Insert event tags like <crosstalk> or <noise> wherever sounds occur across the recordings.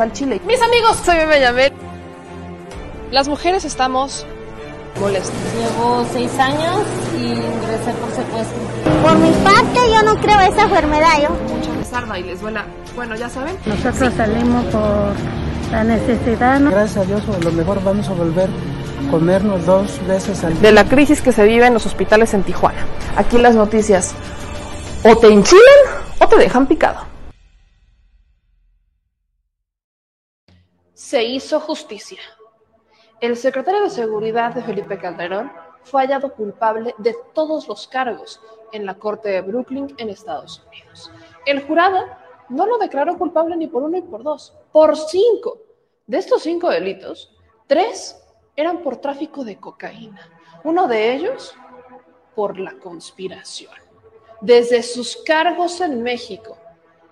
al Chile. Mis amigos, soy Yamel. Las mujeres estamos molestas. Llevo seis años y ingresé por secuestro. Por mi parte, yo no creo esa enfermedad. Yo. Mucha les y les duela. Bueno, ya saben. Nosotros salimos por la necesidad. ¿no? Gracias a Dios, a lo mejor vamos a volver a comernos dos veces al día. De la crisis que se vive en los hospitales en Tijuana. Aquí las noticias o te enchilan o te dejan picado. Se hizo justicia. El secretario de Seguridad de Felipe Calderón fue hallado culpable de todos los cargos en la Corte de Brooklyn en Estados Unidos. El jurado no lo declaró culpable ni por uno ni por dos, por cinco. De estos cinco delitos, tres eran por tráfico de cocaína. Uno de ellos por la conspiración. Desde sus cargos en México,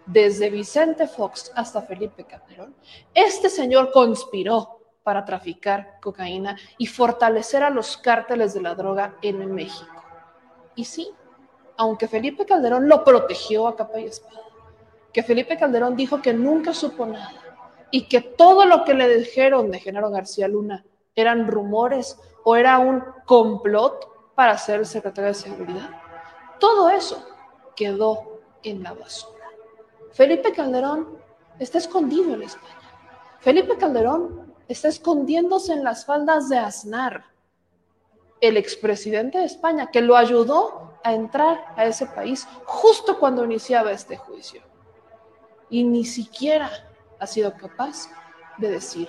desde Vicente Fox hasta Felipe Calderón, este señor conspiró para traficar cocaína y fortalecer a los cárteles de la droga en México. Y sí, aunque Felipe Calderón lo protegió a capa y espada, que Felipe Calderón dijo que nunca supo nada y que todo lo que le dijeron de Genaro García Luna eran rumores o era un complot para ser secretario de Seguridad, todo eso quedó en la basura. Felipe Calderón está escondido en España. Felipe Calderón está escondiéndose en las faldas de Aznar, el expresidente de España, que lo ayudó a entrar a ese país justo cuando iniciaba este juicio. Y ni siquiera ha sido capaz de decir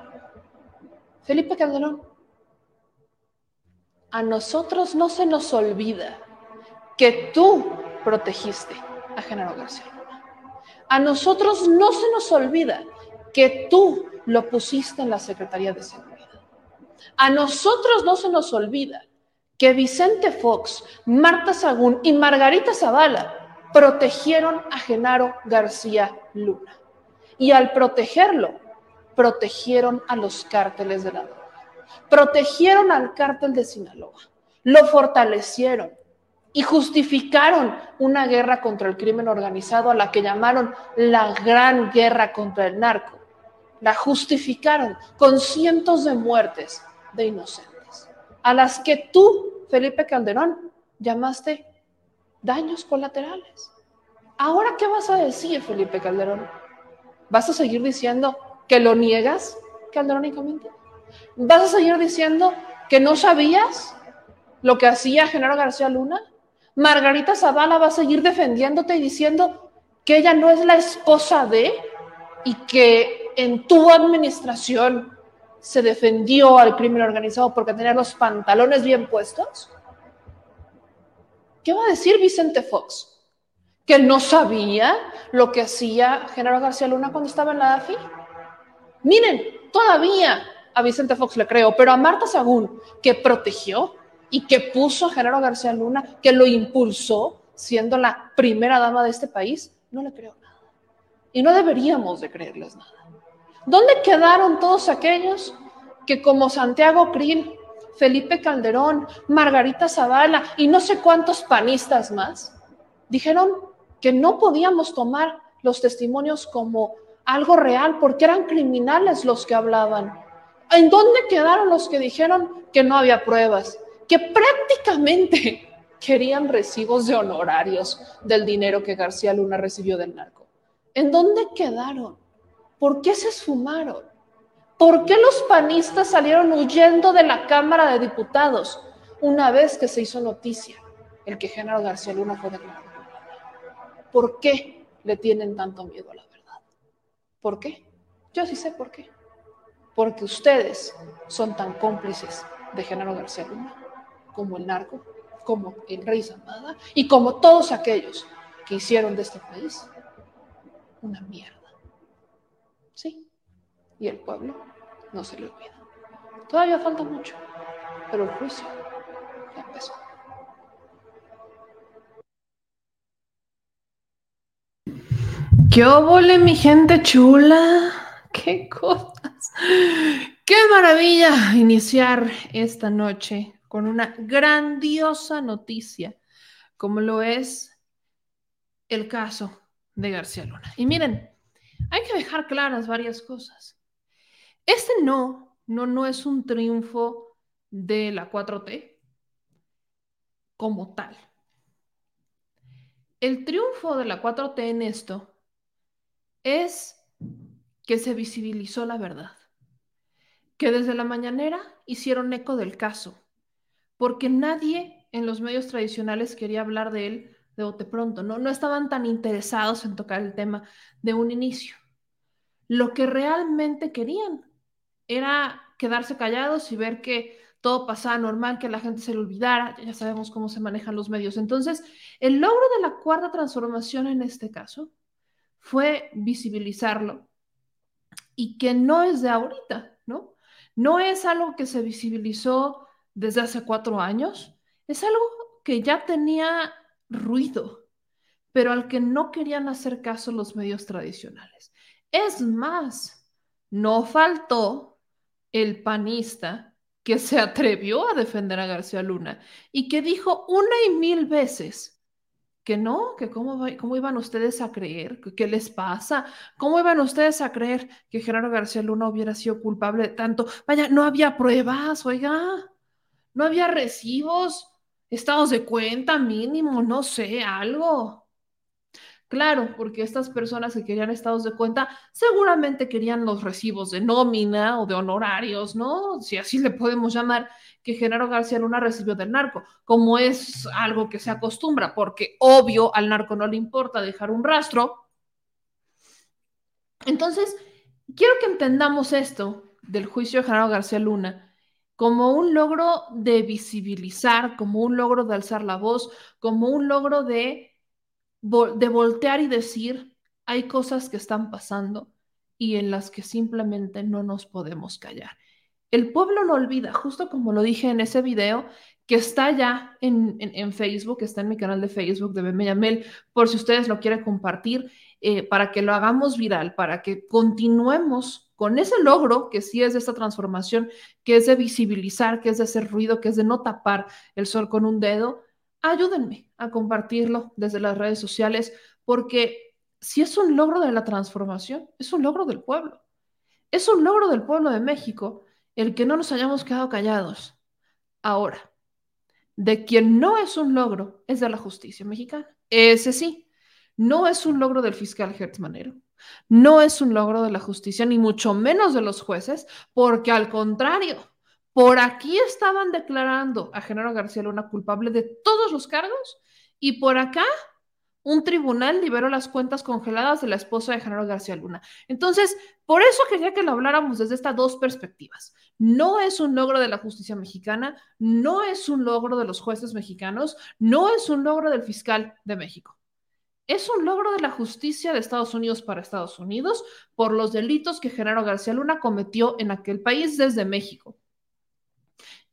algo. Felipe Calderón, a nosotros no se nos olvida que tú protegiste a Genaro García. A nosotros no se nos olvida que tú lo pusiste en la Secretaría de Seguridad. A nosotros no se nos olvida que Vicente Fox, Marta Sagún y Margarita Zavala protegieron a Genaro García Luna. Y al protegerlo, protegieron a los cárteles de la droga. Protegieron al cártel de Sinaloa. Lo fortalecieron y justificaron una guerra contra el crimen organizado a la que llamaron la gran guerra contra el narco la justificaron con cientos de muertes de inocentes, a las que tú, Felipe Calderón, llamaste daños colaterales. Ahora, ¿qué vas a decir, Felipe Calderón? ¿Vas a seguir diciendo que lo niegas, Calderón Comité? ¿Vas a seguir diciendo que no sabías lo que hacía Genaro García Luna? Margarita Zavala va a seguir defendiéndote y diciendo que ella no es la esposa de y que en tu administración se defendió al crimen organizado porque tenía los pantalones bien puestos? ¿Qué va a decir Vicente Fox? ¿Que no sabía lo que hacía Genaro García Luna cuando estaba en la DAFI? Miren, todavía a Vicente Fox le creo, pero a Marta Sagún, que protegió y que puso a Genaro García Luna, que lo impulsó siendo la primera dama de este país, no le creo nada. Y no deberíamos de creerles nada. ¿Dónde quedaron todos aquellos que como Santiago Krill, Felipe Calderón, Margarita Zavala y no sé cuántos panistas más dijeron que no podíamos tomar los testimonios como algo real porque eran criminales los que hablaban? ¿En dónde quedaron los que dijeron que no había pruebas? Que prácticamente <laughs> querían recibos de honorarios del dinero que García Luna recibió del narco. ¿En dónde quedaron? ¿Por qué se esfumaron? ¿Por qué los panistas salieron huyendo de la Cámara de Diputados una vez que se hizo noticia el que Genaro García Luna fue declarado ¿Por qué le tienen tanto miedo a la verdad? ¿Por qué? Yo sí sé por qué. Porque ustedes son tan cómplices de Genaro García Luna como el narco, como el rey Zamada y como todos aquellos que hicieron de este país una mierda. Sí, y el pueblo no se le olvida. Todavía falta mucho, pero el juicio ya empezó. ¿Qué obole, mi gente chula? ¡Qué cosas! ¡Qué maravilla iniciar esta noche con una grandiosa noticia, como lo es el caso de García Luna! Y miren, hay que dejar claras varias cosas. Este no, no, no es un triunfo de la 4T como tal. El triunfo de la 4T en esto es que se visibilizó la verdad, que desde la mañanera hicieron eco del caso, porque nadie en los medios tradicionales quería hablar de él de bote pronto, ¿no? no estaban tan interesados en tocar el tema de un inicio. Lo que realmente querían era quedarse callados y ver que todo pasaba normal, que la gente se le olvidara, ya sabemos cómo se manejan los medios. Entonces, el logro de la cuarta transformación en este caso fue visibilizarlo y que no es de ahorita, ¿no? No es algo que se visibilizó desde hace cuatro años, es algo que ya tenía ruido, pero al que no querían hacer caso los medios tradicionales. Es más, no faltó el panista que se <laughs> atrevió a defender a García Luna y que dijo una y mil veces que no, que cómo, cómo iban ustedes a creer, qué les pasa, cómo iban ustedes a creer que Gerardo García Luna hubiera sido culpable de tanto. Vaya, no había pruebas, oiga, no había recibos, estados de cuenta mínimo, no sé, algo. Claro, porque estas personas que querían estados de cuenta seguramente querían los recibos de nómina o de honorarios, ¿no? Si así le podemos llamar, que Genaro García Luna recibió del narco, como es algo que se acostumbra, porque obvio al narco no le importa dejar un rastro. Entonces, quiero que entendamos esto del juicio de Genaro García Luna como un logro de visibilizar, como un logro de alzar la voz, como un logro de de voltear y decir, hay cosas que están pasando y en las que simplemente no nos podemos callar. El pueblo no olvida, justo como lo dije en ese video, que está ya en, en, Facebook, está en mi canal de Facebook de Bemeyamel, por si ustedes lo quieren compartir, eh, para que lo hagamos viral, para que continuemos con ese logro que sí es de esta transformación, que es de visibilizar, que es de hacer ruido, que es de no tapar el sol con un dedo, ayúdenme a compartirlo desde las redes sociales, porque si es un logro de la transformación, es un logro del pueblo. Es un logro del pueblo de México el que no nos hayamos quedado callados. Ahora, de quien no es un logro es de la justicia mexicana. Ese sí, no es un logro del fiscal Hertz Manero. No es un logro de la justicia, ni mucho menos de los jueces, porque al contrario, por aquí estaban declarando a Genaro García Luna culpable de todos los cargos y por acá un tribunal liberó las cuentas congeladas de la esposa de Genaro García Luna. Entonces, por eso quería que lo habláramos desde estas dos perspectivas. No es un logro de la justicia mexicana, no es un logro de los jueces mexicanos, no es un logro del fiscal de México. Es un logro de la justicia de Estados Unidos para Estados Unidos por los delitos que Genaro García Luna cometió en aquel país desde México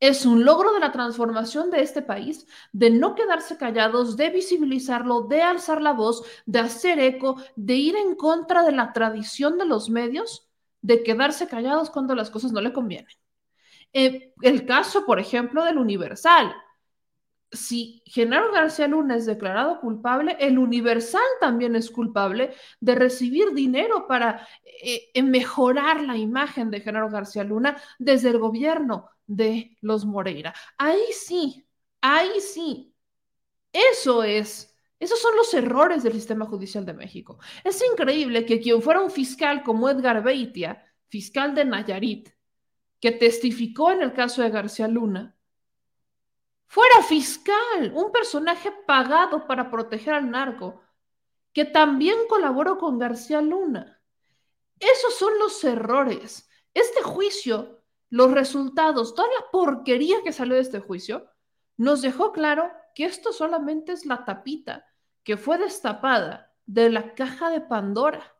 es un logro de la transformación de este país, de no quedarse callados, de visibilizarlo, de alzar la voz, de hacer eco, de ir en contra de la tradición de los medios, de quedarse callados cuando las cosas no le convienen. Eh, el caso, por ejemplo, del Universal. Si Genaro García Luna es declarado culpable, el Universal también es culpable de recibir dinero para eh, mejorar la imagen de Genaro García Luna desde el gobierno de los Moreira. Ahí sí, ahí sí. Eso es, esos son los errores del sistema judicial de México. Es increíble que quien fuera un fiscal como Edgar Beitia, fiscal de Nayarit, que testificó en el caso de García Luna, fuera fiscal, un personaje pagado para proteger al narco, que también colaboró con García Luna. Esos son los errores. Este juicio los resultados, toda la porquería que salió de este juicio, nos dejó claro que esto solamente es la tapita que fue destapada de la caja de Pandora.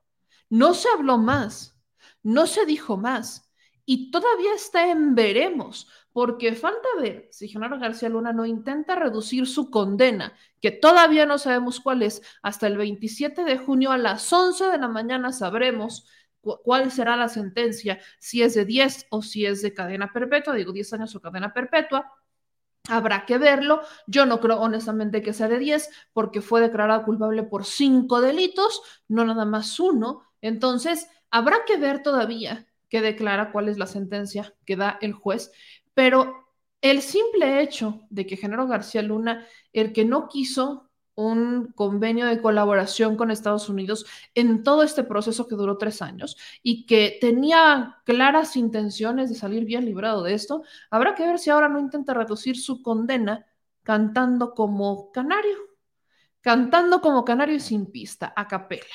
No se habló más, no se dijo más y todavía está en veremos, porque falta ver si Genaro García Luna no intenta reducir su condena, que todavía no sabemos cuál es, hasta el 27 de junio a las 11 de la mañana sabremos cuál será la sentencia, si es de 10 o si es de cadena perpetua, digo 10 años o cadena perpetua. Habrá que verlo. Yo no creo honestamente que sea de 10 porque fue declarado culpable por cinco delitos, no nada más uno. Entonces, habrá que ver todavía qué declara cuál es la sentencia que da el juez, pero el simple hecho de que Genaro García Luna, el que no quiso un convenio de colaboración con Estados Unidos en todo este proceso que duró tres años y que tenía claras intenciones de salir bien librado de esto, habrá que ver si ahora no intenta reducir su condena cantando como canario, cantando como canario y sin pista, a capela.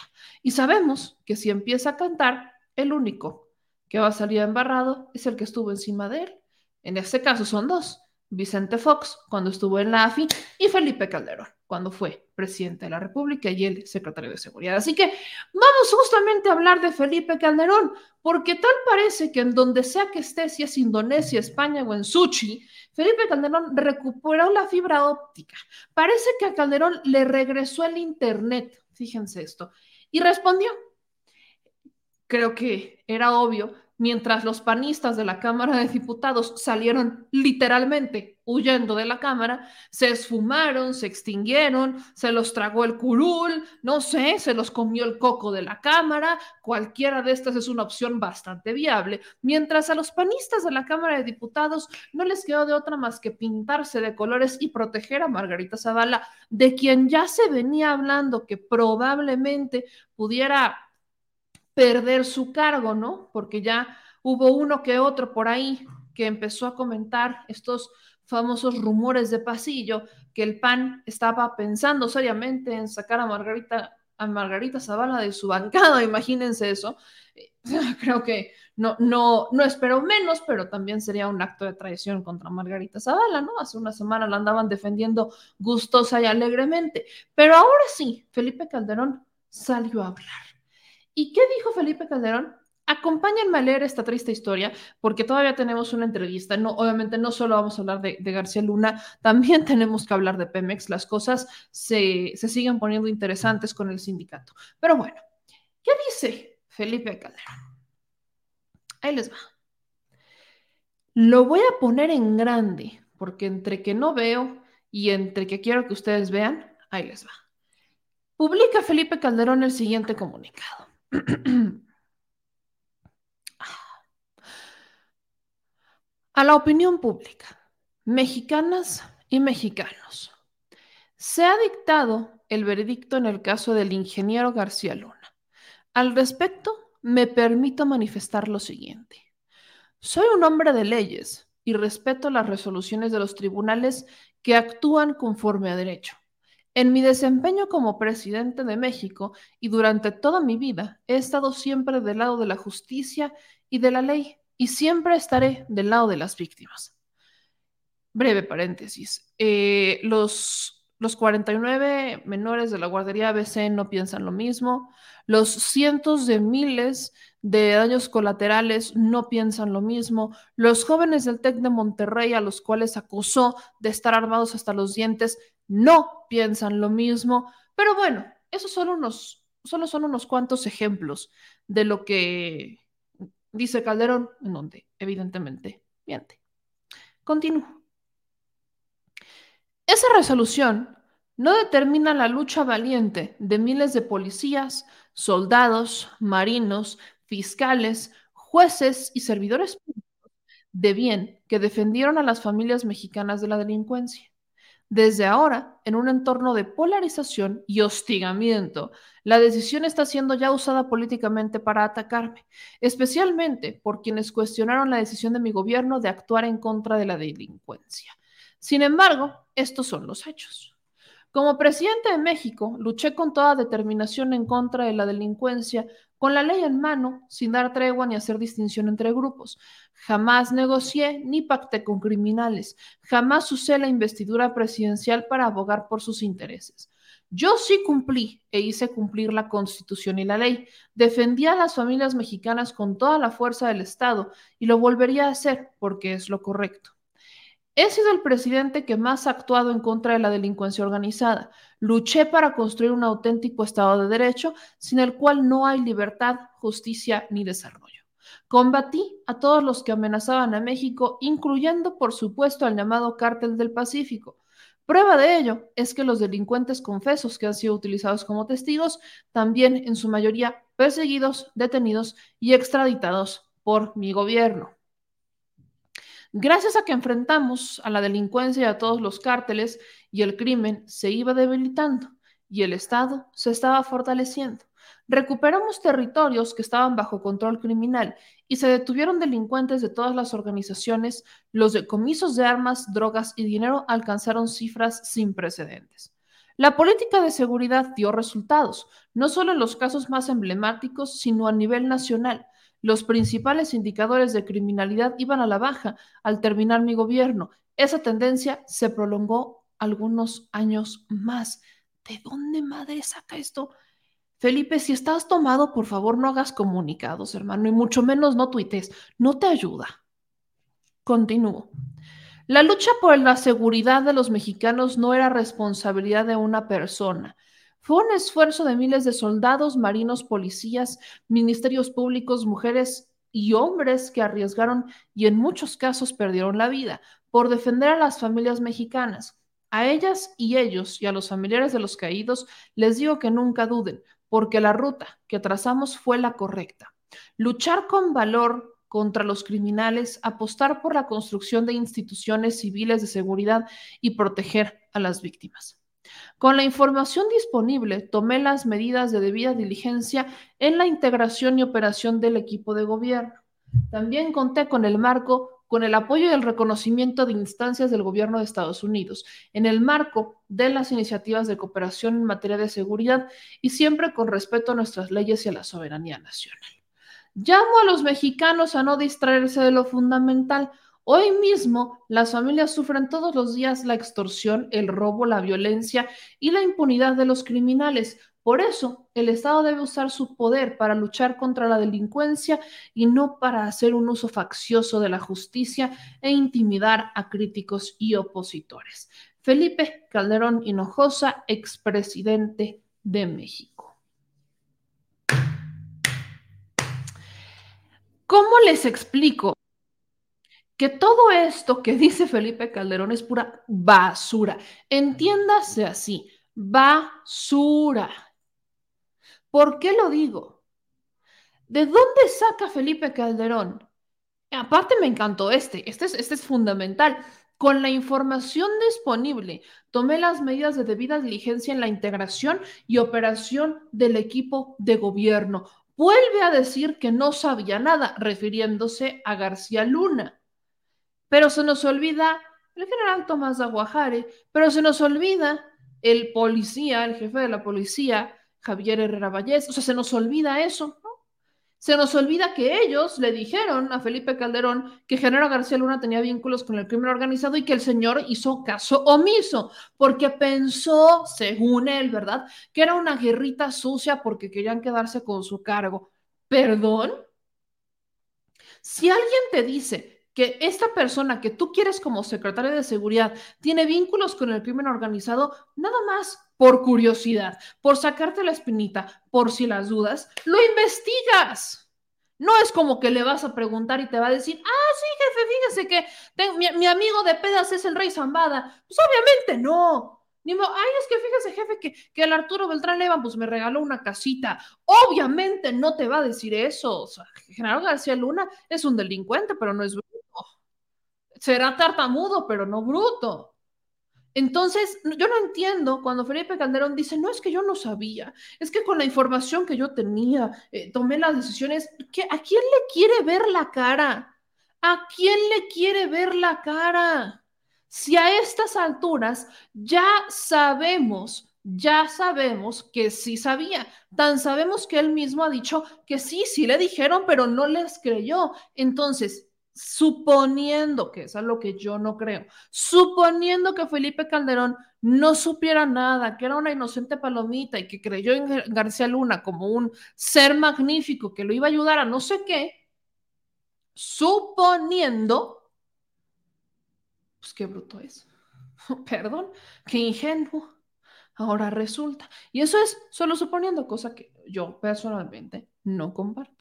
Y sabemos que si empieza a cantar, el único que va a salir embarrado es el que estuvo encima de él. En este caso son dos, Vicente Fox cuando estuvo en la AFI y Felipe Calderón cuando fue presidente de la República y el secretario de Seguridad. Así que vamos justamente a hablar de Felipe Calderón, porque tal parece que en donde sea que esté, si es Indonesia, España o en Suchi, Felipe Calderón recuperó la fibra óptica. Parece que a Calderón le regresó el Internet, fíjense esto, y respondió. Creo que era obvio mientras los panistas de la Cámara de Diputados salieron literalmente huyendo de la Cámara, se esfumaron, se extinguieron, se los tragó el curul, no sé, se los comió el coco de la Cámara, cualquiera de estas es una opción bastante viable, mientras a los panistas de la Cámara de Diputados no les quedó de otra más que pintarse de colores y proteger a Margarita Zavala, de quien ya se venía hablando que probablemente pudiera perder su cargo, ¿no? Porque ya hubo uno que otro por ahí que empezó a comentar estos famosos rumores de pasillo que el PAN estaba pensando seriamente en sacar a Margarita a Margarita Zavala de su bancada, <laughs> imagínense eso. <laughs> Creo que no, no, no espero menos, pero también sería un acto de traición contra Margarita Zavala, ¿no? Hace una semana la andaban defendiendo gustosa y alegremente. Pero ahora sí, Felipe Calderón salió a hablar. ¿Y qué dijo Felipe Calderón? Acompáñenme a leer esta triste historia porque todavía tenemos una entrevista. No, obviamente no solo vamos a hablar de, García Luna, <laughs> también tenemos que hablar de Pemex. Las cosas se, se siguen poniendo interesantes con el sindicato. Pero bueno, ¿qué dice Felipe Calderón? Ahí les va. Lo voy a poner en grande porque entre que no veo y entre que quiero que ustedes vean, ahí les va. Publica Felipe Calderón el siguiente comunicado. A la opinión pública, mexicanas y mexicanos, se ha dictado el veredicto en el caso del ingeniero García Luna. Al respecto, me permito manifestar lo siguiente. Soy un hombre de leyes y respeto las resoluciones de los tribunales que actúan conforme a derecho. En mi desempeño como presidente de México y durante toda mi vida he estado siempre del lado de la justicia y de la ley y siempre estaré del lado de las víctimas. Breve paréntesis. Eh, los, los 49 menores de la guardería ABC no piensan lo mismo. Los cientos de miles de daños colaterales no piensan lo mismo. Los jóvenes del TEC de Monterrey, a los cuales acusó de estar armados hasta los dientes, no piensan lo mismo. Pero bueno, esos son unos, solo son unos cuantos ejemplos de lo que dice Calderón, en donde evidentemente miente. Continúo. Esa resolución no determina la lucha valiente de miles de policías, soldados, marinos, fiscales, jueces y servidores de bien que defendieron a las familias mexicanas de la delincuencia. Desde ahora, en un entorno de polarización y hostigamiento, la decisión está siendo ya usada políticamente para atacarme, especialmente por quienes cuestionaron la decisión de mi gobierno de actuar en contra de la delincuencia. Sin embargo, estos son los hechos. Como presidente de México, luché con toda determinación en contra de la delincuencia, con la ley en mano, sin dar tregua ni hacer distinción entre grupos. Jamás negocié ni pacté con criminales. Jamás usé la investidura presidencial para abogar por sus intereses. Yo sí cumplí e hice cumplir la Constitución y la ley. Defendí a las familias mexicanas con toda la fuerza del Estado y lo volvería a hacer porque es lo correcto. He sido el presidente que más ha actuado en contra de la delincuencia organizada. Luché para construir un auténtico Estado de Derecho sin el cual no hay libertad, justicia ni desarrollo. Combatí a todos los que amenazaban a México, incluyendo, por supuesto, al llamado Cártel del Pacífico. Prueba de ello es que los delincuentes confesos que han sido utilizados como testigos, también en su mayoría perseguidos, detenidos y extraditados por mi gobierno. Gracias a que enfrentamos a la delincuencia y a todos los cárteles y el crimen se iba debilitando y el Estado se estaba fortaleciendo. Recuperamos territorios que estaban bajo control criminal y se detuvieron delincuentes de todas las organizaciones. Los decomisos de armas, drogas y dinero alcanzaron cifras sin precedentes. La política de seguridad dio resultados, no solo en los casos más emblemáticos, sino a nivel nacional. Los principales indicadores de criminalidad iban a la baja al terminar mi gobierno. Esa tendencia se prolongó algunos años más. ¿De dónde madre saca esto? Felipe, si estás tomado, por favor no hagas comunicados, hermano, y mucho menos no tuites. No te ayuda. Continúo. La lucha por la seguridad de los mexicanos no era responsabilidad de una persona. Fue un esfuerzo de miles de soldados, marinos, policías, ministerios públicos, mujeres y hombres que arriesgaron y en muchos casos perdieron la vida por defender a las familias mexicanas. A ellas y ellos y a los familiares de los caídos les digo que nunca duden, porque la ruta que trazamos fue la correcta. Luchar con valor contra los criminales, apostar por la construcción de instituciones civiles de seguridad y proteger a las víctimas. Con la información disponible, tomé las medidas de debida diligencia en la integración y operación del equipo de gobierno. También conté con el marco con el apoyo y el reconocimiento de instancias del gobierno de Estados Unidos, en el marco de las iniciativas de cooperación en materia de seguridad y siempre con respeto a nuestras leyes y a la soberanía nacional. Llamo a los mexicanos a no distraerse de lo fundamental. Hoy mismo las familias sufren todos los días la extorsión, el robo, la violencia y la impunidad de los criminales. Por eso, el Estado debe usar su poder para luchar contra la delincuencia y no para hacer un uso faccioso de la justicia e intimidar a críticos y opositores. Felipe Calderón Hinojosa, expresidente de México. ¿Cómo les explico que todo esto que dice Felipe Calderón es pura basura? Entiéndase así, basura. ¿Por qué lo digo? ¿De dónde saca Felipe Calderón? Aparte me encantó este, este es, este es fundamental. Con la información disponible, tomé las medidas de debida diligencia en la integración y operación del equipo de gobierno. Vuelve a decir que no sabía nada, refiriéndose a García Luna. Pero se nos olvida el general Tomás Aguajare, pero se nos olvida el policía, el jefe de la policía, Javier Herrera Vallés. O sea, se nos olvida eso, ¿no? Se nos olvida que ellos le dijeron a Felipe Calderón que Genaro García Luna tenía vínculos con el crimen organizado y que el señor hizo caso omiso, porque pensó, según él, ¿verdad?, que era una guerrita sucia porque querían quedarse con su cargo. ¿Perdón? Si alguien te dice que esta persona que tú quieres como secretario de seguridad tiene vínculos con el crimen organizado, nada más por curiosidad, por sacarte la espinita, por si las dudas, lo investigas. No es como que le vas a preguntar y te va a decir, ah, sí, jefe, fíjese que mi, amigo de pedas es el rey Zambada. Pues obviamente no. Ni ay, es que fíjese, jefe, que, que el Arturo Beltrán Levan pues me regaló una casita. Obviamente no te va a decir eso. O sea, General García Luna es un delincuente, pero no es. Será tartamudo, pero no bruto. Entonces, yo no entiendo cuando Felipe Calderón dice, no es que yo no sabía, es que con la información que yo tenía, eh, tomé las decisiones, ¿a quién le quiere ver la cara? ¿A quién le quiere ver la cara? Si a estas alturas ya sabemos, ya sabemos que sí sabía, tan sabemos que él mismo ha dicho que sí, sí le dijeron, pero no les creyó. Entonces, suponiendo que es lo que yo no creo, suponiendo que Felipe Calderón no supiera nada, que era una inocente palomita y que creyó en García Luna como un ser magnífico que lo iba a ayudar a no sé qué, suponiendo, pues qué bruto es, <laughs> perdón, qué ingenuo. Ahora resulta. Y eso es solo suponiendo, cosa que yo personalmente no comparto.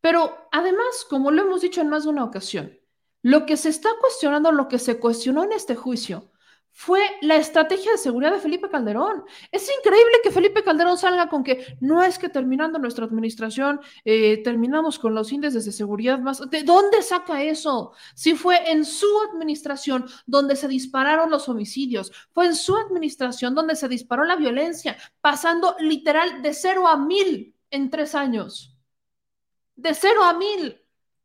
Pero además, como lo hemos dicho en más de una ocasión, lo que se está cuestionando, lo que se cuestionó en este juicio, fue la estrategia de seguridad de Felipe Calderón. Es increíble que Felipe Calderón salga con que no es que terminando nuestra administración eh, terminamos con los índices de seguridad más. ¿De dónde saca eso? Si fue en su administración donde se dispararon los homicidios, fue en su administración donde se disparó la violencia, pasando literal de cero a mil en tres años. De cero a mil.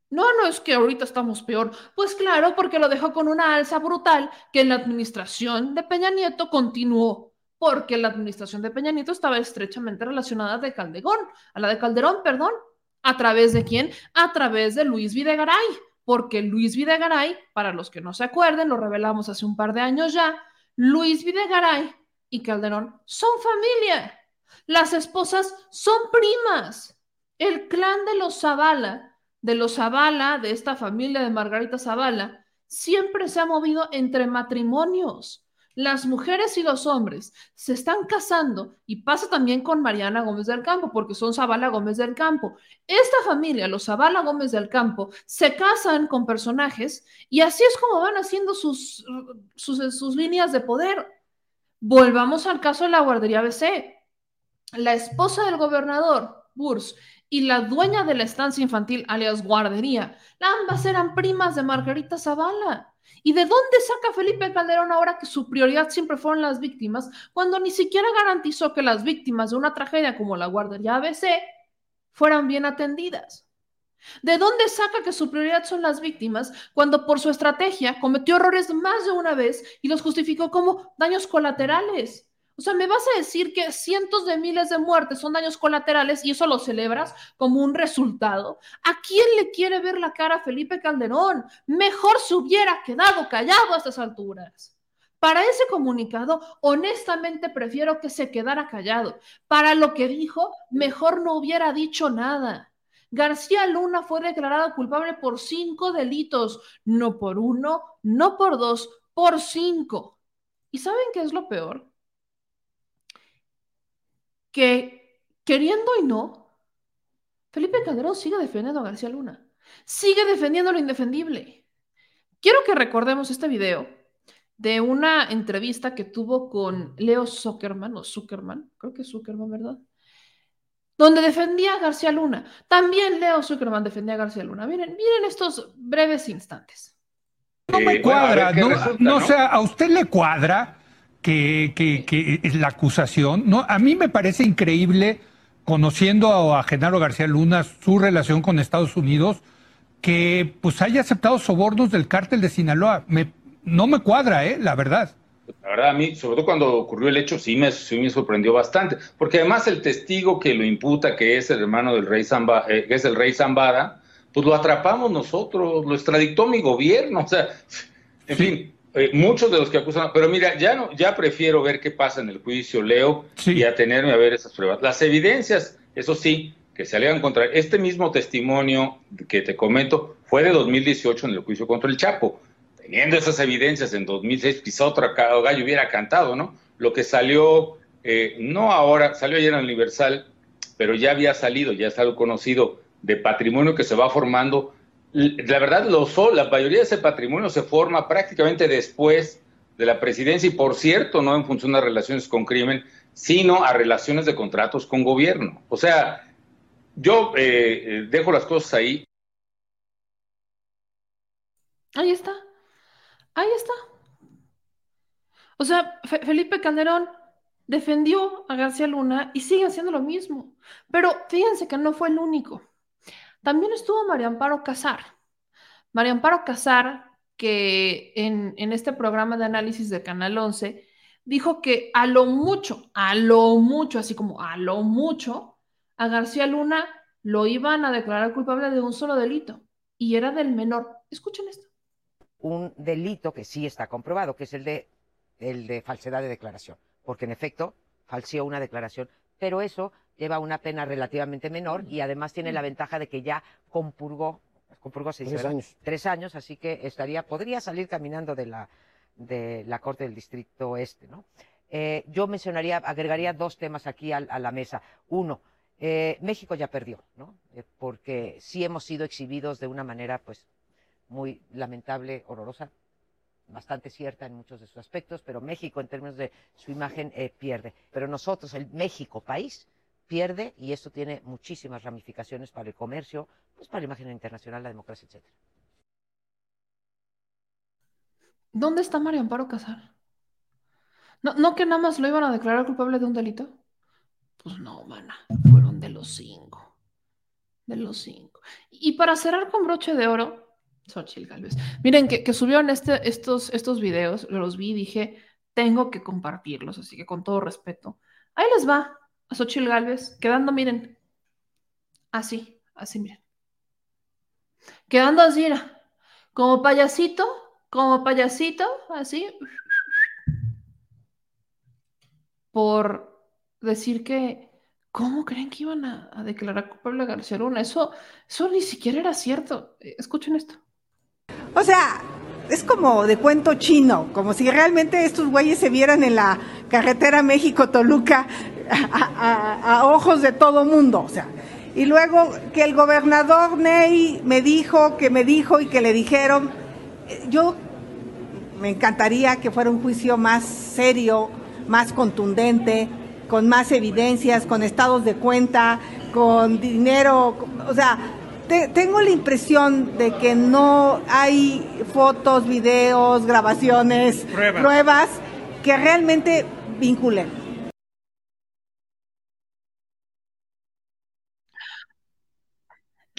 No, no es que ahorita estamos peor. Pues claro, porque lo dejó con una alza brutal que en la administración de Peña Nieto continuó, porque la administración de Peña Nieto estaba estrechamente relacionada de Calderón, a la de Calderón, perdón. ¿A través de quién? A través de Luis Videgaray, porque Luis Videgaray, para los que no se acuerden, lo revelamos hace un par de años ya, Luis Videgaray y Calderón son familia. Las esposas son primas. El clan de los Zavala de los Zavala, de esta familia de Margarita Zavala, siempre se ha movido entre matrimonios. Las mujeres y los hombres se están casando y pasa también con Mariana Gómez del Campo, porque son Zavala Gómez del Campo. Esta familia, los Zavala Gómez del Campo, se casan con personajes y así es como van haciendo sus, sus, sus líneas de poder. Volvamos al caso de la guardería BC. La esposa del gobernador, Burs, y la dueña de la estancia infantil, alias guardería. Ambas eran primas de Margarita Zavala. ¿Y de dónde saca Felipe Calderón ahora que su prioridad siempre fueron las víctimas, cuando ni siquiera garantizó que las víctimas de una tragedia como la guardería ABC fueran bien atendidas? ¿De dónde saca que su prioridad son las víctimas cuando por su estrategia cometió errores más de una vez y los justificó como daños colaterales? O sea, ¿me vas a decir que cientos de miles de muertes son daños colaterales y eso lo celebras como un resultado? ¿A quién le quiere ver la cara a Felipe Calderón? Mejor se hubiera quedado callado a estas alturas. Para ese comunicado, honestamente prefiero que se quedara callado. Para lo que dijo, mejor no hubiera dicho nada. García Luna fue declarado culpable por cinco delitos, no por uno, no por dos, por cinco. ¿Y saben qué es lo peor? Que queriendo y no, Felipe Calderón sigue defendiendo a García Luna, sigue defendiendo lo indefendible. Quiero que recordemos este video de una entrevista que tuvo con Leo Zuckerman, o Zuckerman, creo que es Zuckerman, ¿verdad? Donde defendía a García Luna. También Leo Zuckerman defendía a García Luna. Miren, miren estos breves instantes. No me cuadra, no, no, sea, a usted le cuadra que, que, es la acusación. No, a mí me parece increíble, conociendo a, Genaro García Luna, su relación con Estados Unidos, que pues haya aceptado sobornos del cártel de Sinaloa. Me, no me cuadra, ¿eh? La verdad. La verdad, a mí, sobre todo cuando ocurrió el hecho, sí me, sí me sorprendió bastante, porque además el testigo que lo imputa, que es el hermano del rey Zamba, eh, que es el rey Zambada, pues lo atrapamos nosotros, lo extradictó mi gobierno, o sea, en fin, eh, muchos de los que acusan, pero mira, ya no, ya prefiero ver qué pasa en el juicio, Leo, y atenerme a ver esas pruebas. Las evidencias, eso sí, que se alegan contra este mismo testimonio que te comento, fue de 2018 en el juicio contra el Chapo. Teniendo esas evidencias en 2006, quizá otro gallo hubiera cantado, ¿no? Lo que salió, eh, no ahora, salió ayer en el Universal, pero ya había salido, ya es algo conocido, de patrimonio que se va formando la verdad, la mayoría de ese patrimonio se forma prácticamente después de la presidencia y, por cierto, no en función de relaciones con crimen, sino a relaciones de contratos con gobierno. O sea, yo eh, eh, dejo las cosas ahí. Ahí está. Ahí está. O sea, Felipe Calderón defendió a García Luna y sigue haciendo lo mismo. Pero fíjense que no fue el único. También estuvo María Amparo Casar. María Amparo Casar, que en, este programa de análisis de Canal 11, dijo que a lo mucho, a lo mucho, así como a lo mucho, a García Luna lo iban a declarar culpable de un solo delito y era del menor. Escuchen esto. Un delito que sí está comprobado, que es el de, falsedad de declaración, porque en efecto falseó una declaración, pero eso lleva una pena relativamente menor y además tiene la ventaja de que ya compurgó, compurgó seis tres años. Tres años, así que estaría, podría salir caminando de la, de la Corte del Distrito Oeste, ¿no? Eh, yo mencionaría, agregaría dos temas aquí a, la mesa. Uno, eh, México ya perdió, ¿no? Eh, porque sí hemos sido exhibidos de una manera, pues, muy lamentable, horrorosa, bastante cierta en muchos de sus aspectos, pero México en términos de su imagen eh, pierde. Pero nosotros, el México país, pierde y esto tiene muchísimas ramificaciones para el comercio, pues para la imagen internacional, la democracia, etcétera. ¿Dónde está María Amparo Casar? ¿No, ¿No que nada más lo iban a declarar culpable de un delito? Pues no, mana, fueron de los cinco. De los cinco. Y para cerrar con broche de oro, Xochitl Galvez. Miren, que, que subieron este, estos, estos videos, los vi y dije, tengo que compartirlos, así que con todo respeto. Ahí les va a Xochitl Galvez, quedando, miren, así, así, miren. Quedando así, como payasito, como payasito, así, por decir que, ¿cómo creen que iban a, a declarar culpable a García Luna? Eso, eso ni siquiera era cierto. Eh, escuchen esto. O sea, es como de cuento chino, como si realmente estos güeyes se vieran en la carretera México-Toluca a, a, a, ojos de todo mundo. O sea, y luego que el gobernador Ney me dijo, que me dijo y que le dijeron, yo me encantaría que fuera un juicio más serio, más contundente, con más evidencias, con estados de cuenta, con dinero, o sea, te, tengo la impresión de que no hay fotos, videos, grabaciones, Pruebas. pruebas que realmente vinculen.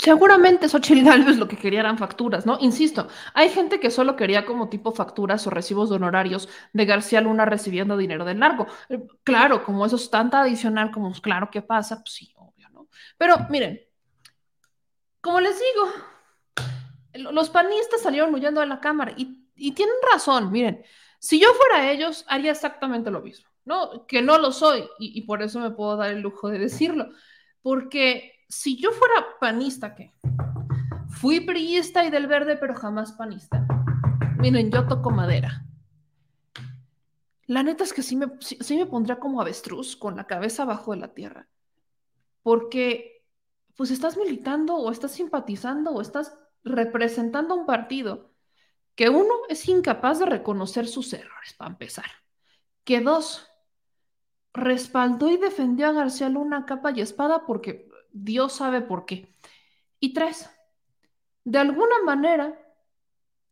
Seguramente Xochitl <laughs> Galvez lo que quería eran facturas, ¿no? Insisto, hay gente que solo quería como tipo facturas o recibos de honorarios de García Luna recibiendo dinero del largo. Claro, como eso es tanta adicional como claro que pasa, pues sí, obvio, ¿no? Pero miren, como les digo, los panistas salieron huyendo de la Cámara y, tienen razón, miren, si yo fuera ellos, haría exactamente lo mismo, ¿no? Que no lo soy y por eso me puedo dar el lujo de decirlo, porque si yo fuera panista, ¿qué? Fui priista y del verde, pero jamás panista. Miren, yo toco madera. La neta es que sí me, sí, me pondría como avestruz, con la cabeza abajo de la tierra. Porque, pues estás militando o estás simpatizando o estás representando un partido que uno es incapaz de reconocer sus errores, para empezar. Que dos, respaldó y defendió a García Luna capa y espada porque Dios sabe por qué. Y tres, de alguna manera,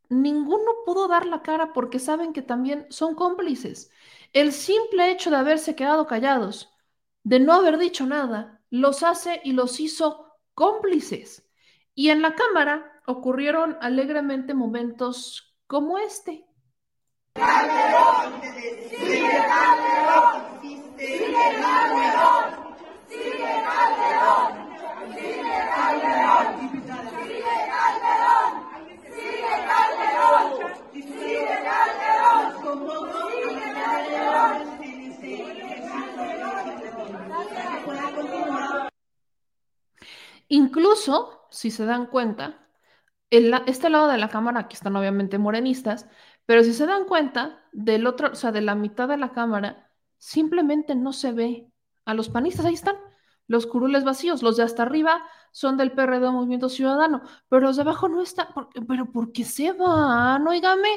ninguno pudo dar la cara porque saben que también son cómplices. El simple hecho de haberse quedado callados, de no haber dicho nada, los hace y los hizo cómplices. Y en la cámara ocurrieron alegremente momentos como este. Calderón, sigue Calderón, Calderón. Incluso, si se dan cuenta, este lado de la cámara, aquí están obviamente morenistas, pero si se dan cuenta, del otro, o sea, de la mitad de la cámara, simplemente no se ve a los panistas, ahí están, los curules vacíos, los de hasta arriba son del PRD Movimiento Ciudadano, pero los de abajo no están, pero ¿por qué se van? Óigame,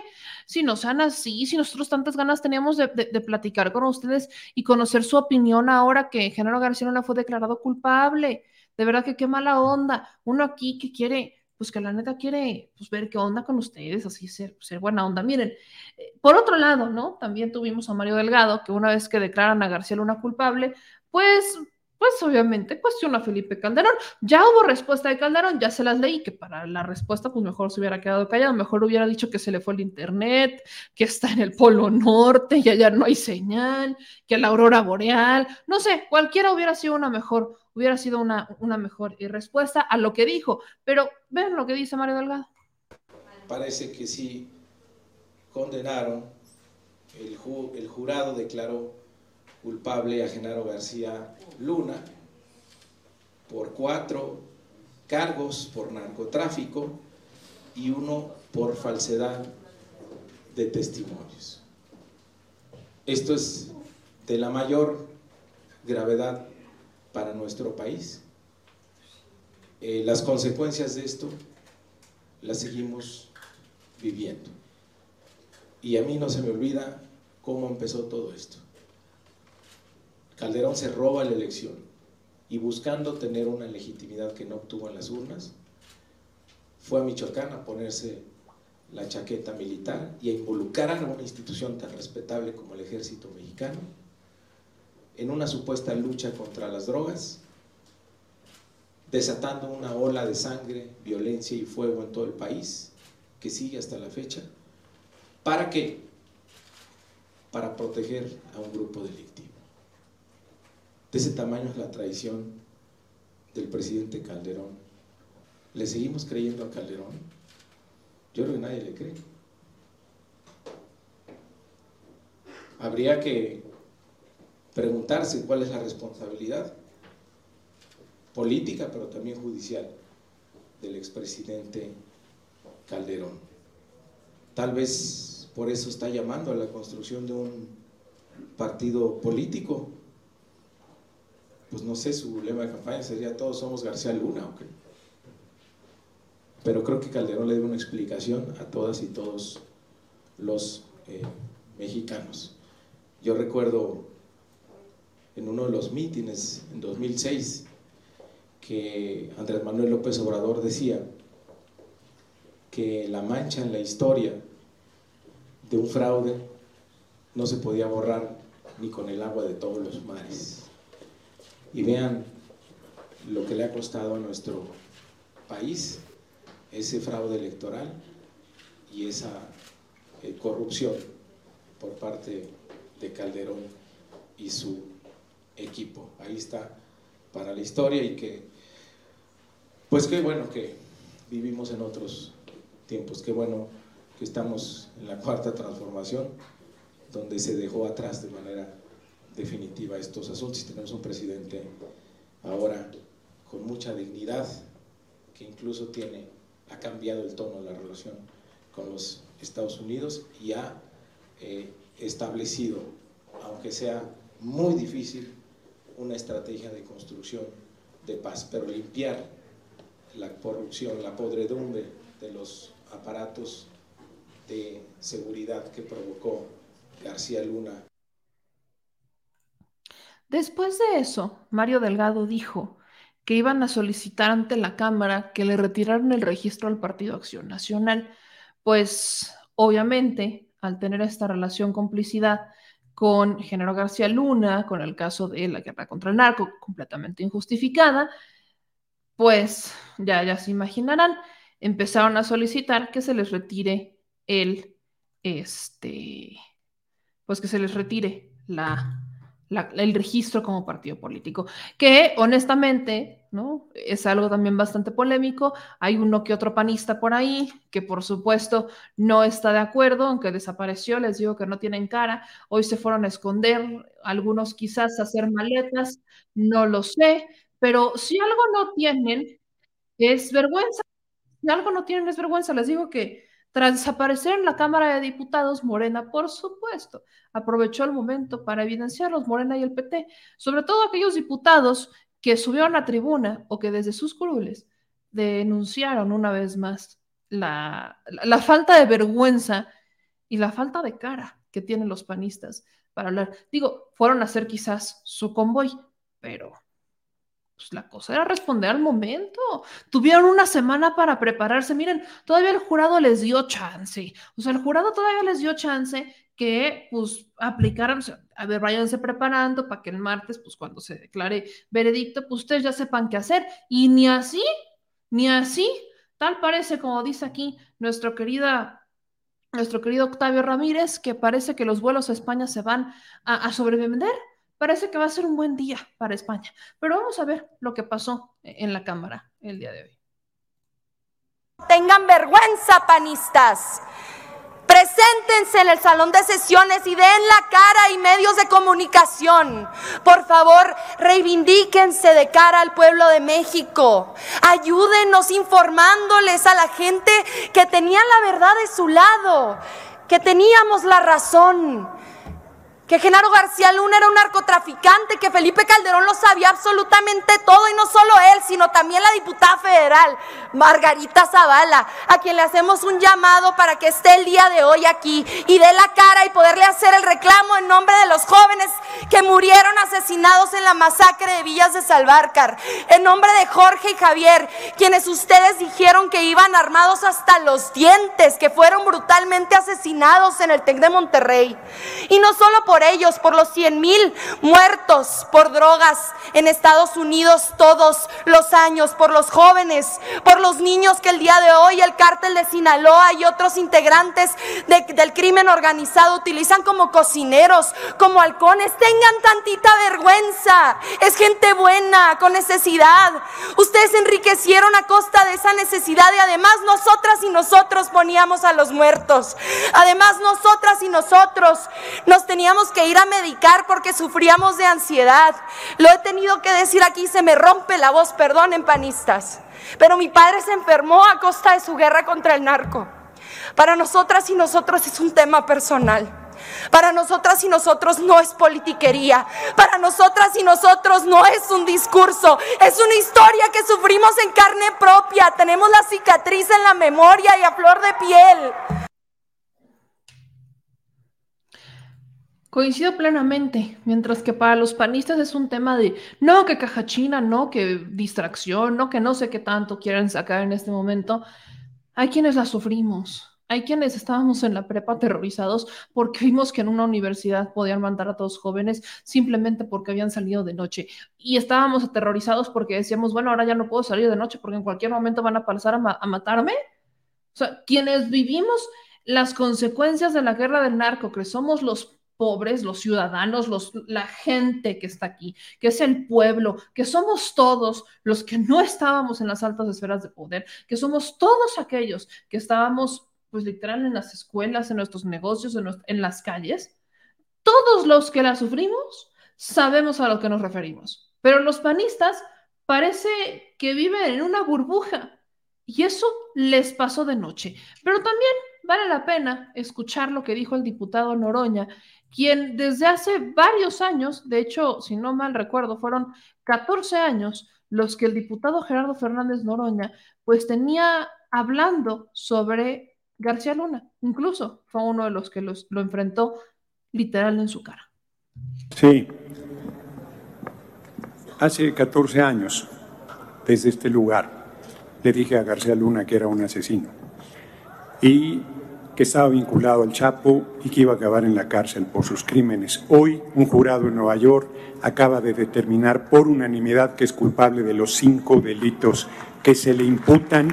si no sean así, si nosotros tantas ganas teníamos de, de, de, platicar con ustedes y conocer su opinión ahora que Genaro García Luna fue declarado culpable, de verdad que qué mala onda, uno aquí que quiere, pues que la neta quiere pues, ver qué onda con ustedes, así ser, ser buena onda. Miren, eh, por otro lado, ¿no? También tuvimos a Mario Delgado, que una vez que declaran a García Luna culpable, pues, pues obviamente cuestiona a Felipe Calderón. Ya hubo respuesta de Calderón, ya se las leí, que para la respuesta pues mejor se hubiera quedado callado, mejor hubiera dicho que se le fue el internet, que está en el Polo Norte y allá no hay señal, que la aurora boreal, no sé, cualquiera hubiera sido una mejor, hubiera sido una, una mejor respuesta a lo que dijo. Pero ven lo que dice Mario Delgado. Parece que sí condenaron, el, ju el jurado declaró culpable a Genaro García Luna por cuatro cargos por narcotráfico y uno por falsedad de testimonios. Esto es de la mayor gravedad para nuestro país. Eh, las consecuencias de esto las seguimos viviendo. Y a mí no se me olvida cómo empezó todo esto. Calderón se roba la elección y buscando tener una legitimidad que no obtuvo en las urnas, fue a Michoacán a ponerse la chaqueta militar y a involucrar a una institución tan respetable como el ejército mexicano en una supuesta lucha contra las drogas, desatando una ola de sangre, violencia y fuego en todo el país, que sigue hasta la fecha. ¿Para qué? Para proteger a un grupo delictivo. De ese tamaño es la traición del presidente Calderón. ¿Le seguimos creyendo a Calderón? Yo creo que nadie le cree. Habría que preguntarse cuál es la responsabilidad política, pero también judicial, del expresidente Calderón. Tal vez por eso está llamando a la construcción de un partido político. Pues no sé, su lema de campaña sería todos somos García Luna, ¿ok? Pero creo que Calderón le dio una explicación a todas y todos los eh, mexicanos. Yo recuerdo en uno de los mítines en 2006 que Andrés Manuel López Obrador decía que la mancha en la historia de un fraude no se podía borrar ni con el agua de todos los mares. Y vean lo que le ha costado a nuestro país ese fraude electoral y esa eh, corrupción por parte de Calderón y su equipo. Ahí está para la historia y que, pues qué bueno que vivimos en otros tiempos, qué bueno que estamos en la cuarta transformación, donde se dejó atrás de manera definitiva estos asuntos tenemos un presidente ahora con mucha dignidad, que incluso tiene, ha cambiado el tono de la relación con los Estados Unidos y ha eh, establecido, aunque sea muy difícil, una estrategia de construcción de paz, pero limpiar la corrupción, la podredumbre de los aparatos de seguridad que provocó García Luna. Después de eso, Mario Delgado dijo que iban a solicitar ante la Cámara que le retiraran el registro al Partido Acción Nacional, pues obviamente al tener esta relación complicidad con Genaro García Luna, con el caso de la guerra contra el narco, completamente injustificada, pues ya, ya se imaginarán, empezaron a solicitar que se les retire el, este, pues que se les retire la, el registro como partido político, que honestamente, ¿no? Es algo también bastante polémico. Hay uno que otro panista por ahí que por supuesto no está de acuerdo, aunque desapareció, les digo que no tienen cara, hoy se fueron a esconder, algunos quizás a hacer maletas, no lo sé, pero si algo no tienen es vergüenza, si algo no tienen es vergüenza, les digo que tras desaparecer en la Cámara de Diputados, Morena, por supuesto, aprovechó el momento para evidenciarlos, Morena y el PT, sobre todo aquellos diputados que subieron a tribuna o que desde sus curules denunciaron una vez más la, la, falta de vergüenza y la falta de cara que tienen los panistas para hablar. Digo, fueron a hacer quizás su convoy, pero pues la cosa era responder al momento. Tuvieron una semana para prepararse. Miren, todavía el jurado les dio chance. O sea, el jurado todavía les dio chance que pues aplicaran, a ver, váyanse preparando para que el martes, pues cuando se declare veredicto, pues ustedes ya sepan qué hacer. Y ni así, ni así, tal parece, como dice aquí nuestro querida nuestro querido Octavio Ramírez, que parece que los vuelos a España se van a, a sobrevender parece que va a ser un buen día para España. Pero vamos a ver lo que pasó en la Cámara el día de hoy. Tengan vergüenza, panistas. Preséntense en el salón de sesiones y den la cara y medios de comunicación. Por favor, reivindíquense de cara al pueblo de México. Ayúdenos informándoles a la gente que tenían la verdad de su lado, que teníamos la razón que Genaro García Luna era un narcotraficante, que Felipe Calderón lo sabía absolutamente todo y no solo él, sino también la diputada federal, Margarita Zavala, a quien le hacemos un llamado para que esté el día de hoy aquí y dé la cara y poderle hacer el reclamo en nombre de los jóvenes que murieron asesinados en la masacre de Villas de Salvarcar, en nombre de Jorge y Javier, quienes ustedes dijeron que iban armados hasta los dientes, que fueron brutalmente asesinados en el TEC de Monterrey. Y no solo por ellos, por los 100 mil muertos por drogas en Estados Unidos todos los años, por los jóvenes, por los niños que el día de hoy el cártel de Sinaloa y otros integrantes del crimen organizado utilizan como cocineros, como halcones. Tengan tantita vergüenza. Es gente buena, con necesidad. Ustedes enriquecieron a costa de esa necesidad y además nosotras y nosotros poníamos a los muertos. Además nosotras y nosotros nos teníamos que ir a medicar porque sufríamos de ansiedad. Lo he tenido que decir aquí, se me rompe la voz, perdonen panistas. Pero mi padre se enfermó a costa de su guerra contra el narco. Para nosotras y nosotros es un tema personal. Para nosotras y nosotros no es politiquería. Para nosotras y nosotros no es un discurso. Es una historia que sufrimos en carne propia. Tenemos la cicatriz en la memoria y a flor de piel. Coincido plenamente, mientras que para los panistas es un tema de no, que caja china, no, que distracción, no, que no sé qué tanto quieren sacar en este momento. Hay quienes la sufrimos, hay quienes estábamos en la prepa aterrorizados porque vimos que en una universidad podían mandar a todos jóvenes simplemente porque habían salido de noche. Y estábamos aterrorizados porque decíamos, bueno, ahora ya no puedo salir de noche porque en cualquier momento van a pasar a, matarme. O sea, quienes vivimos las consecuencias de la guerra del narco, que somos los pobres, los ciudadanos, los, la gente que está aquí, que es el pueblo, que somos todos los que no estábamos en las altas esferas de poder, que somos todos aquellos que estábamos, pues literal, en las escuelas, en nuestros negocios, en, en las calles, todos los que la sufrimos sabemos a lo que nos referimos. Pero los panistas parece que viven en una burbuja y eso les pasó de noche. Pero también vale la pena escuchar lo que dijo el diputado Noroña quien desde hace varios años, de hecho, si no mal recuerdo, fueron 14 años los que el diputado Gerardo Fernández Noroña pues tenía hablando sobre García Luna. Incluso fue uno de los que lo enfrentó literal en su cara. Sí. Hace 14 años, desde este lugar, le dije a García Luna que era un asesino. Y que estaba vinculado al Chapo y que iba a acabar en la cárcel por sus crímenes. Hoy, un jurado en Nueva York acaba de determinar por unanimidad que es culpable de los cinco delitos que se le imputan.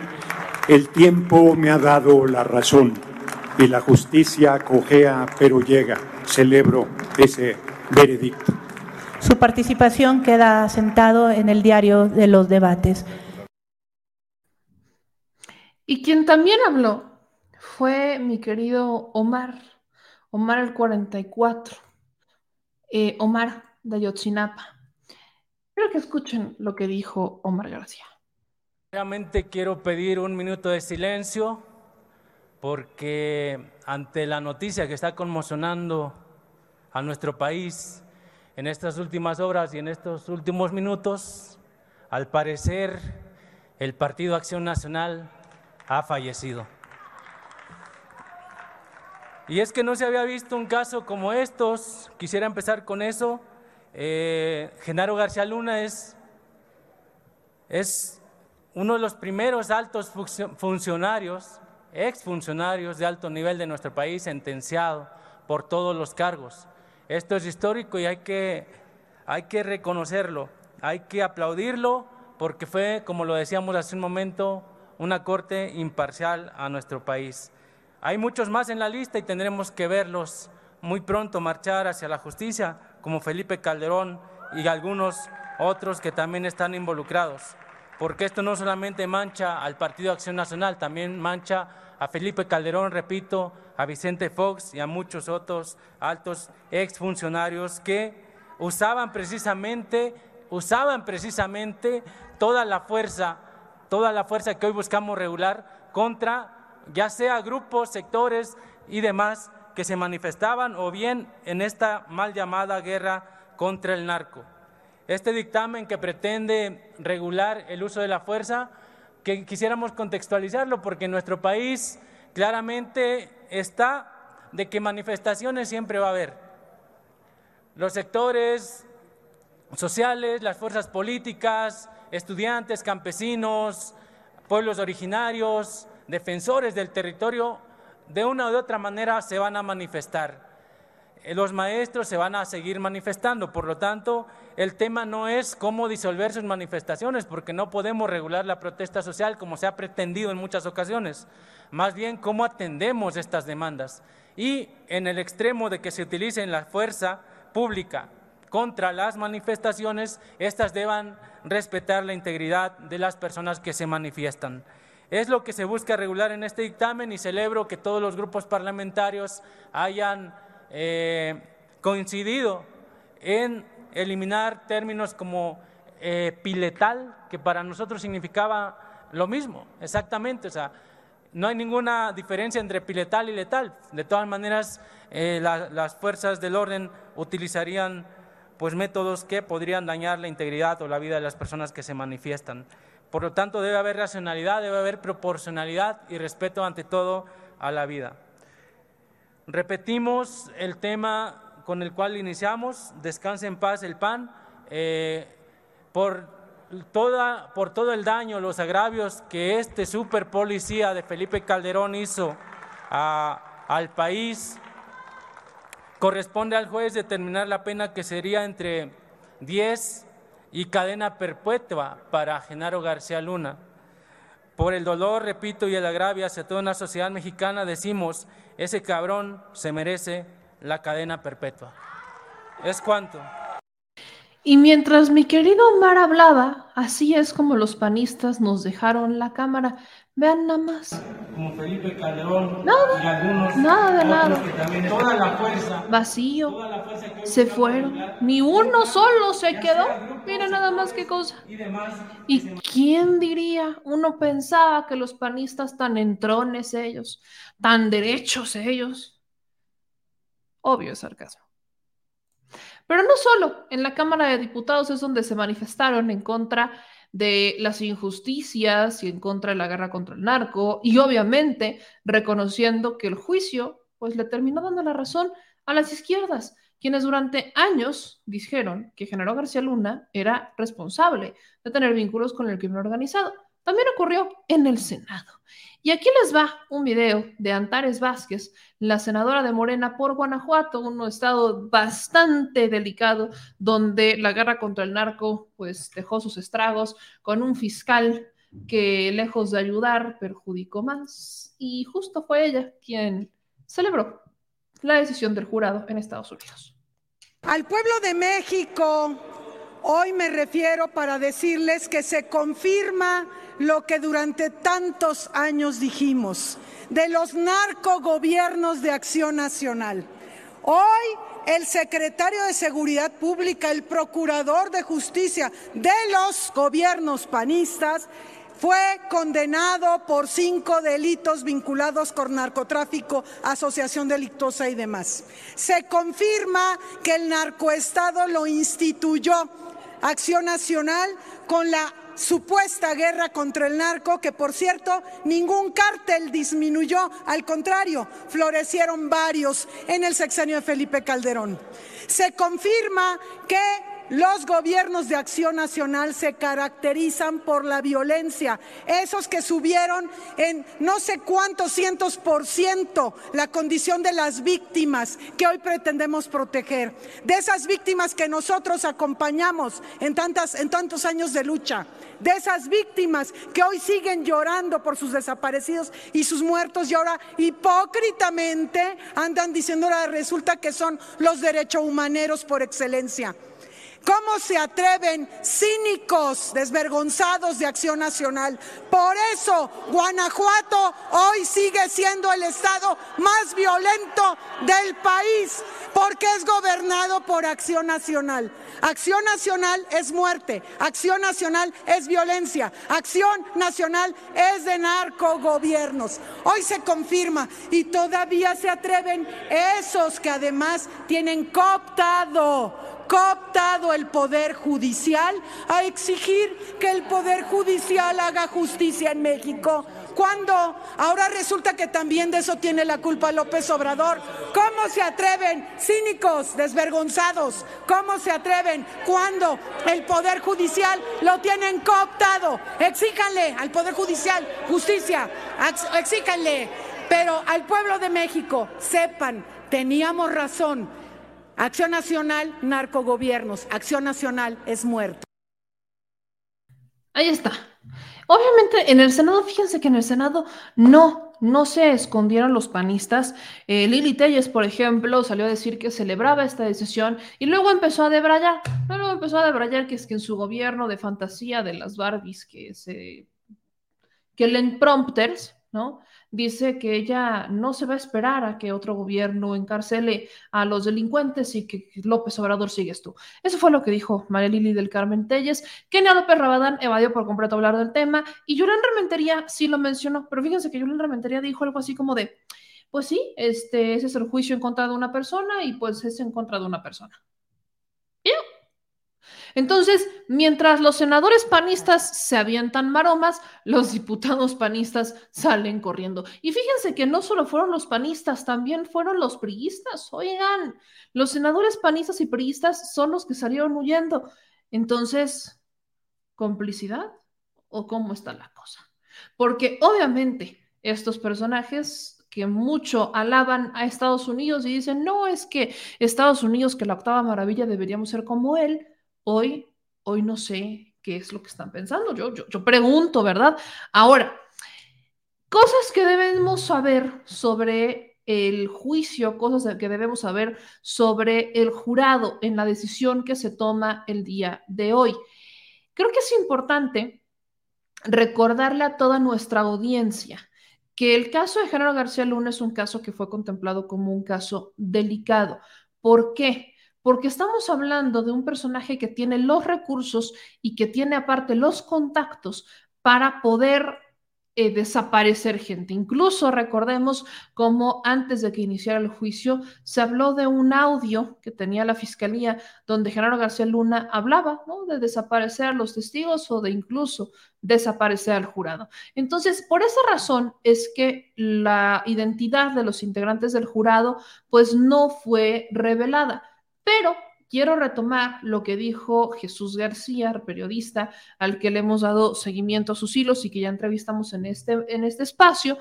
El tiempo me ha dado la razón y la justicia cojea pero llega. Celebro ese veredicto. Su participación queda sentado en el diario de los debates. Y quien también habló fue mi querido Omar, Omar el 44, eh, Omar de Ayotzinapa. Quiero que escuchen lo que dijo Omar García. Realmente quiero pedir un minuto de silencio porque ante la noticia que está conmocionando a nuestro país en estas últimas horas y en estos últimos minutos, al parecer el Partido Acción Nacional ha fallecido. Y es que no se había visto un caso como estos. Quisiera empezar con eso. Eh, Genaro García Luna es, es uno de los primeros altos funcionarios, exfuncionarios de alto nivel de nuestro país, sentenciado por todos los cargos. Esto es histórico y hay que, hay que reconocerlo, hay que aplaudirlo porque fue, como lo decíamos hace un momento, una corte imparcial a nuestro país. Hay muchos más en la lista y tendremos que verlos muy pronto marchar hacia la justicia, como Felipe Calderón y algunos otros que también están involucrados. Porque esto no solamente mancha al Partido Acción Nacional, también mancha a Felipe Calderón, repito, a Vicente Fox y a muchos otros altos exfuncionarios que usaban precisamente, usaban precisamente toda la fuerza, toda la fuerza que hoy buscamos regular contra ya sea grupos, sectores y demás que se manifestaban o bien en esta mal llamada guerra contra el narco. Este dictamen que pretende regular el uso de la fuerza, que quisiéramos contextualizarlo porque en nuestro país claramente está de que manifestaciones siempre va a haber. Los sectores sociales, las fuerzas políticas, estudiantes, campesinos, pueblos originarios, defensores del territorio, de una u otra manera se van a manifestar. Eh, los maestros se van a seguir manifestando, por lo tanto, el tema no es cómo disolver sus manifestaciones, porque no podemos regular la protesta social como se ha pretendido en muchas ocasiones, más bien cómo atendemos estas demandas. Y en el extremo de que se utilice la fuerza pública contra las manifestaciones, estas deban respetar la integridad de las personas que se manifiestan. Es lo que se busca regular en este dictamen y celebro que todos los grupos parlamentarios hayan eh, coincidido en eliminar términos como eh, piletal, que para nosotros significaba lo mismo, exactamente, o sea, no hay ninguna diferencia entre piletal y letal. De todas maneras, eh, las fuerzas del orden utilizarían pues métodos que podrían dañar la integridad o la vida de las personas que se manifiestan. Por lo tanto, debe haber racionalidad, debe haber proporcionalidad y respeto ante todo a la vida. Repetimos el tema con el cual iniciamos, descanse en paz el PAN, eh, por, toda, por todo el daño, los agravios que este super policía de Felipe Calderón hizo al país, corresponde al juez determinar la pena que sería entre 10 y cadena perpetua para Genaro García Luna. Por el dolor, repito, y el agravio hacia toda una sociedad mexicana, decimos, ese cabrón se merece la cadena perpetua. ¿Es cuanto? Y mientras mi querido Omar hablaba, así es como los panistas nos dejaron la cámara. Vean nada más. Como Felipe Calderón nada, y algunos nada de nada. toda la fuerza, vacío. se fueron. Ni uno solo se quedó. Mira nada más qué cosa. ¿Y quién diría? Uno pensaba que los panistas tan entrones ellos, tan derechos ellos. Obvio sarcasmo. Pero no solo, en la Cámara de Diputados es donde se manifestaron en contra de las injusticias y en contra de la guerra contra el narco y obviamente reconociendo que el juicio pues le terminó dando la razón a las izquierdas, quienes durante años dijeron que Genaro García Luna era responsable de tener vínculos con el crimen organizado. También ocurrió en el Senado. Y aquí les va un video de Antares Vázquez, la senadora de Morena por Guanajuato, un estado bastante delicado donde la guerra contra el narco pues dejó sus estragos con un fiscal que lejos de ayudar perjudicó más y justo fue ella quien celebró la decisión del jurado en Estados Unidos. Al pueblo de México, hoy me refiero para decirles que se confirma lo que durante tantos años dijimos de los narcogobiernos de acción nacional. Hoy el secretario de Seguridad Pública, el procurador de justicia de los gobiernos panistas, fue condenado por cinco delitos vinculados con narcotráfico, asociación delictuosa y demás. Se confirma que el narcoestado lo instituyó Acción Nacional con la supuesta guerra contra el narco, que por cierto ningún cártel disminuyó, al contrario, florecieron varios en el sexenio de Felipe Calderón. Se confirma que los gobiernos de acción nacional se caracterizan por la violencia, esos que subieron en no sé cuántos cientos por ciento la condición de las víctimas que hoy pretendemos proteger, de esas víctimas que nosotros acompañamos en, tantas, en tantos años de lucha, de esas víctimas que hoy siguen llorando por sus desaparecidos y sus muertos y ahora hipócritamente andan diciendo ahora resulta que son los derechos humaneros por excelencia. ¿Cómo se atreven cínicos, desvergonzados de Acción Nacional? Por eso Guanajuato hoy sigue siendo el estado más violento del país, porque es gobernado por Acción Nacional. Acción Nacional es muerte, Acción Nacional es violencia, Acción Nacional es de narcogobiernos. Hoy se confirma y todavía se atreven esos que además tienen cooptado cooptado el Poder Judicial a exigir que el Poder Judicial haga justicia en México. Cuando ahora resulta que también de eso tiene la culpa López Obrador. ¿Cómo se atreven, cínicos, desvergonzados? ¿Cómo se atreven cuando el Poder Judicial lo tienen cooptado? Exíjanle al Poder Judicial justicia, exíjanle. Pero al pueblo de México, sepan, teníamos razón Acción Nacional, narcogobiernos. Acción Nacional es muerto. Ahí está. Obviamente en el Senado, fíjense que en el Senado no, no se escondieron los panistas. Eh, Lili Telles, por ejemplo, salió a decir que celebraba esta decisión y luego empezó a debrayar. Luego empezó a debrayar que es que en su gobierno de fantasía de las Barbies, que se que leen prompters, ¿no? Dice que ella no se va a esperar a que otro gobierno encarcele a los delincuentes y que López Obrador sigues tú. Eso fue lo que dijo María Lili del Carmen Telles. Kenia López Rabadán evadió por completo hablar del tema y Julián Rementería sí lo mencionó, pero fíjense que Julián Rementería dijo algo así como de, pues sí, este, ese es el juicio en contra de una persona y pues es en contra de una persona. Entonces, mientras los senadores panistas se avientan maromas, los diputados panistas salen corriendo. Y fíjense que no solo fueron los panistas, también fueron los priistas. Oigan, los senadores panistas y priistas son los que salieron huyendo. Entonces, ¿complicidad o cómo está la cosa? Porque obviamente estos personajes que mucho alaban a Estados Unidos y dicen, no, es que Estados Unidos, que la octava maravilla deberíamos ser como él, Hoy, hoy no sé qué es lo que están pensando. Yo, yo, yo pregunto, ¿verdad? Ahora, cosas que debemos saber sobre el juicio, cosas que debemos saber sobre el jurado en la decisión que se toma el día de hoy. Creo que es importante recordarle a toda nuestra audiencia que el caso de Genaro García Luna es un caso que fue contemplado como un caso delicado. ¿Por qué? Porque estamos hablando de un personaje que tiene los recursos y que tiene aparte los contactos para poder eh, desaparecer gente. Incluso recordemos cómo antes de que iniciara el juicio se habló de un audio que tenía la fiscalía donde Genaro García Luna hablaba de desaparecer a los testigos o de incluso desaparecer al jurado. Entonces, por esa razón es que la identidad de los integrantes del jurado pues no fue revelada. Pero quiero retomar lo que dijo Jesús García, periodista al que le hemos dado seguimiento a sus hilos y que ya entrevistamos en este, en este espacio,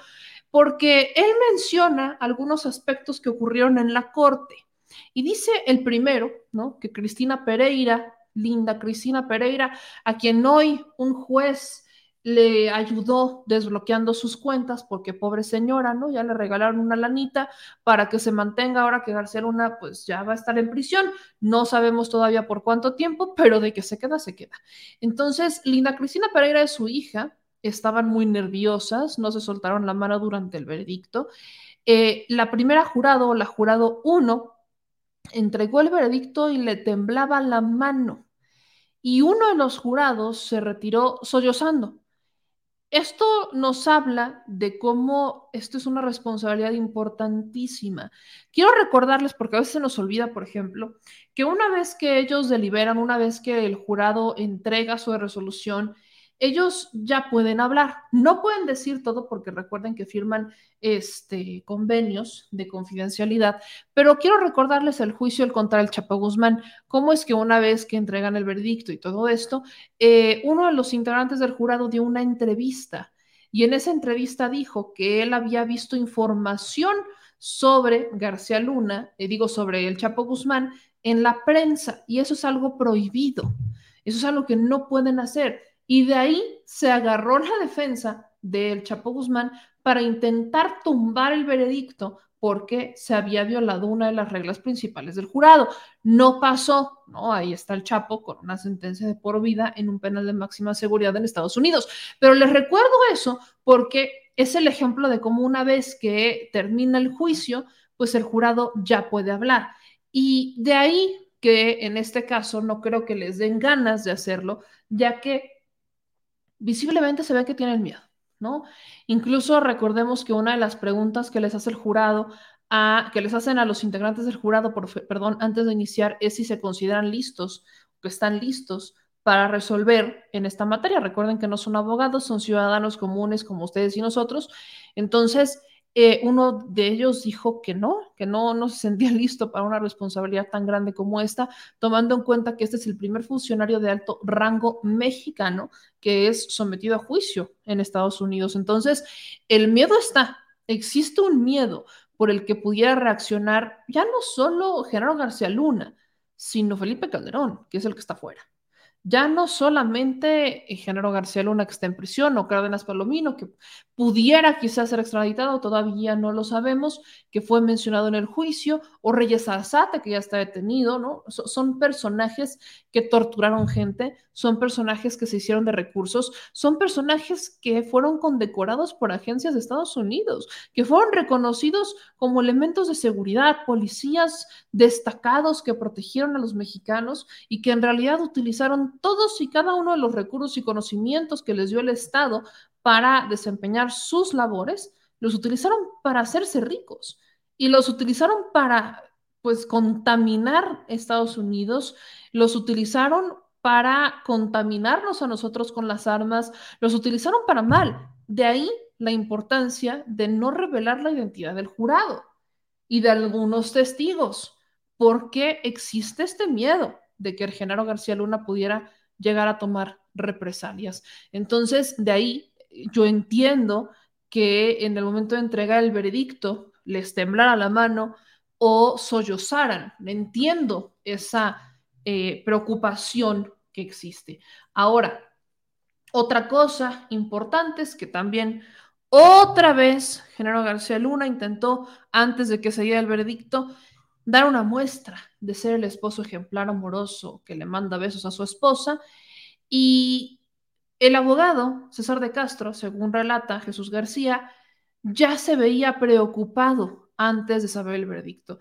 porque él menciona algunos aspectos que ocurrieron en la corte. Y dice el primero, ¿no? Que Cristina Pereira, linda Cristina Pereira, a quien hoy un juez le ayudó desbloqueando sus cuentas porque pobre señora, ¿no? Ya le regalaron una lanita para que se mantenga ahora que García Luna pues ya va a estar en prisión. No sabemos todavía por cuánto tiempo, pero de que se queda, se queda. Entonces, Linda Cristina Pereira y su hija estaban muy nerviosas, no se soltaron la mano durante el veredicto. Eh, la primera jurado, la jurado 1, entregó el veredicto y le temblaba la mano. Y uno de los jurados se retiró sollozando esto nos habla de cómo esto es una responsabilidad importantísima. Quiero recordarles, porque a veces se nos olvida, por ejemplo, que una vez que ellos deliberan, una vez que el jurado entrega su resolución, ellos ya pueden hablar. No pueden decir todo porque recuerden que firman este, convenios de confidencialidad, pero quiero recordarles el juicio contra el Chapo Guzmán. ¿Cómo es que una vez que entregan el veredicto y todo esto, eh, uno de los integrantes del jurado dio una entrevista y en esa entrevista dijo que él había visto información sobre García Luna, eh, digo, sobre el Chapo Guzmán en la prensa y eso es algo prohibido. Eso es algo que no pueden hacer y de ahí se agarró la defensa del Chapo Guzmán para intentar tumbar el veredicto porque se había violado una de las reglas principales del jurado. No pasó, ¿no? Ahí está el Chapo con una sentencia de por vida en un penal de máxima seguridad en Estados Unidos. Pero les recuerdo eso porque es el ejemplo de cómo una vez que termina el juicio, pues el jurado ya puede hablar. Y de ahí que en este caso no creo que les den ganas de hacerlo, ya que visiblemente se ve que tienen miedo. ¿no? Incluso recordemos que una de las preguntas que les hace el jurado, a, que les hacen a los integrantes del jurado, por, perdón, antes de iniciar, es si se consideran listos, que están listos para resolver en esta materia. Recuerden que no son abogados, son ciudadanos comunes como ustedes y nosotros. Entonces, eh, uno de ellos dijo que no, que no, no se sentía <laughs> listo para una responsabilidad tan grande como esta, tomando en cuenta que este es el primer funcionario de alto rango mexicano que es sometido a juicio en Estados Unidos. Entonces, el miedo está, existe un miedo por el que pudiera reaccionar ya no solo Genaro García Luna, sino Felipe Calderón, que es el que está fuera ya no solamente el Género García Luna que está en prisión o Cárdenas Palomino que pudiera quizás ser extraditado, todavía no lo sabemos, que fue mencionado en el juicio, o Reyes Arzate que ya está detenido, ¿no? son personajes que torturaron gente, son personajes que se hicieron de recursos, son personajes que fueron condecorados por agencias de Estados Unidos, que fueron reconocidos como elementos de seguridad, policías destacados que protegieron a los mexicanos y que en realidad utilizaron todos y cada uno de los recursos y conocimientos que les dio el Estado para desempeñar sus labores, los utilizaron para hacerse ricos y los utilizaron para, pues, contaminar Estados Unidos, los utilizaron para contaminarnos a nosotros con las armas, los utilizaron para mal. De ahí la importancia de no revelar la identidad del jurado y de algunos testigos, porque existe este miedo de que Genaro García Luna pudiera llegar a tomar represalias. Entonces, de ahí yo entiendo que en el momento de entregar el veredicto les temblara la mano o sollozaran. Entiendo esa eh, preocupación que existe. Ahora, otra cosa importante es que también otra vez Genaro García Luna intentó, antes de que se diera el veredicto, dar una muestra de ser el esposo ejemplar amoroso que le manda besos a su esposa. Y el abogado, César de Castro, según relata Jesús García, ya se veía preocupado antes de saber el veredicto.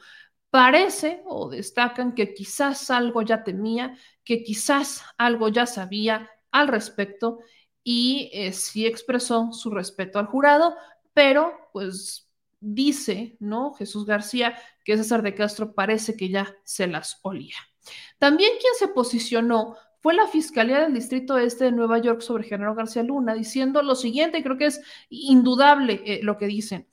Parece o destacan que quizás algo ya temía, que quizás algo ya sabía al respecto y eh, sí expresó su respeto al jurado, pero pues dice, ¿no? Jesús García, que César de Castro parece que ya se las olía. También quien se posicionó fue la Fiscalía del Distrito Este de Nueva York sobre Genaro García Luna, diciendo lo siguiente, y creo que es indudable eh, lo que dicen.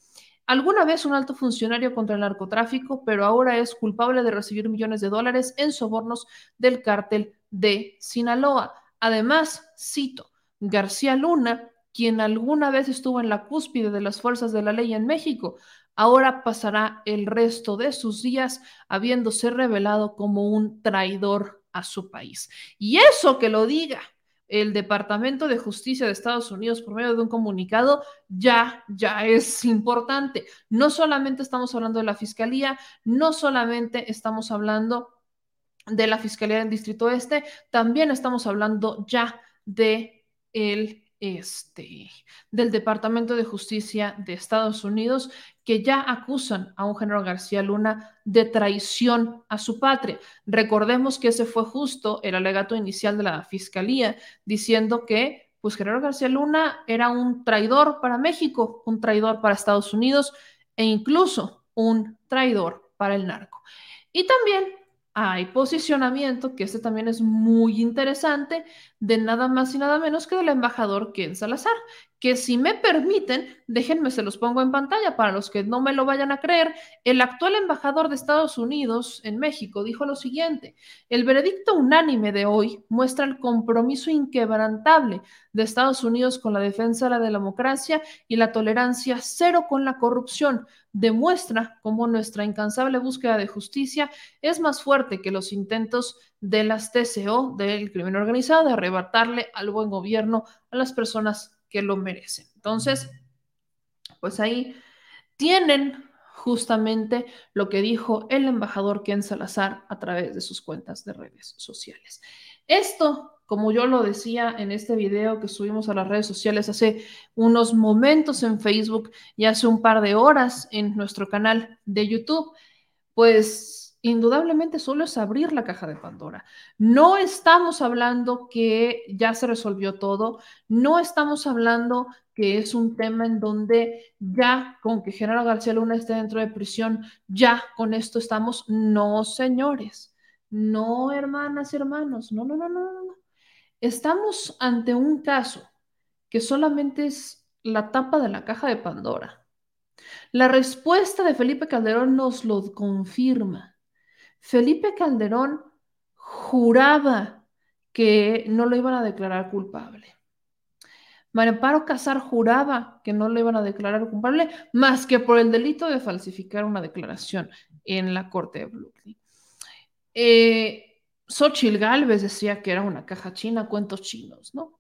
Alguna vez un alto funcionario contra el narcotráfico, pero ahora es culpable de recibir millones de dólares en sobornos del cártel de Sinaloa. Además, cito, García Luna quien alguna vez estuvo en la cúspide de las fuerzas de la ley en México, ahora pasará el resto de sus días habiéndose revelado como un traidor a su país. Y eso que lo diga el Departamento de Justicia de Estados Unidos por medio de un comunicado ya, ya es importante. No solamente estamos hablando de la Fiscalía, no solamente estamos hablando de la Fiscalía del Distrito Este, también estamos hablando ya de el este, del Departamento de Justicia de Estados Unidos que ya acusan a un general García Luna de traición a su patria. Recordemos que ese fue justo el alegato inicial de la Fiscalía, diciendo que pues General García Luna era un traidor para México, un traidor para Estados Unidos e incluso un traidor para el narco. Y también hay posicionamiento, que este también es muy interesante, de nada más y nada menos que del embajador Ken Salazar, que si me permiten, déjenme, se los pongo en pantalla para los que no me lo vayan a creer, el actual embajador de Estados Unidos en México dijo lo siguiente, el veredicto unánime de hoy muestra el compromiso inquebrantable de Estados Unidos con la defensa de la democracia y la tolerancia cero con la corrupción, demuestra cómo nuestra incansable búsqueda de justicia es más fuerte que los intentos de las TCO, del crimen organizado, de arrebatarle al buen gobierno a las personas que lo merecen. Entonces, pues ahí tienen justamente lo que dijo el embajador Ken Salazar a través de sus cuentas de redes sociales. Esto, como yo lo decía en este video que subimos a las redes sociales hace unos momentos en Facebook y hace un par de horas en nuestro canal de YouTube, pues indudablemente solo es abrir la caja de Pandora. No estamos hablando que ya se resolvió todo, no estamos hablando que es un tema en donde ya con que Genaro García Luna esté dentro de prisión, ya con esto estamos. No, señores, no, hermanas y hermanos, no, no, no, no, no. Estamos ante un caso que solamente es la tapa de la caja de Pandora. La respuesta de Felipe Calderón nos lo confirma. Felipe Calderón juraba que no lo iban a declarar culpable. María Casar juraba que no le iban a declarar culpable más que por el delito de falsificar una declaración en la corte de Brooklyn. Eh, Xochitl Galvez decía que era una caja china, cuentos chinos, ¿no?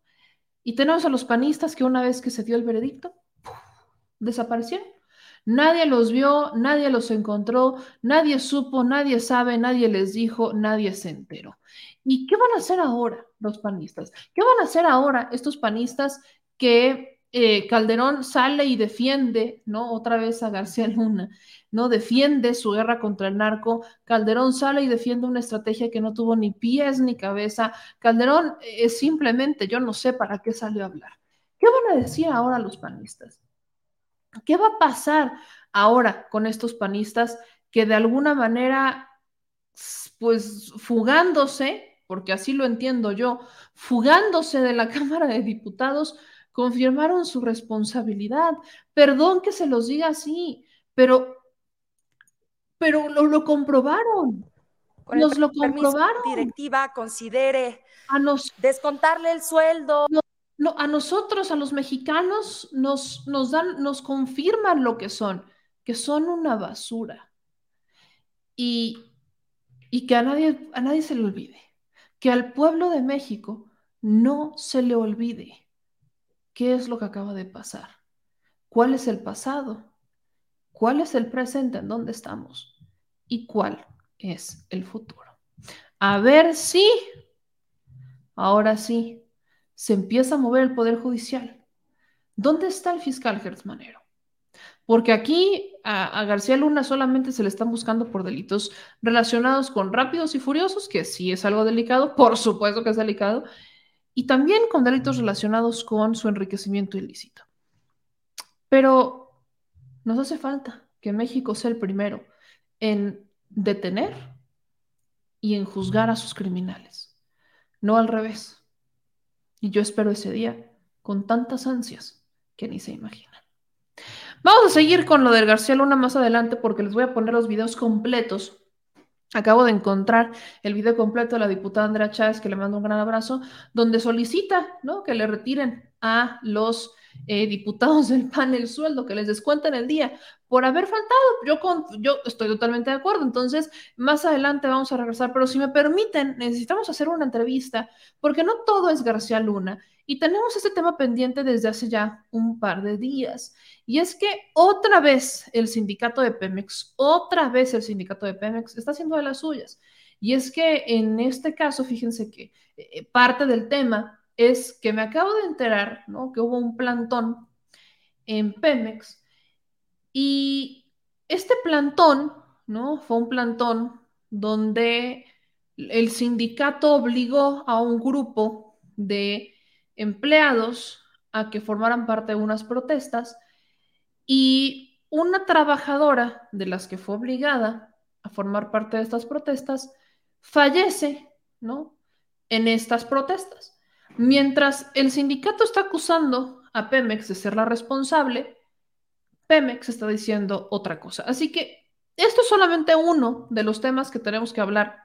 Y tenemos a los panistas que una vez que se dio el veredicto, desaparecieron. Nadie los vio, nadie los encontró, nadie supo, nadie sabe, nadie les dijo, nadie se enteró. ¿Y qué van a hacer ahora los panistas? ¿Qué van a hacer ahora estos panistas que eh, Calderón sale y defiende, ¿no? Otra vez a García Luna, ¿no? Defiende su guerra contra el narco. Calderón sale y defiende una estrategia que no tuvo ni pies ni cabeza. Calderón es eh, simplemente, yo no sé para qué salió a hablar. ¿Qué van a decir ahora los panistas? ¿Qué va a pasar ahora con estos panistas que de alguna manera, pues fugándose, porque así lo entiendo yo, fugándose de la <laughs> Cámara de Diputados, confirmaron su responsabilidad. Perdón que se los diga así, pero, pero lo, lo comprobaron. Nos lo comprobaron. directiva considere a nos, descontarle el sueldo. A nosotros, a los mexicanos, nos, nos dan, nos confirman lo que son, que son una basura. Y, y que a nadie, a nadie se le olvide, que al pueblo de México no se le olvide ¿Qué es lo que acaba de pasar? ¿Cuál es el pasado? ¿Cuál es el presente? ¿En dónde estamos? ¿Y cuál es el futuro? A ver si, ahora sí, se empieza a mover el Poder Judicial. ¿Dónde está el fiscal Gertz Manero? Porque aquí a, García Luna solamente se le están buscando por delitos relacionados con rápidos y furiosos, que sí es algo delicado, por supuesto que es delicado, y también con delitos relacionados con su enriquecimiento ilícito. Pero nos hace falta que México sea el primero en detener y en juzgar a sus criminales, no al revés. Y yo espero ese día con tantas ansias que ni se imaginan. Vamos a seguir con lo del García Luna más adelante porque les voy a poner los videos completos Acabo de encontrar el video completo de la diputada Andrea Chávez, que le mando un gran abrazo, donde solicita ¿no? que le retiren a los eh, diputados del PAN el sueldo, que les descuenten el día por haber faltado. Yo, con, yo estoy totalmente de acuerdo. Entonces, más adelante vamos a regresar, pero si me permiten, necesitamos hacer una entrevista, porque no todo es García Luna. Y tenemos este tema pendiente desde hace ya un par de días. Y es que otra vez el sindicato de Pemex, otra vez el sindicato de Pemex está haciendo de las suyas. Y es que en este caso, fíjense que eh, parte del tema es que me acabo de enterar, ¿no? Que hubo un plantón en Pemex y este plantón, ¿no? Fue un plantón donde el sindicato obligó a un grupo de empleados a que formaran parte de unas protestas y una trabajadora de las que fue obligada a formar parte de estas protestas fallece, ¿no? En estas protestas. Mientras el sindicato está acusando a Pemex de ser la responsable, Pemex está diciendo otra cosa. Así que esto es solamente uno de los temas que tenemos que hablar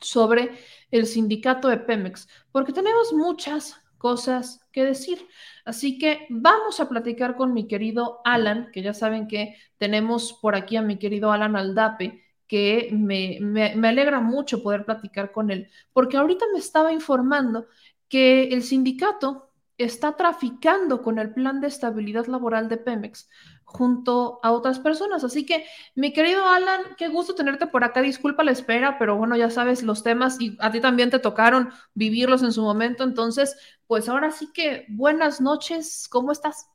sobre el sindicato de Pemex, porque tenemos muchas cosas que decir. Así que vamos a platicar con mi querido Alan, que ya saben que tenemos por aquí a mi querido Alan Aldape, que me, me, alegra mucho poder platicar con él, porque ahorita me estaba informando que el sindicato está traficando con el plan de estabilidad laboral de Pemex, junto a otras personas. Así que, mi querido Alan, qué gusto tenerte por acá. Disculpa la espera, pero bueno, ya sabes los temas y a ti también te tocaron vivirlos en su momento. Entonces, pues ahora sí que buenas noches. ¿Cómo estás?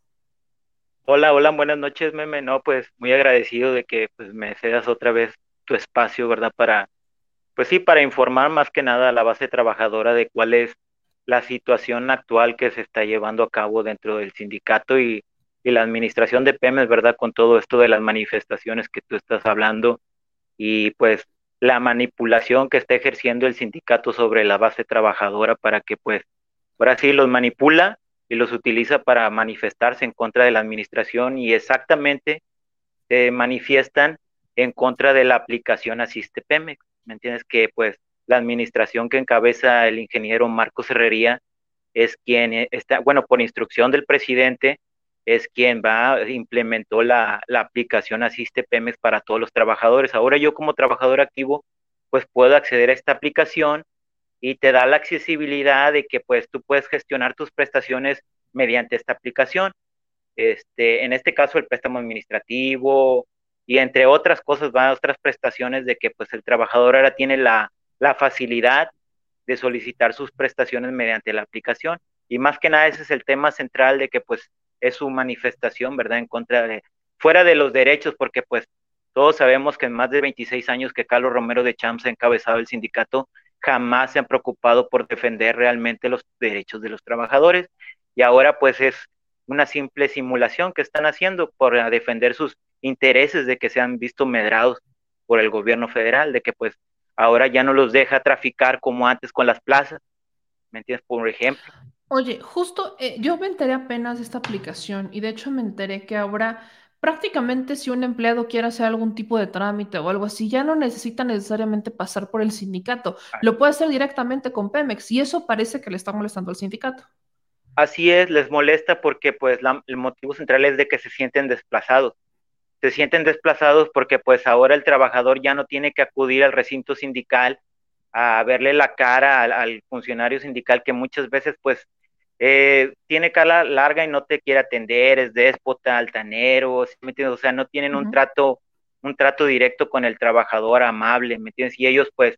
Hola, hola, buenas noches, meme. No, pues muy agradecido de que pues, me cedas otra vez tu espacio, ¿verdad? Para, pues sí, para informar más que nada a la base trabajadora de cuál es la situación actual que se está llevando a cabo dentro del sindicato y y la administración de Pemes, ¿verdad? Con todo esto de las manifestaciones que tú estás hablando y pues la manipulación que está ejerciendo el sindicato sobre la base trabajadora para que pues ahora sí los manipula y los utiliza para manifestarse en contra de la administración y exactamente se manifiestan en contra de la aplicación Asiste Pemex. ¿Me entiendes? Que pues la administración que encabeza el ingeniero Marcos Herrería es quien está, bueno, por instrucción del presidente, es quien va, implementó la, la aplicación Asiste Pemex para todos los trabajadores. Ahora yo como trabajador activo, pues puedo acceder a esta aplicación y te da la accesibilidad de que pues tú puedes gestionar tus prestaciones mediante esta aplicación. Este, en este caso el préstamo administrativo y entre otras cosas van otras prestaciones de que pues el trabajador ahora tiene la, la facilidad de solicitar sus prestaciones mediante la aplicación. Y más que nada ese es el tema central de que pues es su manifestación, ¿verdad? En contra de, fuera de los derechos, porque pues todos sabemos que en más de 26 años que Carlos Romero de Champs ha encabezado el sindicato, jamás se han preocupado por defender realmente los derechos de los trabajadores y ahora pues es una simple simulación que están haciendo por defender sus intereses de que se han visto medrados por el gobierno federal, de que pues ahora ya no los deja traficar como antes con las plazas, ¿me entiendes? Por ejemplo. Oye, justo eh, yo me enteré apenas de esta aplicación y de hecho me enteré que ahora prácticamente si un empleado quiere hacer algún tipo de trámite o algo así, ya no necesita necesariamente pasar por el sindicato, lo puede hacer directamente con Pemex y eso parece que le está molestando al sindicato. Así es, les molesta porque pues el motivo central es de que se sienten desplazados. Se sienten desplazados porque pues ahora el trabajador ya no tiene que acudir al recinto sindical a verle la cara al, funcionario sindical que muchas veces pues eh, tiene cara larga y no te quiere atender, es déspota, altanero, o sea, no tienen un trato, un trato directo con el trabajador amable, ¿me entiendes? Y ellos pues,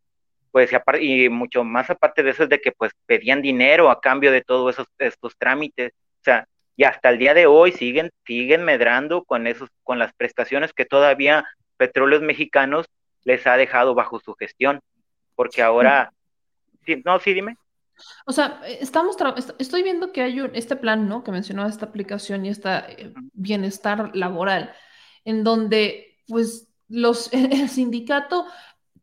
pues, y mucho más aparte de eso es de que pues pedían dinero a cambio de todos esos, estos trámites, o sea, y hasta el día de hoy siguen, siguen medrando con esos, con las prestaciones que todavía Petróleos Mexicanos les ha dejado bajo su gestión porque ahora, no, sí, dime. O sea, estamos estoy viendo que hay un, este plan, ¿no? Que mencionó esta aplicación y este bienestar laboral, en donde, pues, los, <laughs> el sindicato,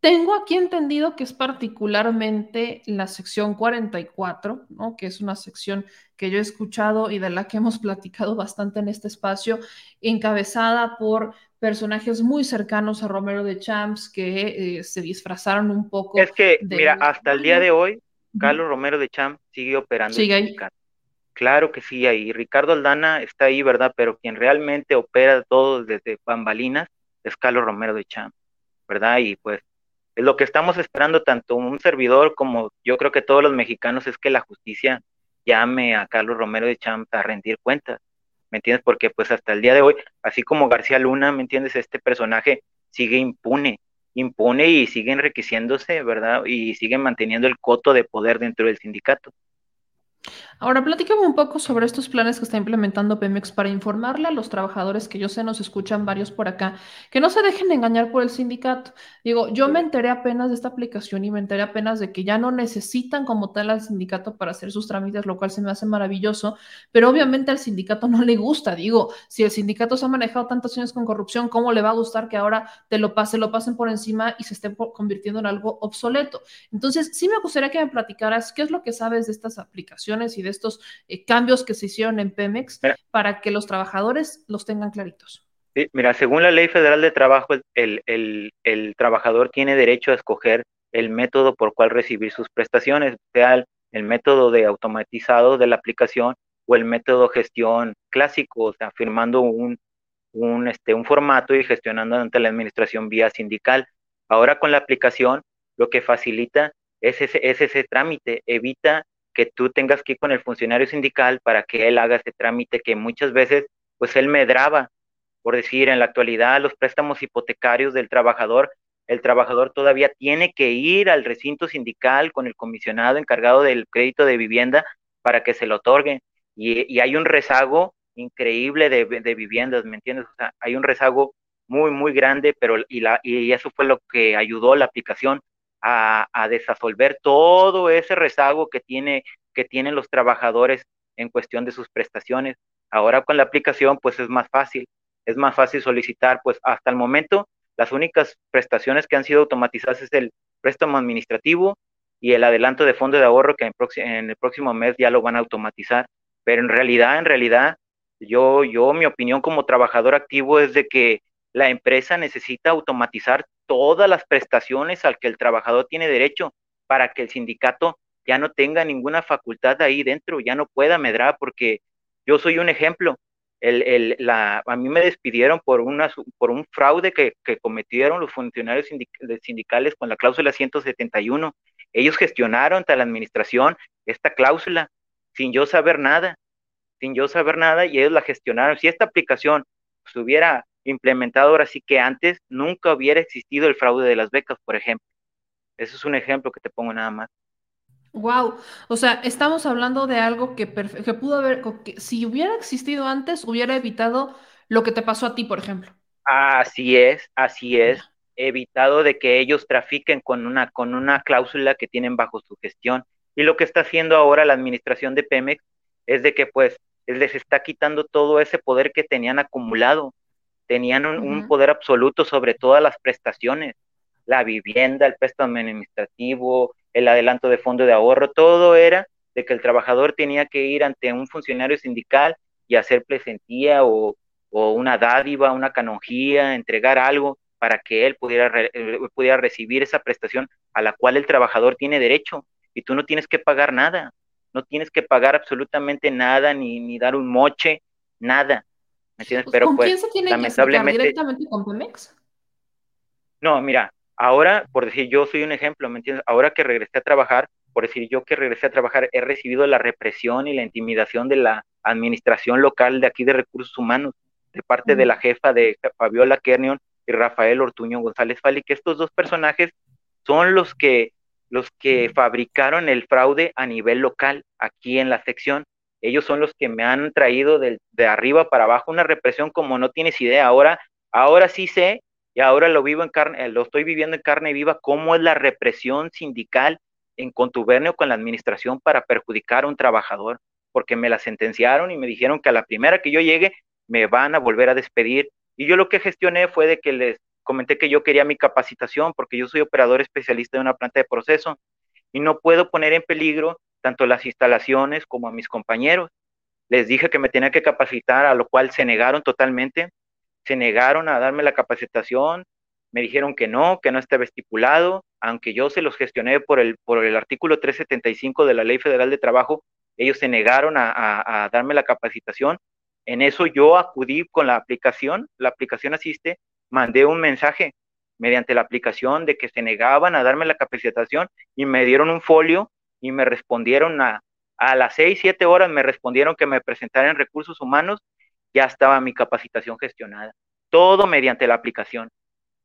tengo aquí entendido que es particularmente la sección 44, ¿no? Que es una sección que yo he escuchado y de la que hemos <laughs> platicado bastante en este espacio, encabezada por personajes muy cercanos a Romero de Champs que eh, se disfrazaron un poco. Es que, mira, hasta el día de hoy, Carlos Romero de Champs sigue operando. Sigue ahí. Claro que sí, ahí. Ricardo Aldana está ahí, ¿verdad? Pero quien realmente opera todo desde bambalinas es Carlos Romero de Champs, ¿verdad? Y pues es lo que estamos esperando tanto un servidor como yo creo que todos los mexicanos es que la justicia llame a Carlos Romero de Champs a rendir cuentas ¿me entiendes? Porque pues hasta el día de hoy, así como García Luna, ¿me entiendes? Este personaje sigue impune, impune y sigue enriqueciéndose, ¿verdad? Y sigue manteniendo el coto de poder dentro del sindicato. Ahora, platícame un poco sobre estos planes que está implementando Pemex para informarle a los trabajadores que yo sé nos escuchan varios por acá, que no se dejen engañar por el sindicato. Digo, yo me enteré apenas de esta aplicación y me enteré apenas de que ya no necesitan como tal al sindicato para hacer sus trámites, lo cual se me hace maravilloso, pero obviamente al sindicato <laughs> no le gusta. Digo, si el sindicato se ha manejado tantos años con corrupción, ¿cómo le va a gustar que ahora te lo pase, lo pasen por encima y se esté convirtiendo en algo obsoleto? Entonces, sí me gustaría que me platicaras qué es lo que sabes de estas aplicaciones y de estos eh, cambios que se hicieron en Pemex para que los trabajadores los tengan claritos. mira, según la Ley Federal de Trabajo, el, el, trabajador tiene derecho a escoger el método por cual recibir sus prestaciones, sea el, método de automatizado de la aplicación o el método gestión clásico, o sea, firmando un, un, este, un formato y gestionando ante la administración vía sindical. Ahora con la aplicación, lo que facilita es ese, es ese trámite, evita que tú tengas que ir con el funcionario sindical para que él haga ese trámite que muchas veces, pues él medraba Por decir, en la actualidad, los préstamos hipotecarios del trabajador, el trabajador todavía tiene que ir al recinto sindical con el comisionado encargado del crédito de vivienda para que se lo otorguen. Y, hay un rezago increíble de, viviendas, ¿me entiendes? O sea, hay un rezago muy, muy grande, pero y, la, y eso fue lo que ayudó la aplicación a, a desasolver todo ese rezago que, tiene, que tienen los trabajadores en cuestión de sus prestaciones. Ahora con la aplicación, pues es más fácil, es más fácil solicitar, pues hasta el momento las únicas prestaciones que han sido automatizadas es el préstamo administrativo y el adelanto de fondo de ahorro que en, el próximo mes ya lo van a automatizar. Pero en realidad, en realidad, yo, yo, mi opinión como trabajador activo es de que la empresa necesita automatizar todas las prestaciones al que el trabajador tiene derecho para que el sindicato ya no tenga ninguna facultad ahí dentro, ya no pueda medrar, porque yo soy un ejemplo. El, el, a mí me despidieron por, una, por un fraude que, cometieron los funcionarios sindicales con la cláusula 171. Ellos gestionaron ante la administración esta cláusula sin yo saber nada, sin yo saber nada y ellos la gestionaron. Si esta aplicación se hubiera implementado ahora sí que antes, nunca hubiera existido el fraude de las becas, por ejemplo. Eso es un ejemplo que te pongo nada más. Wow, o sea, estamos hablando de algo que, que pudo haber, que si hubiera existido antes, hubiera evitado lo que te pasó a ti, por ejemplo. Así es, así es. Evitado de que ellos trafiquen con una, con una cláusula que tienen bajo su gestión. Y lo que está haciendo ahora la administración de Pemex es de que pues les está quitando todo ese poder que tenían acumulado. Tenían un poder absoluto sobre todas las prestaciones, la vivienda, el préstamo administrativo, el adelanto de fondo de ahorro, todo era de que el trabajador tenía que ir ante un funcionario sindical y hacer presentía o, una dádiva, una canonjía, entregar algo para que él pudiera, eh, pudiera recibir esa prestación a la cual el trabajador tiene derecho y tú no tienes que pagar nada, no tienes que pagar absolutamente nada ni, ni dar un moche, nada. ¿Me entiendes? Pero ¿Con pues, quién se tiene lamentablemente, que directamente con Pemex? No, mira, Ahora, por decir, yo soy un ejemplo, ¿me entiendes? Ahora que regresé a trabajar, por decir, yo que regresé a trabajar, he recibido la represión y la intimidación de la administración local de aquí de recursos humanos, de parte de la jefa de Fabiola Kernion y Rafael Ortuño González Fali, que estos dos personajes son los que, los que fabricaron el fraude a nivel local, aquí en la sección. Ellos son los que me han traído de, arriba para abajo una represión como no tienes idea. Ahora, ahora sí sé y ahora lo vivo en carne, eh, lo estoy viviendo en carne viva, cómo es la represión sindical en contubernio con la administración para perjudicar a un trabajador, porque me la sentenciaron y me dijeron que a la primera que yo llegue me van a volver a despedir. Y yo lo que gestioné fue de que les comenté que yo quería mi capacitación, porque yo soy operador especialista de una planta de proceso y no puedo poner en peligro tanto las instalaciones como a mis compañeros. Les dije que me tenía que capacitar, a lo cual se negaron totalmente se negaron a darme la capacitación, me dijeron que no, que no estaba estipulado, aunque yo se los gestioné por el, por el artículo 375 de la Ley Federal de Trabajo, ellos se negaron a, darme la capacitación. En eso yo acudí con la aplicación, la aplicación asiste, mandé un mensaje mediante la aplicación de que se negaban a darme la capacitación y me dieron un folio y me respondieron a, a las seis, siete horas me respondieron que me presentara en recursos humanos ya estaba mi capacitación gestionada. Todo mediante la aplicación,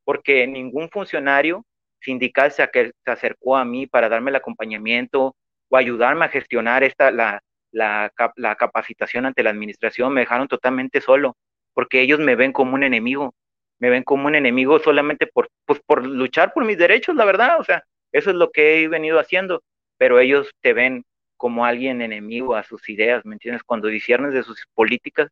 porque ningún funcionario sindical se, acercó a mí para darme el acompañamiento o ayudarme a gestionar esta, la, la, capacitación ante la administración. Me dejaron totalmente solo, porque ellos me ven como un enemigo, me ven como un enemigo solamente por, pues, por luchar por mis derechos, la verdad. O sea, eso es lo que he venido haciendo, pero ellos te ven como alguien enemigo a sus ideas, ¿me entiendes? Cuando disiernes de sus políticas,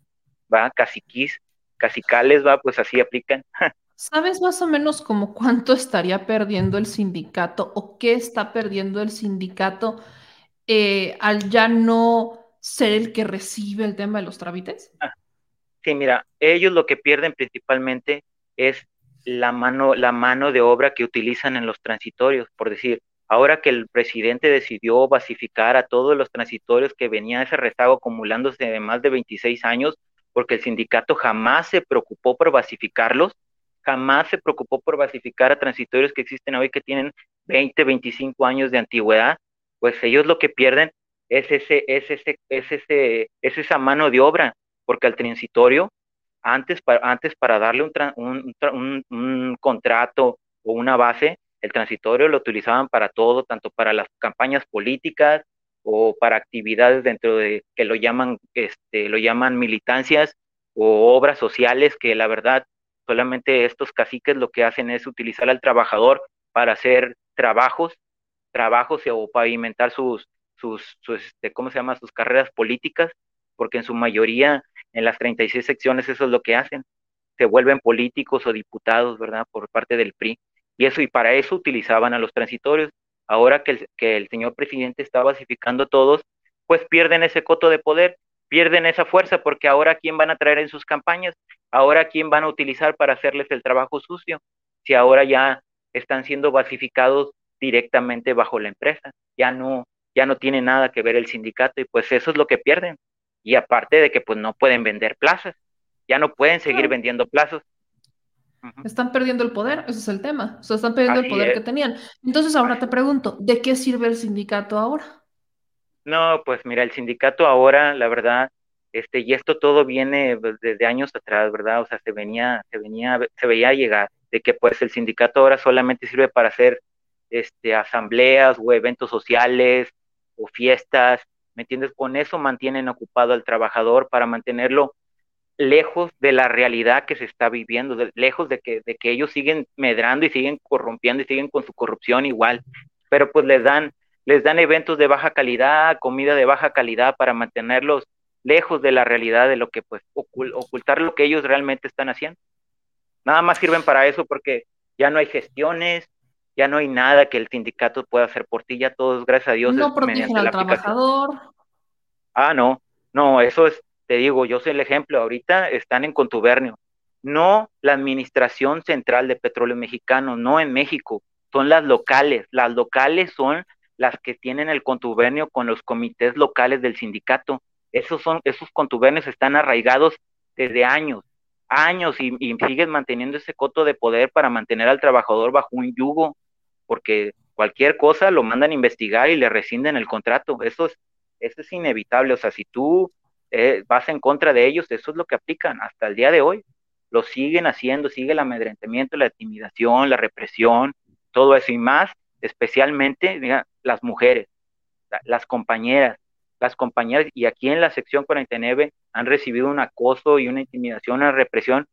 va, caciquís, cacicales, va, pues así aplican. <laughs> ¿Sabes más o menos como cuánto estaría perdiendo el sindicato o qué está perdiendo el sindicato eh, al ya no ser el que recibe el tema de los trámites? Ah, sí, mira, ellos lo que pierden principalmente es la mano, la mano de obra que utilizan en los transitorios, por decir, ahora que el presidente decidió basificar a todos los transitorios que venía ese rezago acumulándose de más de 26 años, porque el sindicato jamás se preocupó por basificarlos, jamás se preocupó por basificar a transitorios que existen hoy que tienen 20, 25 años de antigüedad, pues ellos lo que pierden es ese, es ese, es ese, es esa mano de obra, porque al transitorio, antes para, antes para darle un, un, un, contrato o una base, el transitorio lo utilizaban para todo, tanto para las campañas políticas o para actividades dentro de que lo llaman, este, lo llaman militancias o obras sociales que la verdad solamente estos caciques lo que hacen es utilizar al trabajador para hacer trabajos, trabajos o pavimentar sus, sus, sus este, ¿cómo se llama? Sus carreras políticas, porque en su mayoría en las 36 secciones eso es lo que hacen, se vuelven políticos o diputados, ¿verdad? Por parte del PRI. Y eso, y para eso utilizaban a los transitorios. Ahora que el, que el señor presidente está basificando a todos, pues pierden ese coto de poder, pierden esa fuerza, porque ahora quién van a traer en sus campañas, ahora quién van a utilizar para hacerles el trabajo sucio, si ahora ya están siendo basificados directamente bajo la empresa, ya no, ya no tiene nada que ver el sindicato y pues eso es lo que pierden y aparte de que pues no pueden vender plazas, ya no pueden seguir vendiendo plazas. Están perdiendo el poder, ese es el tema, o sea, están perdiendo el poder que tenían. Entonces ahora te pregunto, ¿de qué sirve el sindicato ahora? No, pues mira, el sindicato ahora, la verdad, este, y esto todo viene pues, desde años atrás, ¿verdad? O sea, se venía, se venía, se veía llegar de que pues el sindicato ahora solamente sirve para hacer este, asambleas o eventos sociales o fiestas, ¿me entiendes? Con eso mantienen ocupado al trabajador para mantenerlo lejos de la realidad que se está viviendo, lejos de que, de que ellos siguen medrando y siguen corrompiendo y siguen con su corrupción igual, pero pues les dan, les dan eventos de baja calidad, comida de baja calidad para mantenerlos lejos de la realidad de lo que pues ocultar lo que ellos realmente están haciendo. Nada más sirven para eso porque ya no hay gestiones, ya no hay nada que el sindicato pueda hacer por ti, ya todos, gracias a Dios. No protegen al trabajador. Ah, no, no, eso es, te digo, yo soy el ejemplo, ahorita están en contubernio. No la Administración Central de Petróleo Mexicano, no en México, son las locales. Las locales son las que tienen el contubernio con los comités locales del sindicato. Esos son, esos contubernios están arraigados desde años, años y, y siguen manteniendo ese coto de poder para mantener al trabajador bajo un yugo porque cualquier cosa lo mandan a investigar y le rescinden el contrato. Eso es, eso es inevitable. O sea, si tú eh, vas en contra de ellos, eso es lo que aplican hasta el día de hoy. Lo siguen haciendo, sigue el amedrentamiento, la intimidación, la represión, todo eso y más, especialmente las mujeres, las compañeras, las compañeras, y aquí en la sección 49 han recibido un acoso y una intimidación, una represión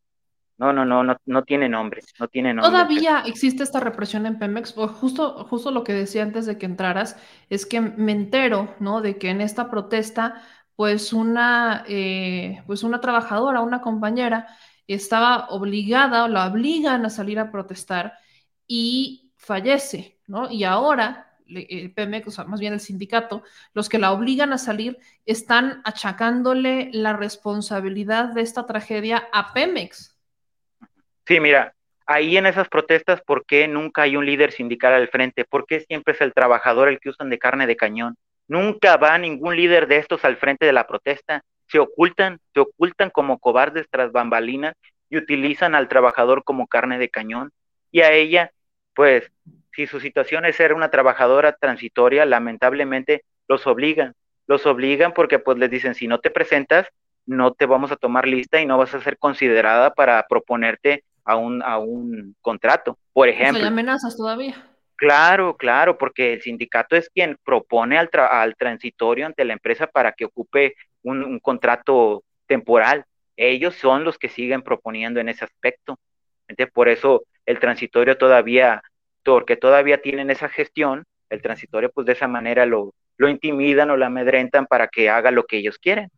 no, no, no, no, no tiene nombre, no tiene nombre. Todavía existe esta represión en Pemex. Justo, justo lo que decía antes de que entraras es que me entero, ¿no? De que en esta protesta, pues una, eh, pues una trabajadora, una compañera, estaba obligada o la obligan a salir a protestar y fallece, ¿no? Y ahora el Pemex, o sea, más bien el sindicato, los que la obligan a salir, están achacándole la responsabilidad de esta tragedia a Pemex. Sí, mira, ahí en esas protestas, ¿por qué nunca hay un líder sindical al frente? ¿Por qué siempre es el trabajador el que usan de carne de cañón? Nunca va ningún líder de estos al frente de la protesta. Se ocultan, se ocultan como cobardes tras bambalinas y utilizan al trabajador como carne de cañón. Y a ella, pues, si su situación es ser una trabajadora transitoria, lamentablemente los obligan. Los obligan porque pues les dicen, si no te presentas, no te vamos a tomar lista y no vas a ser considerada para proponerte a un, a un contrato, por ejemplo. hay amenazas todavía. Claro, claro, porque el sindicato es quien propone al, al transitorio ante la empresa para que ocupe un, contrato temporal. Ellos son los que siguen proponiendo en ese aspecto. Entonces, por eso el transitorio todavía, porque todavía tienen esa gestión, el transitorio pues de esa manera lo, lo intimidan o lo amedrentan para que haga lo que ellos quieren.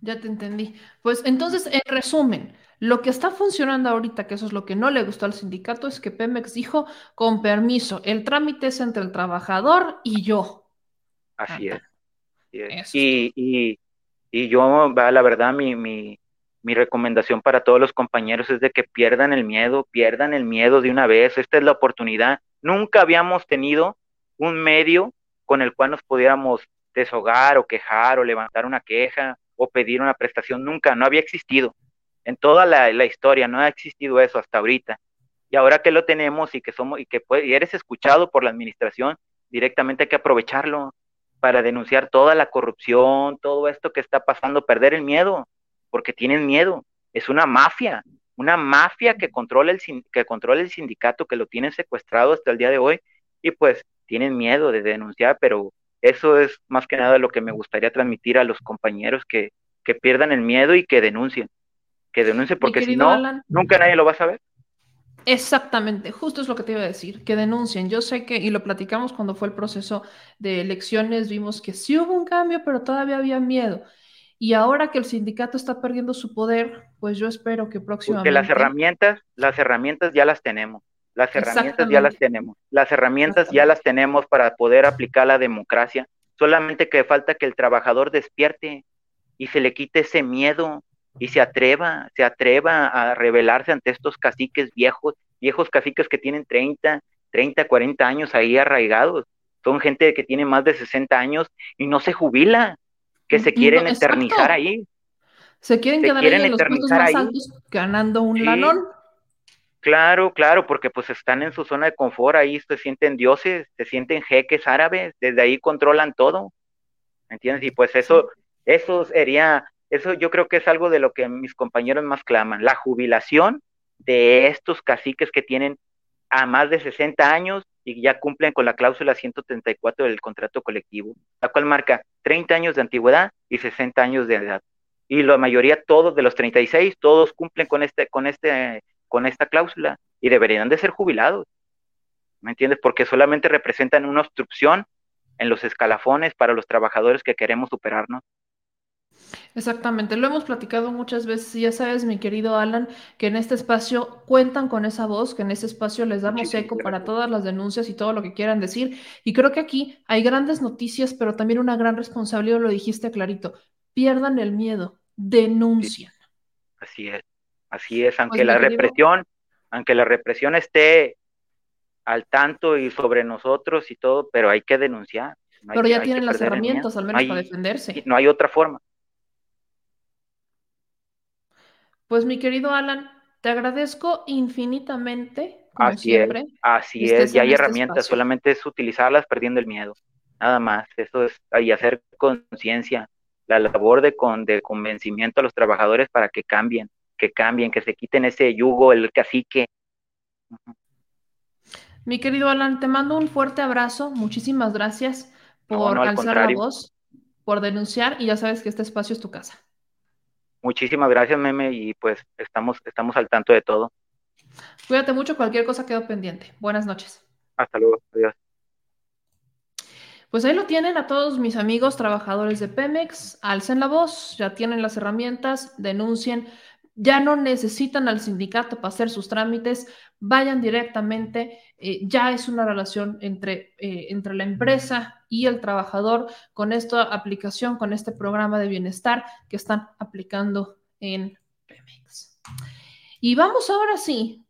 Ya te entendí. Pues entonces, en resumen, lo que está funcionando ahorita, que eso es lo que no le gustó al sindicato, es que Pemex dijo, con permiso, el trámite es entre el trabajador y yo. Así es. Y, y, y, yo, la verdad, mi, mi, mi recomendación para todos los compañeros es de que pierdan el miedo, pierdan el miedo de una vez. Esta es la oportunidad. Nunca habíamos tenido un medio con el cual nos pudiéramos deshogar o quejar o levantar una queja o pedir una prestación. Nunca, no había existido en toda la, historia, no ha existido eso hasta ahorita. Y ahora que lo tenemos y que somos y que eres escuchado por la administración, directamente hay que aprovecharlo para denunciar toda la corrupción, todo esto que está pasando, perder el miedo, porque tienen miedo. es una mafia, una mafia que controla, el, que controla el sindicato, que lo tienen secuestrado hasta el día de hoy y pues tienen miedo de denunciar, pero eso es más que nada lo que me gustaría transmitir a los compañeros que, que pierdan el miedo y que denuncien, que denuncien porque si no, nunca nadie lo va a saber. Exactamente, justo es lo que te iba a decir, que denuncien. Yo sé que, y lo platicamos cuando fue el proceso de elecciones, vimos que sí hubo un cambio, pero todavía había miedo. Y ahora que el sindicato está perdiendo su poder, pues yo espero que próximamente... Porque las herramientas, las herramientas ya las tenemos. Las herramientas ya las tenemos. Las herramientas ya las tenemos para poder aplicar la democracia. Solamente que falta que el trabajador despierte y se le quite ese miedo y se atreva, se atreva a rebelarse ante estos caciques viejos, viejos caciques que tienen 30, 30, 40 años ahí arraigados. Son gente que tiene más de 60 años y no se jubila, que se quieren eternizar ahí. Se quieren quedar ahí en los puestos más altos ganando un lanón. Claro, claro, porque pues están en su zona de confort, ahí se sienten dioses, se sienten jeques árabes, desde ahí controlan todo. ¿Me entiendes? Y pues eso, eso sería, eso yo creo que es algo de lo que mis compañeros más claman, la jubilación de estos caciques que tienen a más de 60 años y ya cumplen con la cláusula 134 del contrato colectivo, la cual marca 30 años de antigüedad y 60 años de edad. Y la mayoría, todos de los 36, todos cumplen con este, con este con esta cláusula y deberían de ser jubilados. ¿Me entiendes? Porque solamente representan una obstrucción en los escalafones para los trabajadores que queremos superarnos. Exactamente, lo hemos platicado muchas veces ya sabes, mi querido Alan, que en este espacio cuentan con esa voz, que en este espacio les damos eco para todas las denuncias y todo lo que quieran decir. Y creo que aquí hay grandes noticias, pero también una gran responsabilidad, lo dijiste clarito, pierdan el miedo, denuncian. Así es. Así es, aunque pues, la represión, aunque la represión esté al tanto y sobre nosotros y todo, pero hay que denunciar. pero ya tienen las herramientas, al menos para defenderse. No hay otra forma. Pues mi querido Alan, te agradezco infinitamente. Como así siempre, es, así es, ya hay este herramientas, solamente es utilizarlas perdiendo el miedo. Nada más, eso es, y hacer conciencia, la labor de, con, de convencimiento a los trabajadores para que cambien que cambien, que se quiten ese yugo, el cacique. Mi querido Alan, te mando un fuerte abrazo. Muchísimas gracias por alzar la voz, por denunciar y ya sabes que este espacio es tu casa. Muchísimas gracias, Meme, y pues estamos, estamos al tanto de todo. Cuídate mucho, cualquier cosa quedó pendiente. Buenas noches. Hasta luego, adiós. Pues ahí lo tienen a todos mis amigos trabajadores de Pemex, alcen la voz, ya tienen las herramientas, denuncien ya no necesitan al sindicato para hacer sus trámites, vayan directamente, eh, ya es una relación entre, eh, entre la empresa y el trabajador con esta aplicación, con este programa de bienestar que están aplicando en Pemex. Y vamos ahora sí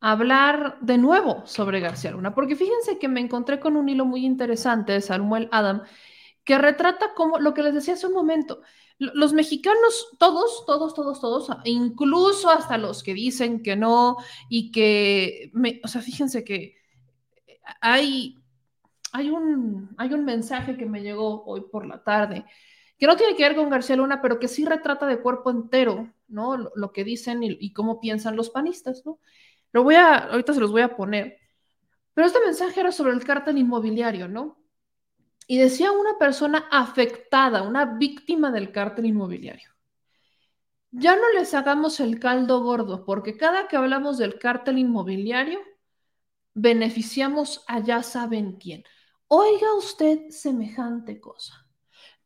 a hablar de nuevo sobre García Luna, porque fíjense que me encontré con un hilo muy interesante de Samuel Adam que retrata como lo que les decía hace un momento, los mexicanos, todos, todos, todos, todos, incluso hasta los que dicen que no y que, o sea, fíjense que hay, hay, un, hay un mensaje que me llegó hoy por la tarde que no tiene que ver con García Luna, pero que sí retrata de cuerpo entero, ¿no? Lo, que dicen y, y, cómo piensan los panistas, ¿no? Lo voy a, ahorita se los voy a poner. Pero este mensaje era sobre el cártel inmobiliario, ¿no? Y decía una persona afectada, una víctima del cártel inmobiliario. Ya no les hagamos el caldo gordo, porque cada que hablamos del cártel inmobiliario, beneficiamos a ya saben quién. Oiga usted semejante cosa.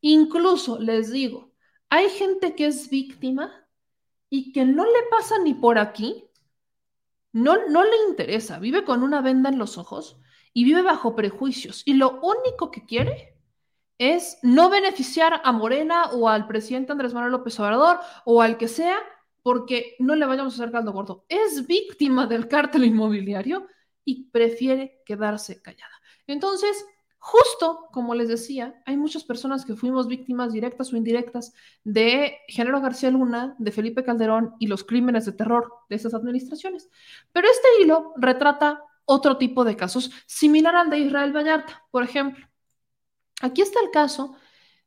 Incluso les digo, hay gente que es víctima y que no le pasa ni por aquí, no, no le interesa, vive con una venda en los ojos y vive bajo prejuicios y lo único que quiere es no beneficiar a Morena o al presidente Andrés Manuel López Obrador o al que sea porque no le vayamos a hacer caldo gordo. Es víctima del cártel inmobiliario y prefiere quedarse callada. Entonces, justo como les decía, hay muchas personas que fuimos víctimas directas o indirectas de Género García Luna, de Felipe Calderón y los crímenes de terror de esas administraciones. Pero este hilo retrata otro tipo de casos, similar al de Israel Vallarta, por ejemplo. Aquí está el caso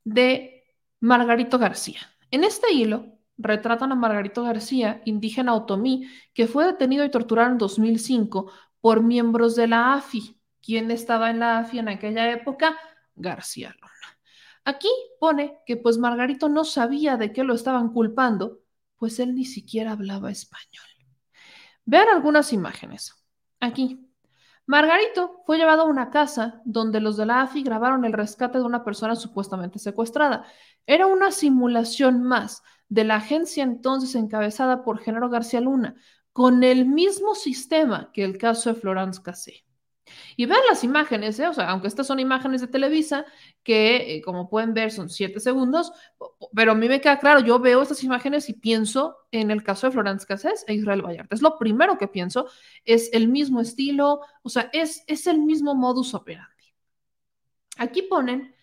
de Margarito García. En este hilo retratan a Margarito García, indígena otomí, que fue detenido y torturado en 2005 por miembros de la AFI. ¿Quién estaba en la AFI en aquella época? García Luna. Aquí pone que pues Margarito no sabía de qué lo estaban culpando, pues él ni siquiera hablaba español. Vean algunas imágenes. Aquí. Margarito fue llevado a una casa donde los de la AFI grabaron el rescate de una persona supuestamente secuestrada. Era una simulación más de la agencia entonces encabezada por Genaro García Luna, con el mismo sistema que el caso de Florence Cassé. Y vean las imágenes, ¿eh? o sea, aunque estas son imágenes de Televisa, que eh, como pueden ver son siete segundos, pero a mí me queda claro, yo veo estas imágenes y pienso en el caso de Florence Cassés e Israel Vallarta. Es lo primero que pienso, es el mismo estilo, o sea, es, es el mismo modus operandi. Aquí ponen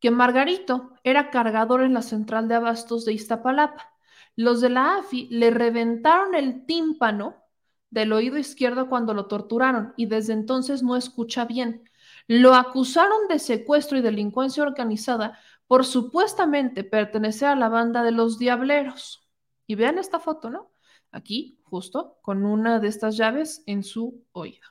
que Margarito era cargador en la central de abastos de Iztapalapa. Los de la AFI le reventaron el tímpano del oído izquierdo cuando lo torturaron y desde entonces no escucha bien. Lo acusaron de secuestro y delincuencia organizada por supuestamente pertenecer a la banda de los diableros. Y vean esta foto, ¿no? Aquí, justo, con una de estas llaves en su oído.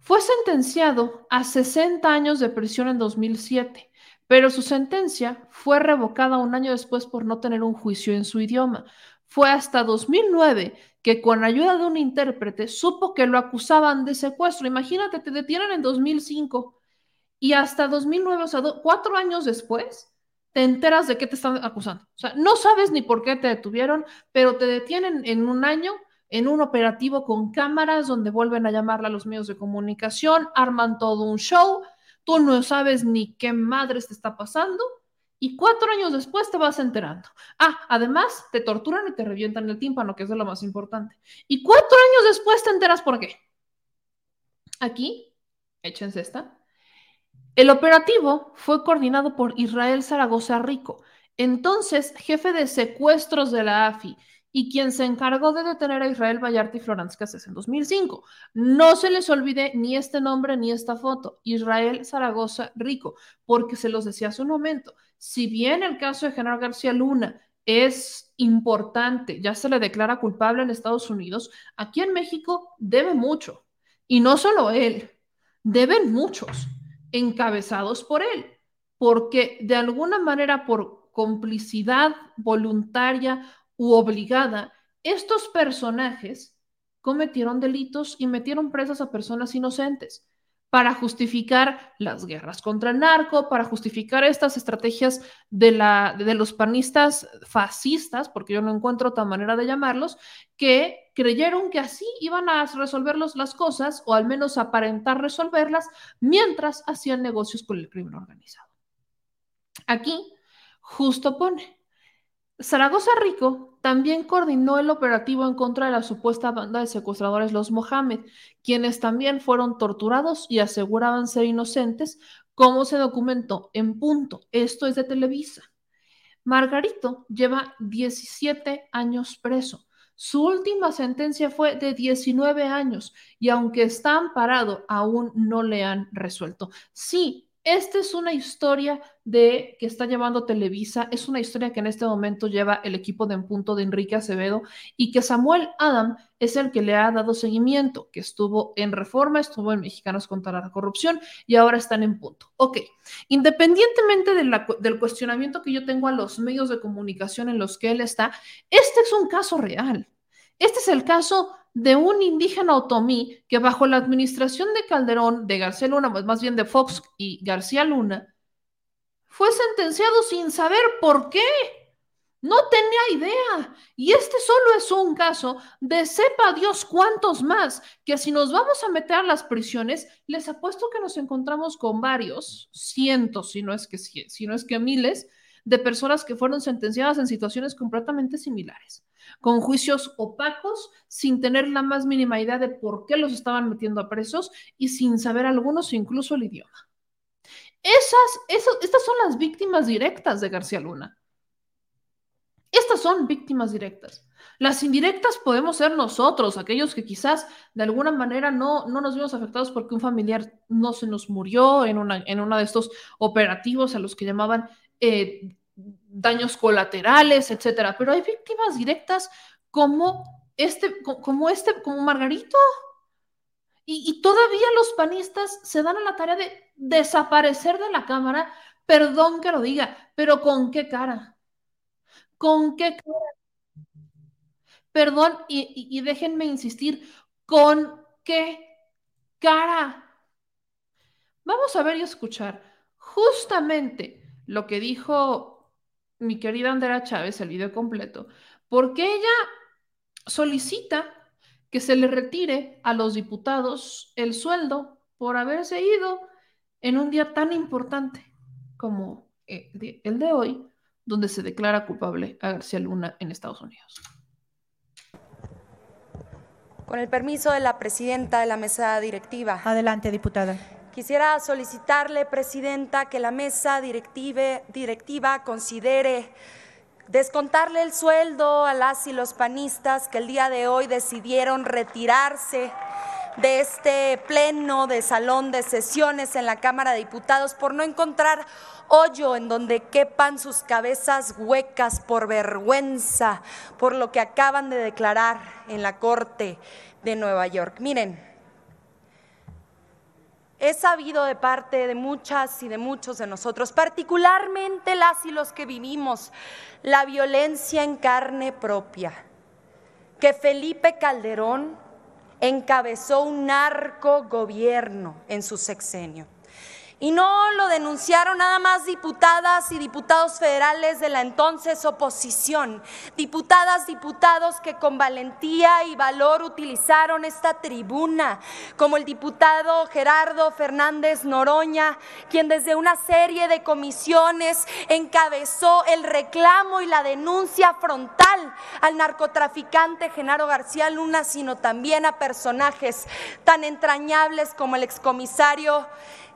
Fue sentenciado a 60 años de prisión en 2007, pero su sentencia fue revocada un año después por no tener un juicio en su idioma. Fue hasta 2009 que con ayuda de un intérprete supo que lo acusaban de secuestro. Imagínate, te detienen en 2005 y hasta 2009, o sea, cuatro años después, te enteras de qué te están acusando. O sea, no sabes ni por qué te detuvieron, pero te detienen en un año en un operativo con cámaras donde vuelven a llamarla a los medios de comunicación, arman todo un show, tú no sabes ni qué madres te está pasando y cuatro años después te vas enterando. Ah, además te torturan y te revientan el tímpano, que es lo más importante. Y cuatro años después te enteras por qué. Aquí, échense esta. El operativo fue coordinado por Israel Zaragoza Rico, entonces jefe de secuestros de la AFI y quien se encargó de detener a Israel Vallarta y Florence Cassés en 2005. No se les olvide ni este nombre ni esta foto, Israel Zaragoza Rico, porque se los decía hace un momento, si bien el caso de General García Luna es importante, ya se le declara culpable en Estados Unidos, aquí en México debe mucho. Y no solo él, deben muchos, encabezados por él, porque de alguna manera por complicidad voluntaria u obligada, estos personajes cometieron delitos y metieron presas a personas inocentes para justificar las guerras contra el narco, para justificar estas estrategias de, la, de los panistas fascistas, porque yo no encuentro otra manera de llamarlos, que creyeron que así iban a resolver las cosas, o al menos aparentar resolverlas, mientras hacían negocios con el crimen organizado. Aquí justo pone, Zaragoza Rico también coordinó el operativo en contra de la supuesta banda de secuestradores Los Mohamed, quienes también fueron torturados y aseguraban ser inocentes, como se documentó en punto. Esto es de Televisa. Margarito lleva 17 años preso. Su última sentencia fue de 19 años y aunque está amparado, aún no le han resuelto. Sí, esta es una historia de que está llevando Televisa, es una historia que en este momento lleva el equipo de En Punto de Enrique Acevedo y que Samuel Adam es el que le ha dado seguimiento, que estuvo en Reforma, estuvo en Mexicanos contra la Corrupción y ahora están en Punto. Ok, independientemente del cuestionamiento que yo tengo a los medios de comunicación en los que él está, este es un caso real. Este es el caso de un indígena otomí que bajo la administración de Calderón, de García Luna, más bien de Fox y García Luna, fue sentenciado sin saber por qué. No tenía idea. Y este solo es un caso de sepa Dios cuántos más, que si nos vamos a meter a las prisiones, les apuesto que nos encontramos con varios, cientos, si no es que, si no es que miles, de personas que fueron sentenciadas en situaciones completamente similares, con juicios opacos, sin tener la más mínima idea de por qué los estaban metiendo a presos y sin saber algunos incluso el idioma. Esas, estas son las víctimas directas de García Luna. Estas son víctimas directas. Las indirectas podemos ser nosotros, aquellos que quizás de alguna manera no, no nos vimos afectados porque un familiar no se nos murió en en uno de estos operativos a los que llamaban eh, daños colaterales, etcétera, pero hay víctimas directas como este, como este, como Margarito. Y, todavía los panistas se dan a la tarea de desaparecer de la Cámara, perdón que lo diga, pero ¿con qué cara? ¿Con qué cara? Perdón, y, déjenme insistir, ¿con qué cara? Vamos a ver y escuchar justamente lo que dijo mi querida Andrea Chávez, el video completo, porque ella solicita que se le retire a los diputados el sueldo por haberse ido en un día tan importante como eh, el de hoy, donde se declara culpable a García Luna en Estados Unidos. Con el permiso de la presidenta de la mesa directiva. Adelante, diputada. Quisiera solicitarle, presidenta, que la mesa directiva, considere descontarle el sueldo a las y los panistas que el día de hoy decidieron retirarse de este pleno de salón de sesiones en la Cámara de Diputados por no encontrar hoyo en donde quepan sus cabezas huecas por vergüenza, por lo que acaban de declarar en la Corte de Nueva York. Miren, He sabido de parte de muchas y de muchos de nosotros, particularmente las y los que vivimos la violencia en carne propia, que Felipe Calderón encabezó un narco gobierno en su sexenio y no lo denunciaron nada más diputadas y diputados federales de la entonces oposición, diputadas, diputados que con valentía y valor utilizaron esta tribuna, como el diputado Gerardo Fernández Noroña, quien desde una serie de comisiones encabezó el reclamo y la denuncia frontal al narcotraficante Genaro García Luna, sino también a personajes tan entrañables como el excomisario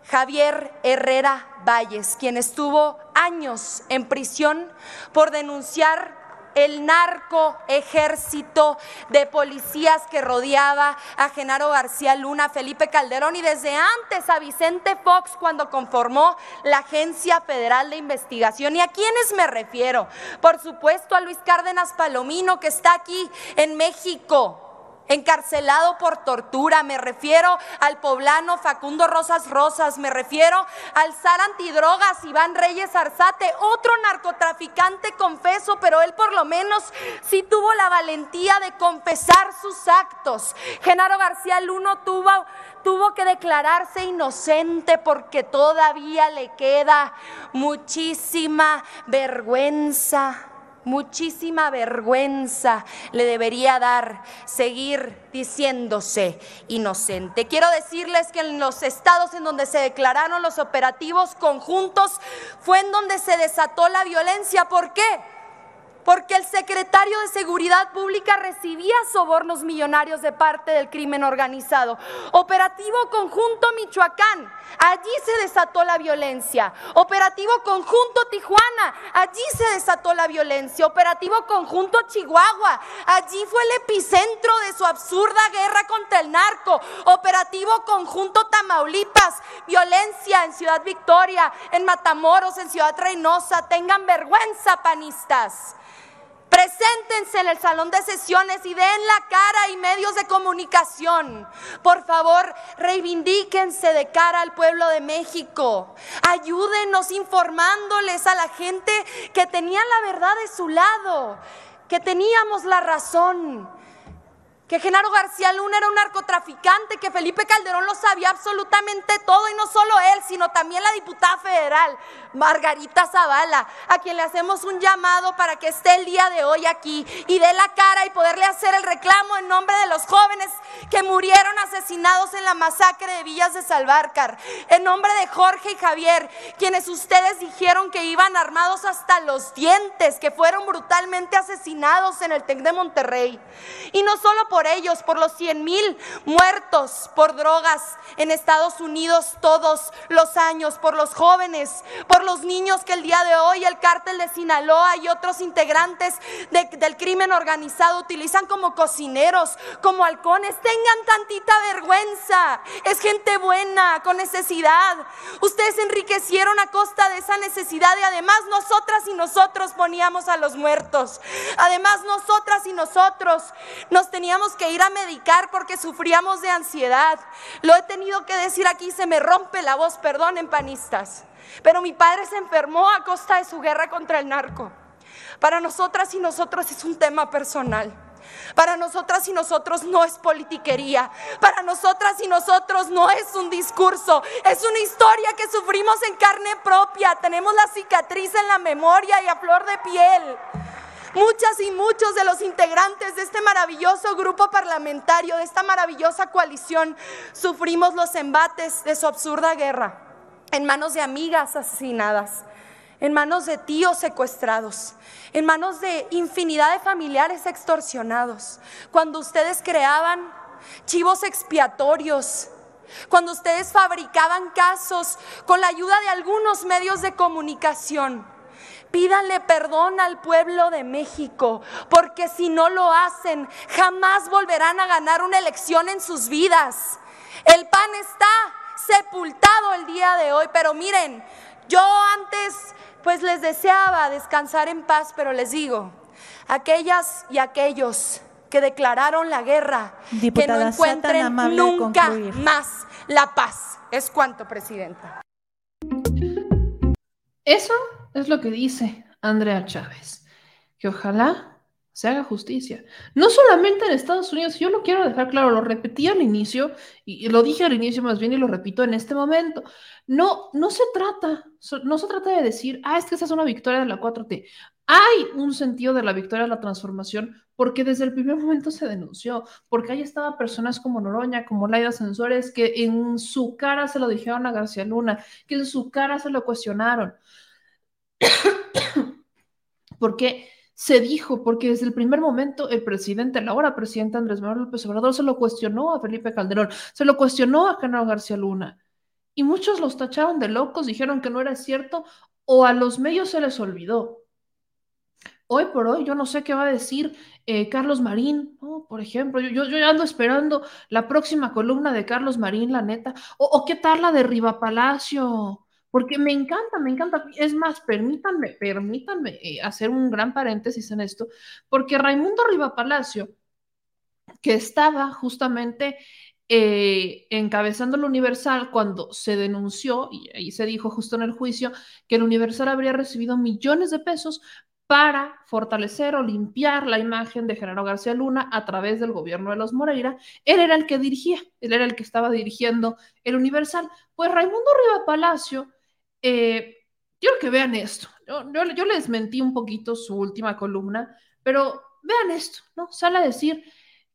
Javier Herrera Valles, quien estuvo años en prisión por denunciar el narco ejército de policías que rodeaba a Genaro García Luna, Felipe Calderón y desde antes a Vicente Fox cuando conformó la Agencia Federal de Investigación. ¿Y a quiénes me refiero? Por supuesto a Luis Cárdenas Palomino que está aquí en México encarcelado por tortura, me refiero al poblano Facundo Rosas Rosas, me refiero al zar antidrogas Iván Reyes Arzate, otro narcotraficante confeso, pero él por lo menos sí tuvo la valentía de confesar sus actos. Genaro García Luno tuvo, tuvo que declararse inocente porque todavía le queda muchísima vergüenza muchísima vergüenza le debería dar seguir diciéndose inocente. Quiero decirles que en los estados en donde se declararon los operativos conjuntos fue en donde se desató la violencia. ¿Por qué? porque el secretario de Seguridad Pública recibía sobornos millonarios de parte del crimen organizado. Operativo Conjunto Michoacán, allí se desató la violencia. Operativo Conjunto Tijuana, allí se desató la violencia. Operativo Conjunto Chihuahua, allí fue el epicentro de su absurda guerra contra el narco. Operativo Conjunto Tamaulipas, violencia en Ciudad Victoria, en Matamoros, en Ciudad Reynosa. Tengan vergüenza, panistas. Preséntense en el salón de sesiones y den la cara y medios de comunicación. Por favor, reivindíquense de cara al pueblo de México. Ayúdenos informándoles a la gente que tenían la verdad de su lado, que teníamos la razón que Genaro García Luna era un narcotraficante, que Felipe Calderón lo sabía absolutamente todo y no solo él, sino también la diputada federal, Margarita Zavala, a quien le hacemos un llamado para que esté el día de hoy aquí y dé la cara y poderle hacer el reclamo en nombre de los jóvenes que murieron asesinados en la masacre de Villas de Salvarcar, en nombre de Jorge y Javier, quienes ustedes dijeron que iban armados hasta los dientes, que fueron brutalmente asesinados en el TEC de Monterrey. Y no solo por ellos, por los 100 mil muertos por drogas en Estados Unidos todos los años, por los jóvenes, por los niños que el día de hoy el cártel de Sinaloa y otros integrantes del crimen organizado utilizan como cocineros, como halcones. Tengan tantita vergüenza. Es gente buena, con necesidad. Ustedes enriquecieron a costa de esa necesidad y además nosotras y nosotros poníamos a los muertos. Además nosotras y nosotros nos teníamos que ir a medicar porque sufríamos de ansiedad. Lo he tenido que decir aquí, se me rompe la voz, perdonen panistas. Pero mi padre se enfermó a costa de su guerra contra el narco. Para nosotras y nosotros es un tema personal. Para nosotras y nosotros no es politiquería. Para nosotras y nosotros no es un discurso. Es una historia que sufrimos en carne propia. Tenemos la cicatriz en la memoria y a flor de piel. Muchas y muchos de los integrantes de este maravilloso grupo parlamentario, de esta maravillosa coalición, sufrimos los embates de su absurda guerra en manos de amigas asesinadas, en manos de tíos secuestrados, en manos de infinidad de familiares extorsionados. Cuando ustedes creaban chivos expiatorios, cuando ustedes fabricaban casos con la ayuda de algunos medios de comunicación. Pídanle perdón al pueblo de México, porque si no lo hacen, jamás volverán a ganar una elección en sus vidas. El pan está sepultado el día de hoy, pero miren, yo antes pues les deseaba descansar en paz, pero les digo, aquellas y aquellos que declararon la guerra, que no encuentren nunca más la paz. Es cuanto, Presidenta. Eso es lo que dice Andrea Chávez, que ojalá se haga justicia. No solamente en Estados Unidos, yo lo quiero dejar claro, lo repetí al inicio, y lo dije al inicio más bien y lo repito en este momento. No, no se trata, no se trata de decir, ah, es que esa es una victoria de la 4T. Hay un sentido de la victoria de la transformación porque desde el primer momento se denunció, porque ahí estaban personas como Noroña, como Laida Sensores, que en su cara se lo dijeron a García Luna, que en su cara se lo cuestionaron. <coughs> porque se dijo, porque desde el primer momento el presidente, el ahora presidente Andrés Manuel López Obrador, se lo cuestionó a Felipe Calderón, se lo cuestionó a Genaro García Luna. Y muchos los tacharon de locos, dijeron que no era cierto, o a los medios se les olvidó. Hoy por hoy, yo no sé qué va a decir eh, Carlos Marín, por ejemplo, yo, yo, ando esperando la próxima columna de Carlos Marín, la neta, o, o qué tal la de Riva Palacio, porque me encanta, me encanta. Es más, permítanme, permítanme eh, hacer un gran paréntesis en esto, porque Raimundo Riva Palacio, que estaba justamente eh, encabezando el Universal cuando se denunció, y ahí se dijo justo en el juicio, que el Universal habría recibido millones de pesos para fortalecer o limpiar la imagen de Genaro García Luna a través del gobierno de los Moreira. Él era el que dirigía, él era el que estaba dirigiendo el Universal. Pues Raimundo Riva Palacio eh, quiero que vean esto. Yo, les mentí un poquito su última columna, pero vean esto, ¿no? Sale a decir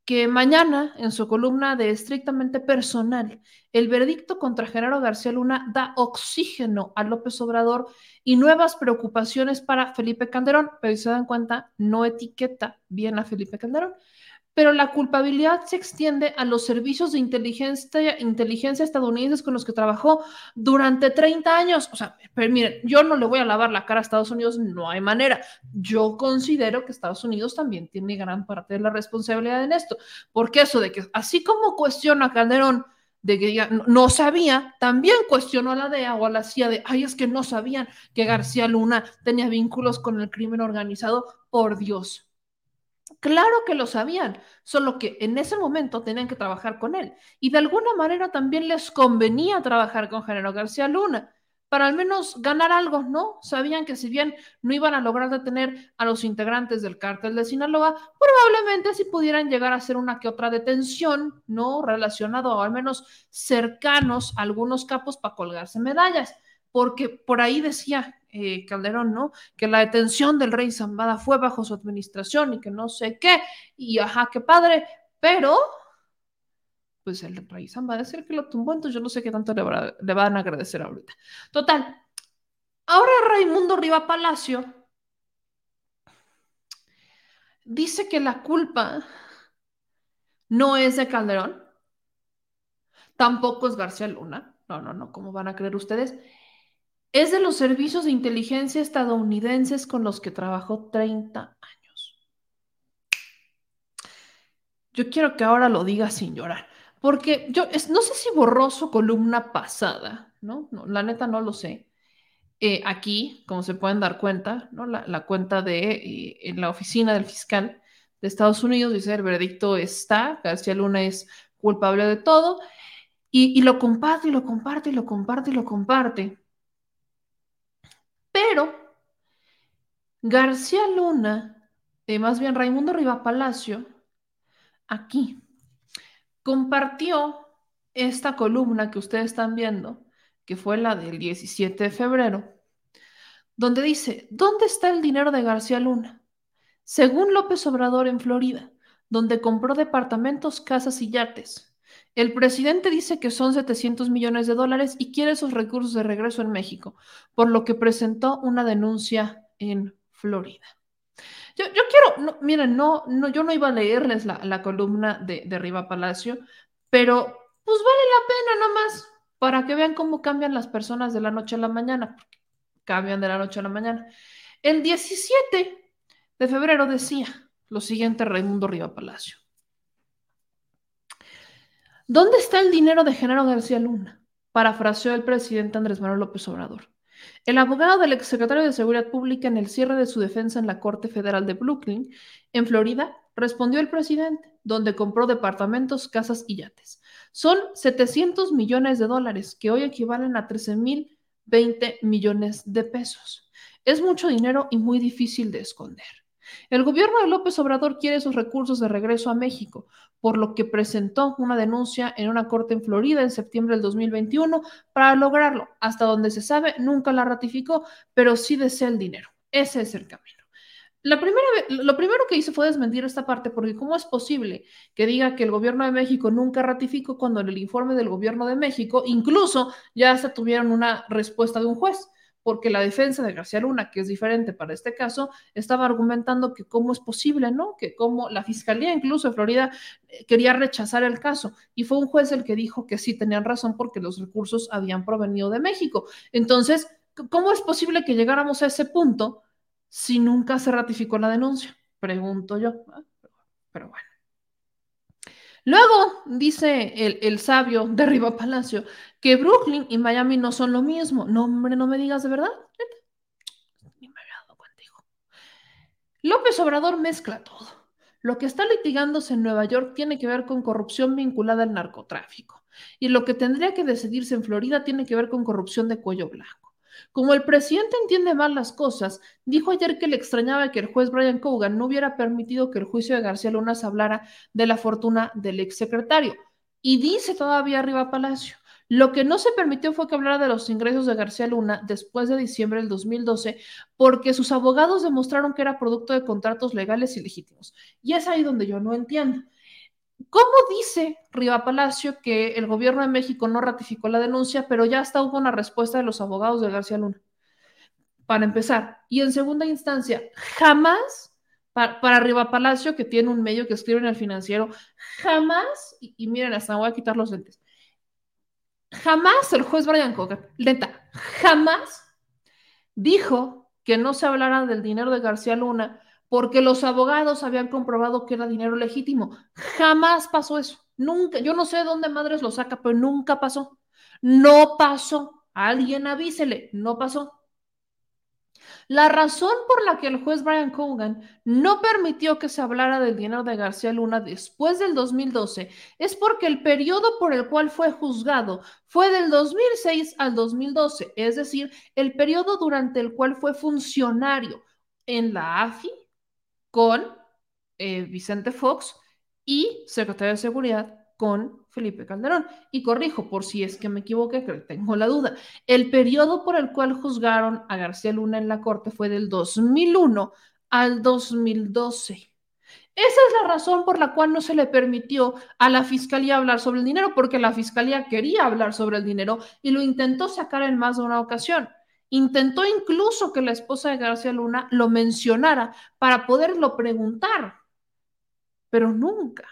que mañana, en su columna de estrictamente personal, el veredicto contra Genaro García Luna da oxígeno a López Obrador y nuevas preocupaciones para Felipe Calderón, pero si se dan cuenta, no etiqueta bien a Felipe Calderón pero la culpabilidad se extiende a los servicios de inteligencia, inteligencia estadounidenses con los que trabajó durante 30 años. O sea, pero miren, yo no le voy a lavar la cara a Estados Unidos, no hay manera. Yo considero que Estados Unidos también tiene gran parte de la responsabilidad en esto, porque eso de que así como cuestiona a Calderón, de que ya no sabía, también cuestionó a la DEA o a la CIA de, ay, es que no sabían que García Luna tenía vínculos con el crimen organizado. Por Dios, Claro que lo sabían, solo que en ese momento tenían que trabajar con él. Y de alguna manera también les convenía trabajar con Genaro García Luna, para al menos ganar algo, ¿no? Sabían que si bien no iban a lograr detener a los integrantes del cártel de Sinaloa, probablemente si pudieran llegar a hacer una que otra detención, ¿no? Relacionado o al menos cercanos a algunos capos para colgarse medallas. Porque por ahí decía eh, Calderón, ¿no? Que la detención del rey Zambada fue bajo su administración y que no sé qué, y ajá, qué padre, pero pues el rey Zambada es el que lo tumbó, entonces yo no sé qué tanto le, le van a agradecer ahorita. Total, ahora Raimundo Riva Palacio dice que la culpa no es de Calderón, tampoco es García Luna, no, no, no, ¿cómo van a creer ustedes? Es de los servicios de inteligencia estadounidenses con los que trabajó 30 años. Yo quiero que ahora lo diga sin llorar, porque yo no sé si borró su columna pasada, ¿no? la neta no lo sé. Eh, aquí, como se pueden dar cuenta, ¿no? la, cuenta de eh, en la oficina del fiscal de Estados Unidos dice el veredicto está, García Luna es culpable de todo, y, y lo comparte y lo comparte y lo comparte y lo comparte. Pero García Luna, eh, más bien Raimundo Riva Palacio, aquí compartió esta columna que ustedes están viendo, que fue la del 17 de febrero, donde dice, ¿dónde está el dinero de García Luna? Según López Obrador en Florida, donde compró departamentos, casas y yates. El presidente dice que son 700 millones de dólares y quiere esos recursos de regreso en México, por lo que presentó una denuncia en Florida. Yo, quiero, miren, no, no, yo no iba a leerles la, columna de, Riva Palacio, pero pues vale la pena nomás para que vean cómo cambian las personas de la noche a la mañana, cambian de la noche a la mañana. El 17 de febrero decía lo siguiente Raimundo Riva Palacio. ¿Dónde está el dinero de Genaro García Luna? Parafraseó el presidente Andrés Manuel López Obrador. El abogado del exsecretario de Seguridad Pública en el cierre de su defensa en la Corte Federal de Brooklyn, en Florida, respondió el presidente, donde compró departamentos, casas y yates. Son 700 millones de dólares, que hoy equivalen a 13 mil 20 millones de pesos. Es mucho dinero y muy difícil de esconder. El gobierno de López Obrador quiere esos recursos de regreso a México, por lo que presentó una denuncia en una corte en Florida en septiembre del 2021 para lograrlo. Hasta donde se sabe, nunca la ratificó, pero sí desea el dinero. Ese es el camino. La primera, lo primero que hizo fue desmentir esta parte, porque ¿cómo es posible que diga que el gobierno de México nunca ratificó cuando en el informe del gobierno de México incluso ya se tuvieron una respuesta de un juez? Porque la defensa de García Luna, que es diferente para este caso, estaba argumentando que cómo es posible, ¿no? Que cómo la fiscalía incluso de Florida eh, quería rechazar el caso y fue un juez el que dijo que sí tenían razón porque los recursos habían provenido de México. Entonces, ¿cómo es posible que llegáramos a ese punto si nunca se ratificó la denuncia? Pregunto yo. Pero bueno. Luego dice el, sabio de Riva Palacio que Brooklyn y Miami no son lo mismo. No, hombre, no me digas de verdad. Ni me había dado. López Obrador mezcla todo. Lo que está litigándose en Nueva York tiene que ver con corrupción vinculada al narcotráfico. Y lo que tendría que decidirse en Florida tiene que ver con corrupción de cuello blanco. Como el presidente entiende mal las cosas, dijo ayer que le extrañaba que el juez Brian Cogan no hubiera permitido que el juicio de García Luna se hablara de la fortuna del exsecretario. Y dice todavía arriba Palacio, lo que no se permitió fue que hablara de los ingresos de García Luna después de diciembre del 2012, porque sus abogados demostraron que era producto de contratos legales y legítimos. Y es ahí donde yo no entiendo. ¿Cómo dice Riva Palacio que el gobierno de México no ratificó la denuncia, pero ya hasta hubo una respuesta de los abogados de García Luna? Para empezar. Y en segunda instancia, jamás, para, Riva Palacio, que tiene un medio que escribe en el financiero, jamás, y, miren, hasta voy a quitar los lentes, jamás el juez Brian Cogan, lenta, jamás dijo que no se hablara del dinero de García Luna porque los abogados habían comprobado que era dinero legítimo. Jamás pasó eso. Nunca. Yo no sé de dónde madres lo saca, pero nunca pasó. No pasó. Alguien avísele. No pasó. La razón por la que el juez Brian Cogan no permitió que se hablara del dinero de García Luna después del 2012 es porque el periodo por el cual fue juzgado fue del 2006 al 2012, es decir, el periodo durante el cual fue funcionario en la AFI, con eh, Vicente Fox y secretario de Seguridad con Felipe Calderón. Y corrijo, por si es que me equivoqué, que tengo la duda. El periodo por el cual juzgaron a García Luna en la corte fue del 2001 al 2012. Esa es la razón por la cual no se le permitió a la fiscalía hablar sobre el dinero, porque la fiscalía quería hablar sobre el dinero y lo intentó sacar en más de una ocasión. Intentó incluso que la esposa de García Luna lo mencionara para poderlo preguntar, pero nunca,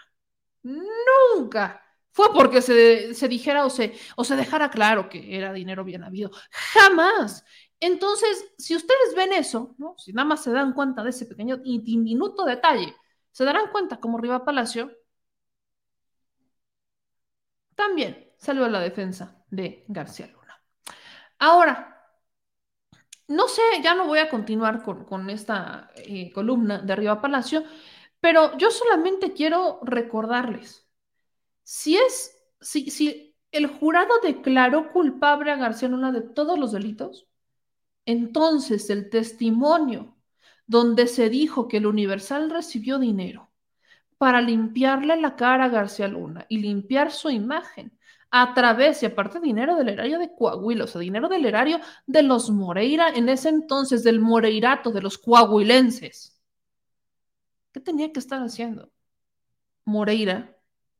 Nunca fue porque se, se dijera o se, o se dejara claro que era dinero bien habido. Jamás. Entonces, si ustedes ven eso, si nada más se dan cuenta de ese pequeño y diminuto detalle, se darán cuenta como Riva Palacio también salió a la defensa de García Luna. Ahora, no sé, ya no voy a continuar con, esta eh, columna de Riva Palacio, pero yo solamente quiero recordarles, si es, si, si el jurado declaró culpable a García Luna de todos los delitos, entonces el testimonio donde se dijo que el Universal recibió dinero para limpiarle la cara a García Luna y limpiar su imagen a través, y aparte dinero del erario de Coahuila, o sea, dinero del erario de los Moreira, en ese entonces del Moreirato, de los coahuilenses. ¿Qué tenía que estar haciendo Moreira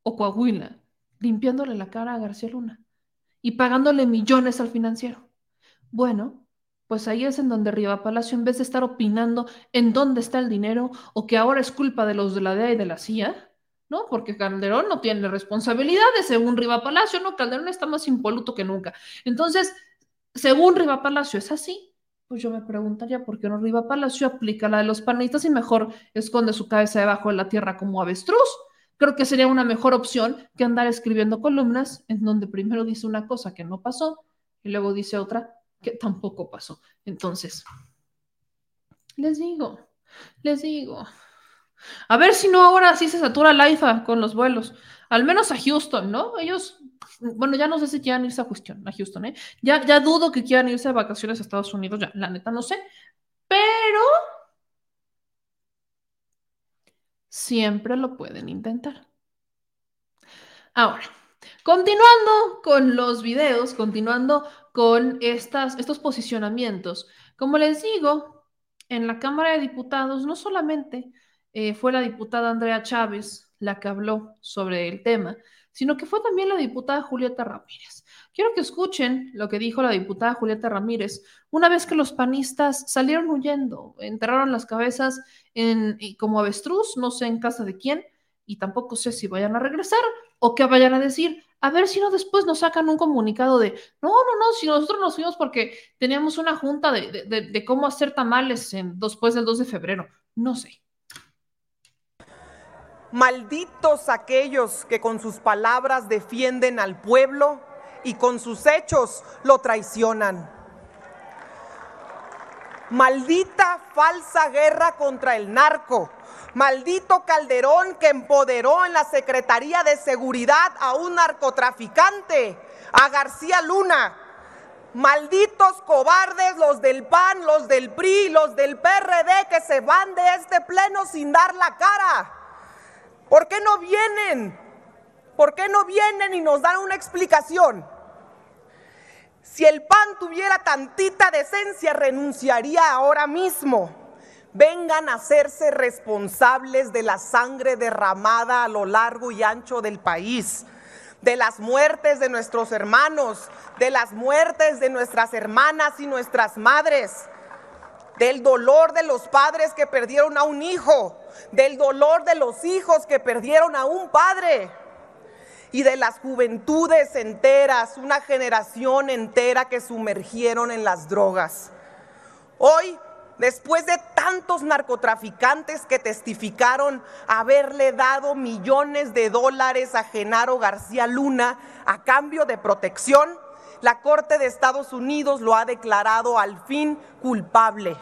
o Coahuila? Limpiándole la cara a García Luna y pagándole millones al financiero. Bueno, pues ahí es en donde Riva Palacio, en vez de estar opinando en dónde está el dinero o que ahora es culpa de los de la DEA y de la CIA, ¿no? Porque Calderón no tiene responsabilidades, según Riva Palacio, ¿no? Calderón está más impoluto que nunca. Entonces, según Riva Palacio es así, pues yo me preguntaría por qué no Riva Palacio aplica la de los panistas y mejor esconde su cabeza debajo de la tierra como avestruz. Creo que sería una mejor opción que andar escribiendo columnas en donde primero dice una cosa que no pasó y luego dice otra que tampoco pasó. Entonces, les digo, les digo. A ver si no ahora sí se satura la IFA con los vuelos. Al menos a Houston, ¿no? Ellos, bueno, ya no sé si quieran irse a cuestión, a Houston, ¿eh? Ya, ya dudo que quieran irse de vacaciones a Estados Unidos, ya, la neta no sé. Pero siempre lo pueden intentar. Ahora, continuando con los videos, continuando con estas, estos posicionamientos. Como les digo, en la Cámara de Diputados no solamente eh, fue la diputada Andrea Chávez la que habló sobre el tema, sino que fue también la diputada Julieta Ramírez. Quiero que escuchen lo que dijo la diputada Julieta Ramírez una vez que los panistas salieron huyendo, enterraron las cabezas en, como avestruz, no sé en casa de quién, y tampoco sé si vayan a regresar o qué vayan a decir, a ver si no después nos sacan un comunicado de, no, no, no, si nosotros nos fuimos porque teníamos una junta de, cómo hacer tamales en, después del 2 de febrero. No sé. Malditos aquellos que con sus palabras defienden al pueblo y con sus hechos lo traicionan. Maldita falsa guerra contra el narco Maldito Calderón que empoderó en la Secretaría de Seguridad a un narcotraficante, a García Luna. Malditos cobardes los del PAN, los del PRI, los del PRD que se van de este pleno sin dar la cara. ¿Por qué no vienen? ¿Por qué no vienen y nos dan una explicación? Si el PAN tuviera tantita decencia, renunciaría ahora mismo vengan a hacerse responsables de la sangre derramada a lo largo y ancho del país, de las muertes de nuestros hermanos, de las muertes de nuestras hermanas y nuestras madres, del dolor de los padres que perdieron a un hijo, del dolor de los hijos que perdieron a un padre y de las juventudes enteras, una generación entera que sumergieron en las drogas. Hoy después de tantos narcotraficantes que testificaron haberle dado millones de dólares a Genaro García Luna a cambio de protección, la Corte de Estados Unidos lo ha declarado al fin culpable.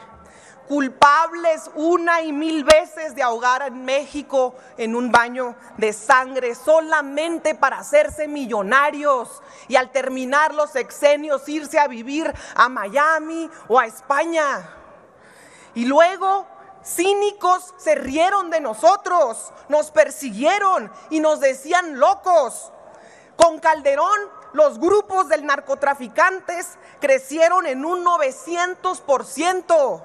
Culpables una y mil veces de ahogar en México en un baño de sangre solamente para hacerse millonarios y al terminar los exenios irse a vivir a Miami o a España. Y luego cínicos se rieron de nosotros, nos persiguieron y nos decían locos. Con Calderón, los grupos del narcotraficantes crecieron en un 900%.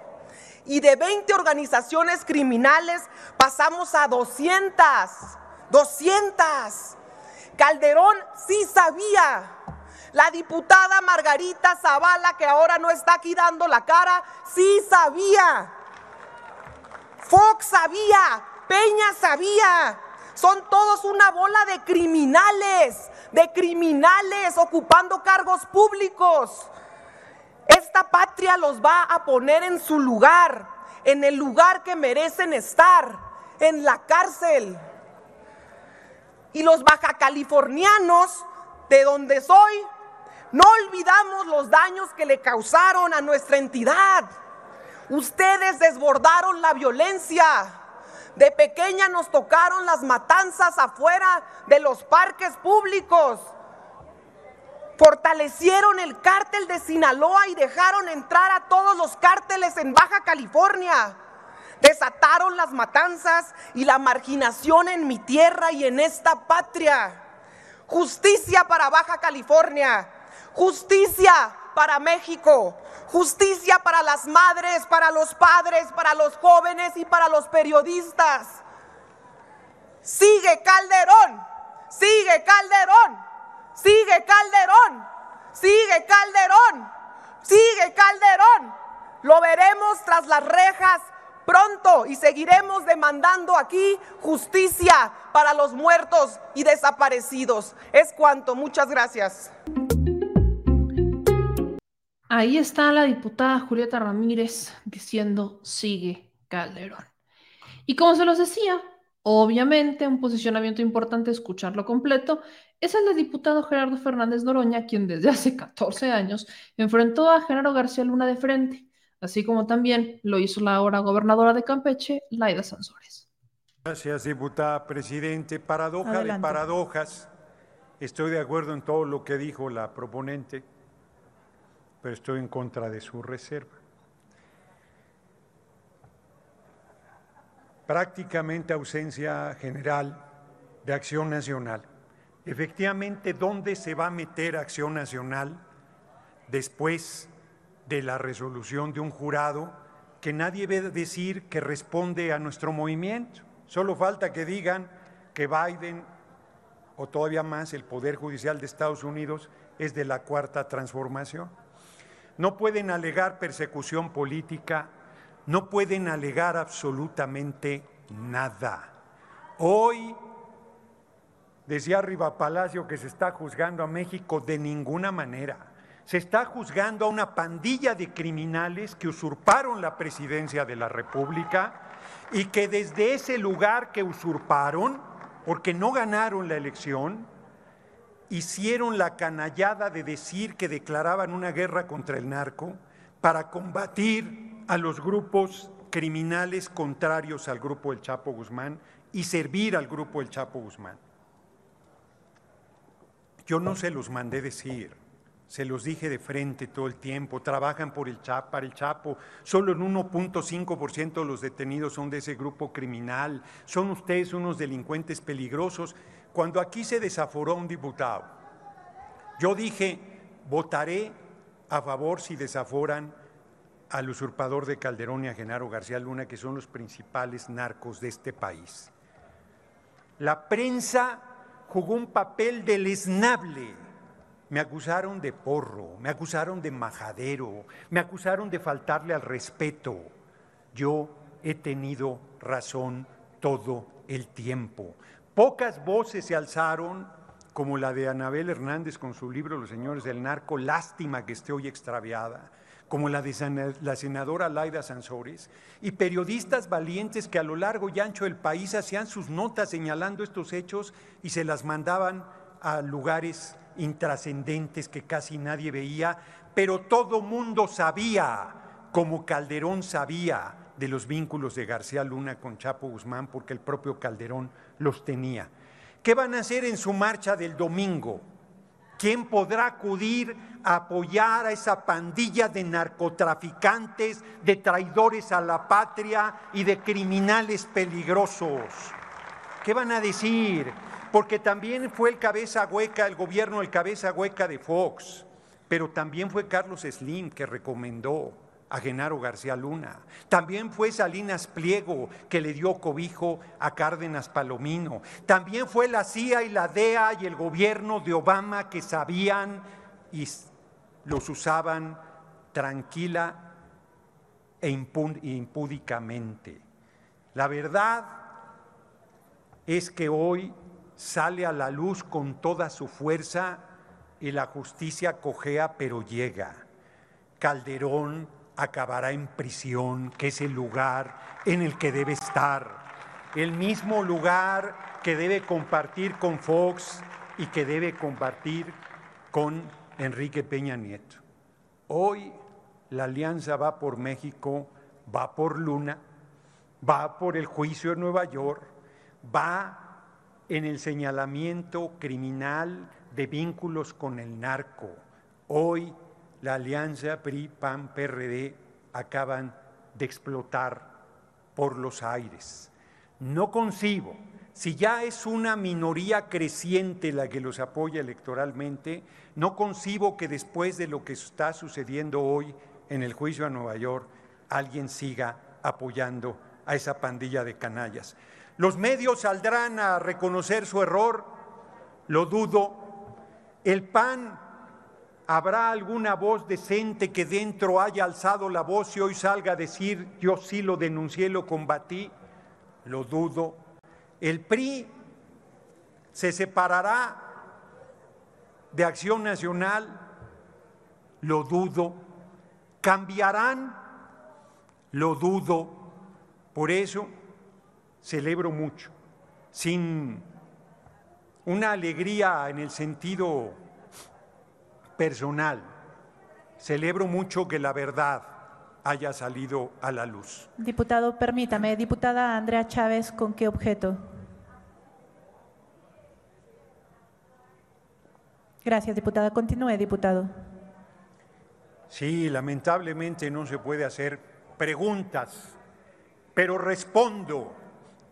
Y de 20 organizaciones criminales pasamos a 200. 200. Calderón sí sabía la diputada Margarita Zavala, que ahora no está aquí dando la cara, sí sabía. Fox sabía, Peña sabía, Son todos una bola de criminales, de criminales ocupando cargos públicos. Esta patria los va a poner en su lugar, en el lugar que merecen estar, en la cárcel. Y los baja californianos, de donde soy, no olvidamos los daños que le causaron a nuestra entidad. Ustedes desbordaron la violencia. De pequeña nos tocaron las matanzas afuera de los parques públicos. Fortalecieron el cártel de Sinaloa y dejaron entrar a todos los cárteles en Baja California. Desataron las matanzas y la marginación en mi tierra y en esta patria. Justicia para Baja California. Justicia para México. Justicia para las madres, para los padres, para los jóvenes y para los periodistas. Sigue Calderón. Sigue Calderón. Sigue Calderón. Sigue Calderón. Sigue Calderón. Lo veremos tras las rejas pronto y seguiremos demandando aquí justicia para los muertos y desaparecidos. Es cuanto. Muchas gracias. Ahí está la diputada Julieta Ramírez diciendo sigue Calderón. Y como se los decía, obviamente un posicionamiento importante escucharlo completo es el del diputado Gerardo Fernández Noroña, quien desde hace 14 años enfrentó a Genaro García Luna de frente, así como también lo hizo la ahora gobernadora de Campeche, Laida Sansores. Gracias, diputada presidente. Paradoja de paradojas. Estoy de acuerdo en todo lo que dijo la proponente, pero estoy en contra de su reserva. Prácticamente ausencia general de acción nacional. Efectivamente, ¿dónde se va a meter acción nacional después de la resolución de un jurado que nadie ve decir que responde a nuestro movimiento? Solo falta que digan que Biden o todavía más el Poder Judicial de Estados Unidos es de la cuarta transformación. No pueden alegar persecución política, no pueden alegar absolutamente nada. Hoy Decía Arriba Palacio que se está juzgando a México de ninguna manera. Se está juzgando a una pandilla de criminales que usurparon la presidencia de la República y que desde ese lugar que usurparon, porque no ganaron la elección, hicieron la canallada de decir que declaraban una guerra contra el narco para combatir a los grupos criminales contrarios al grupo El Chapo Guzmán y servir al grupo El Chapo Guzmán. Yo no se los mandé decir, se los dije de frente todo el tiempo, trabajan por el Chapo, para el Chapo, solo en 1.5% de los detenidos son de ese grupo criminal, son ustedes unos delincuentes peligrosos. Cuando aquí se desaforó un diputado, yo dije, votaré a favor si desaforan al usurpador de Calderón y a Genaro García Luna, que son los principales narcos de este país. La prensa jugó un papel deleznable. Me acusaron de porro, me acusaron de majadero, me acusaron de faltarle al respeto. Yo he tenido razón todo el tiempo. Pocas voces se alzaron, como la de Anabel Hernández con su libro Los Señores del Narco, lástima que esté hoy extraviada como la de la senadora Laida Sansores, y periodistas valientes que a lo largo y ancho del país hacían sus notas señalando estos hechos y se las mandaban a lugares intrascendentes que casi nadie veía, pero todo mundo sabía, como Calderón sabía, de los vínculos de García Luna con Chapo Guzmán, porque el propio Calderón los tenía. ¿Qué van a hacer en su marcha del domingo? ¿Quién podrá acudir a apoyar a esa pandilla de narcotraficantes, de traidores a la patria y de criminales peligrosos? ¿Qué van a decir? Porque también fue el cabeza hueca, el gobierno, el cabeza hueca de Fox, pero también fue Carlos Slim que recomendó a Genaro García Luna. También fue Salinas Pliego que le dio cobijo a Cárdenas Palomino. También fue la CIA y la DEA y el gobierno de Obama que sabían y los usaban tranquila e impúdicamente. La verdad es que hoy sale a la luz con toda su fuerza y la justicia cojea pero llega. Calderón acabará en prisión, que es el lugar en el que debe estar, el mismo lugar que debe compartir con Fox y que debe compartir con Enrique Peña Nieto. Hoy la alianza va por México, va por Luna, va por el juicio en Nueva York, va en el señalamiento criminal de vínculos con el narco. Hoy la alianza PRI-PAN-PRD acaban de explotar por los aires. No concibo, si ya es una minoría creciente la que los apoya electoralmente, no concibo que después de lo que está sucediendo hoy en el juicio a Nueva York, alguien siga apoyando a esa pandilla de canallas. Los medios saldrán a reconocer su error, lo dudo. El PAN ¿Habrá alguna voz decente que dentro haya alzado la voz y hoy salga a decir yo sí lo denuncié, lo combatí? Lo dudo. El PRI se separará de Acción Nacional, lo dudo. ¿Cambiarán? Lo dudo. Por eso celebro mucho, sin una alegría en el sentido personal. Celebro mucho que la verdad haya salido a la luz. Diputado, permítame, diputada Andrea Chávez, ¿con qué objeto? Gracias, diputada. Continúe, diputado. Sí, lamentablemente no se puede hacer preguntas, pero respondo.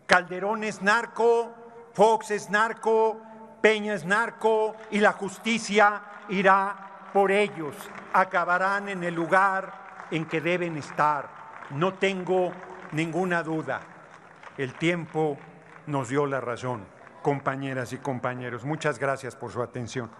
Calderón es narco, Fox es narco, Peña es narco y la justicia irá por ellos. Acabarán en el lugar en que deben estar. No tengo ninguna duda. El tiempo nos dio la razón, compañeras y compañeros. Muchas gracias por su atención.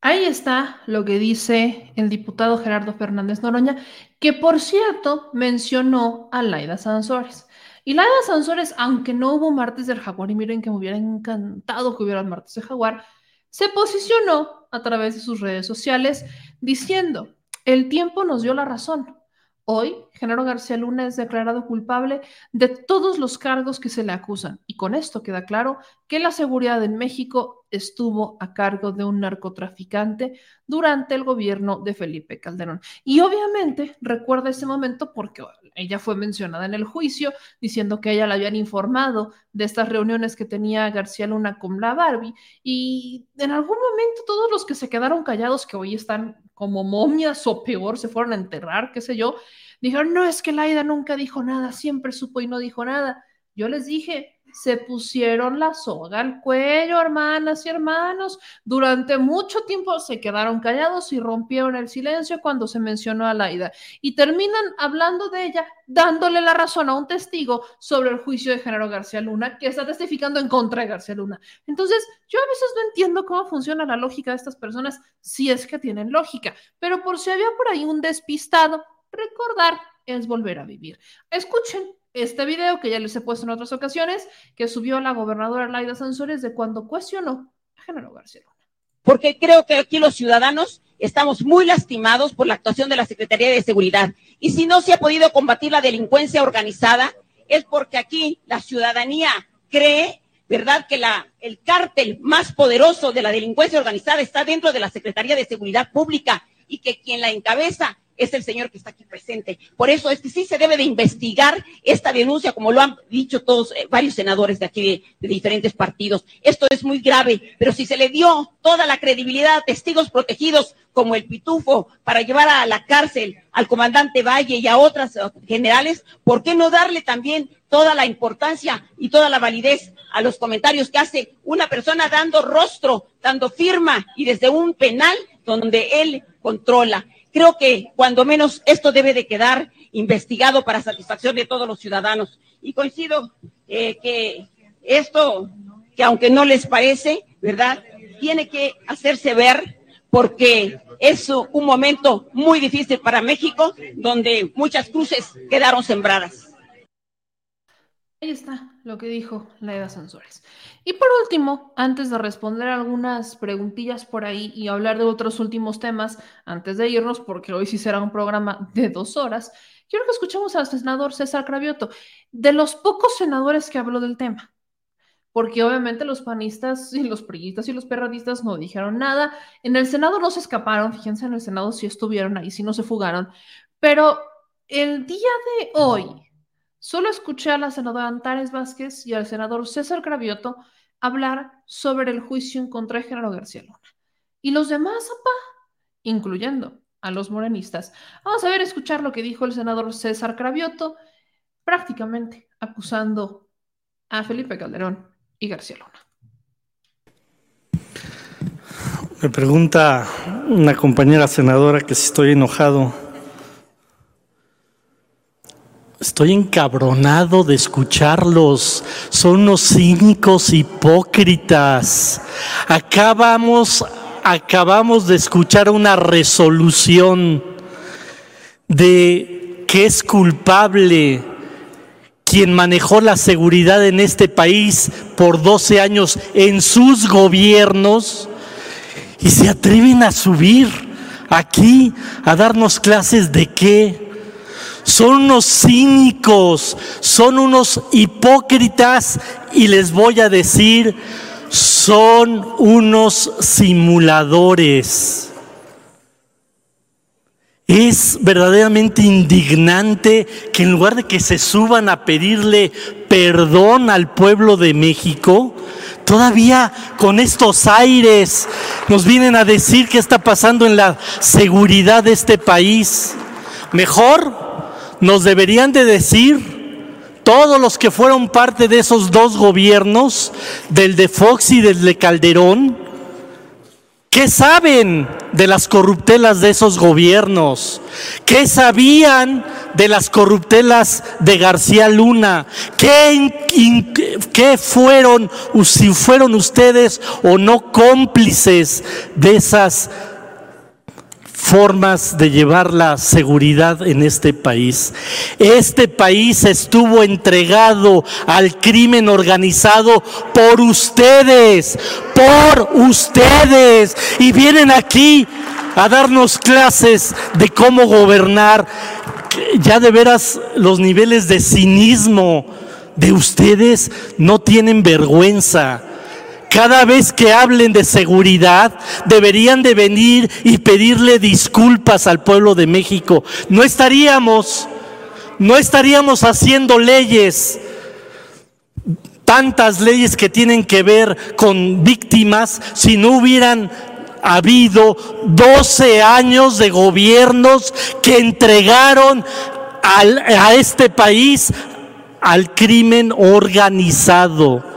Ahí está lo que dice el diputado Gerardo Fernández Noroña, que por cierto mencionó a Laida Sansores. Y Laida Sansores, aunque no hubo martes del jaguar, y miren que me hubiera encantado que hubiera martes del jaguar, se posicionó a través de sus redes sociales diciendo, el tiempo nos dio la razón. Hoy, Genaro García Luna es declarado culpable de todos los cargos que se le acusan. Y con esto queda claro que la seguridad en México estuvo a cargo de un narcotraficante durante el gobierno de Felipe Calderón. Y obviamente recuerda ese momento porque ella fue mencionada en el juicio diciendo que ella le habían informado de estas reuniones que tenía García Luna con la Barbie. Y en algún momento todos los que se quedaron callados, que hoy están como momias o peor, se fueron a enterrar, qué sé yo, dijeron, no, es que Laida nunca dijo nada, siempre supo y no dijo nada. Yo les dije, se pusieron la soga al cuello, hermanas y hermanos. Durante mucho tiempo se quedaron callados y rompieron el silencio cuando se mencionó a Laida. Y terminan hablando de ella, dándole la razón a un testigo sobre el juicio de Género García Luna, que está testificando en contra de García Luna. Entonces, yo a veces no entiendo cómo funciona la lógica de estas personas, si es que tienen lógica. Pero por si había por ahí un despistado, recordar es volver a vivir. Escuchen este video que ya les he puesto en otras ocasiones, que subió la gobernadora Laida Sansores de cuando cuestionó a Genaro García. Porque creo que aquí los ciudadanos estamos muy lastimados por la actuación de la Secretaría de Seguridad. Y si no se ha podido combatir la delincuencia organizada, es porque aquí la ciudadanía cree, ¿verdad?, que el cártel más poderoso de la delincuencia organizada está dentro de la Secretaría de Seguridad Pública y que quien la encabeza es el señor que está aquí presente. Por eso es que sí se debe de investigar esta denuncia, como lo han dicho todos, eh, varios senadores de aquí de, diferentes partidos. Esto es muy grave, pero si se le dio toda la credibilidad a testigos protegidos como el Pitufo para llevar a la cárcel al comandante Valle y a otras eh, generales, ¿por qué no darle también toda la importancia y toda la validez a los comentarios que hace una persona dando rostro, dando firma y desde un penal donde él controla? Creo que cuando menos esto debe de quedar investigado para satisfacción de todos los ciudadanos. Y coincido eh, que esto, que aunque no les parece, ¿verdad? Tiene que hacerse ver porque es un momento muy difícil para México donde muchas cruces quedaron sembradas. Ahí está lo que dijo Laida Sansores. Y por último, antes de responder algunas preguntillas por ahí y hablar de otros últimos temas, antes de irnos, porque hoy sí será un programa de dos horas, quiero que escuchemos al senador César Cravioto, de los pocos senadores que habló del tema. Porque obviamente los panistas y los priistas y los perradistas no dijeron nada. En el Senado no se escaparon, fíjense, en el Senado sí estuvieron ahí, sí no se fugaron. Pero el día de hoy, Solo escuché a la senadora Antares Vázquez y al senador César Cravioto hablar sobre el juicio en contra de Genaro García Luna. Y los demás, apá, incluyendo a los morenistas. Vamos a ver, escuchar lo que dijo el senador César Cravioto, prácticamente acusando a Felipe Calderón y García Luna. Me pregunta una compañera senadora que si estoy enojado Estoy encabronado de escucharlos. Son unos cínicos hipócritas. Acabamos, acabamos de escuchar una resolución de que es culpable quien manejó la seguridad en este país por 12 años en sus gobiernos y se atreven a subir aquí a darnos clases de qué son unos cínicos, son unos hipócritas y les voy a decir, son unos simuladores. Es verdaderamente indignante que en lugar de que se suban a pedirle perdón al pueblo de México, todavía con estos aires nos vienen a decir qué está pasando en la seguridad de este país. Mejor nos deberían de decir todos los que fueron parte de esos dos gobiernos, del de Fox y del de Calderón, ¿qué saben de las corruptelas de esos gobiernos? ¿Qué sabían de las corruptelas de García Luna? ¿Qué, fueron, si fueron ustedes o no cómplices de esas formas de llevar la seguridad en este país. Este país estuvo entregado al crimen organizado por ustedes, por ustedes. Y vienen aquí a darnos clases de cómo gobernar. Ya de veras los niveles de cinismo de ustedes no tienen vergüenza. Cada vez que hablen de seguridad, deberían de venir y pedirle disculpas al pueblo de México. No estaríamos, no estaríamos haciendo leyes, tantas leyes que tienen que ver con víctimas, si no hubieran habido 12 años de gobiernos que entregaron a este país al crimen organizado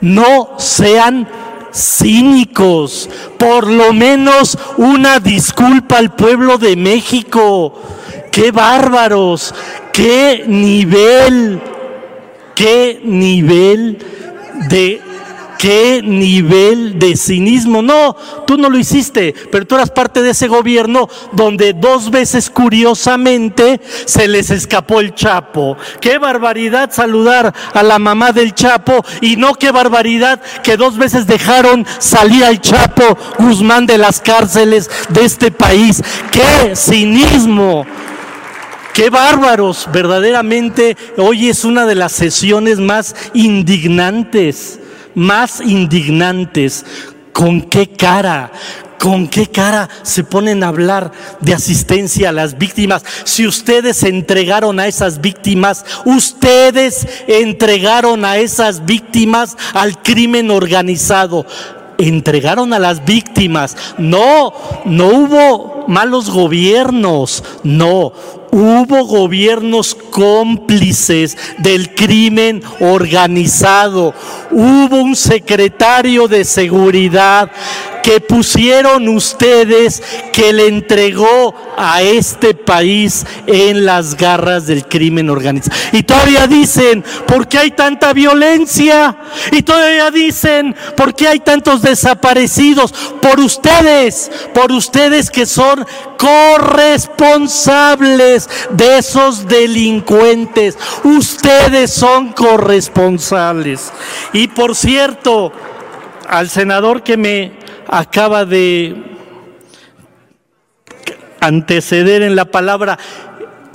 no sean cínicos, por lo menos una disculpa al pueblo de México. Qué bárbaros, qué nivel, qué nivel de qué nivel de cinismo. No, tú no lo hiciste, pero tú eras parte de ese gobierno donde dos veces curiosamente se les escapó el Chapo. Qué barbaridad saludar a la mamá del Chapo y no qué barbaridad que dos veces dejaron salir al Chapo Guzmán de las cárceles de este país. Qué cinismo. Qué bárbaros, verdaderamente hoy es una de las sesiones más indignantes más indignantes. ¿Con qué cara? ¿Con qué cara se ponen a hablar de asistencia a las víctimas? Si ustedes entregaron a esas víctimas, ustedes entregaron a esas víctimas al crimen organizado. Entregaron a las víctimas. No, no hubo malos gobiernos. No, hubo gobiernos cómplices del crimen organizado, hubo un secretario de seguridad que pusieron ustedes que le entregó a este país en las garras del crimen organizado. Y todavía dicen, ¿por qué hay tanta violencia? Y todavía dicen, ¿por qué hay tantos desaparecidos? Por ustedes, por ustedes que son corresponsables de esos delincuentes. Ustedes son corresponsales. Y por cierto, al senador que me acaba de anteceder en la palabra,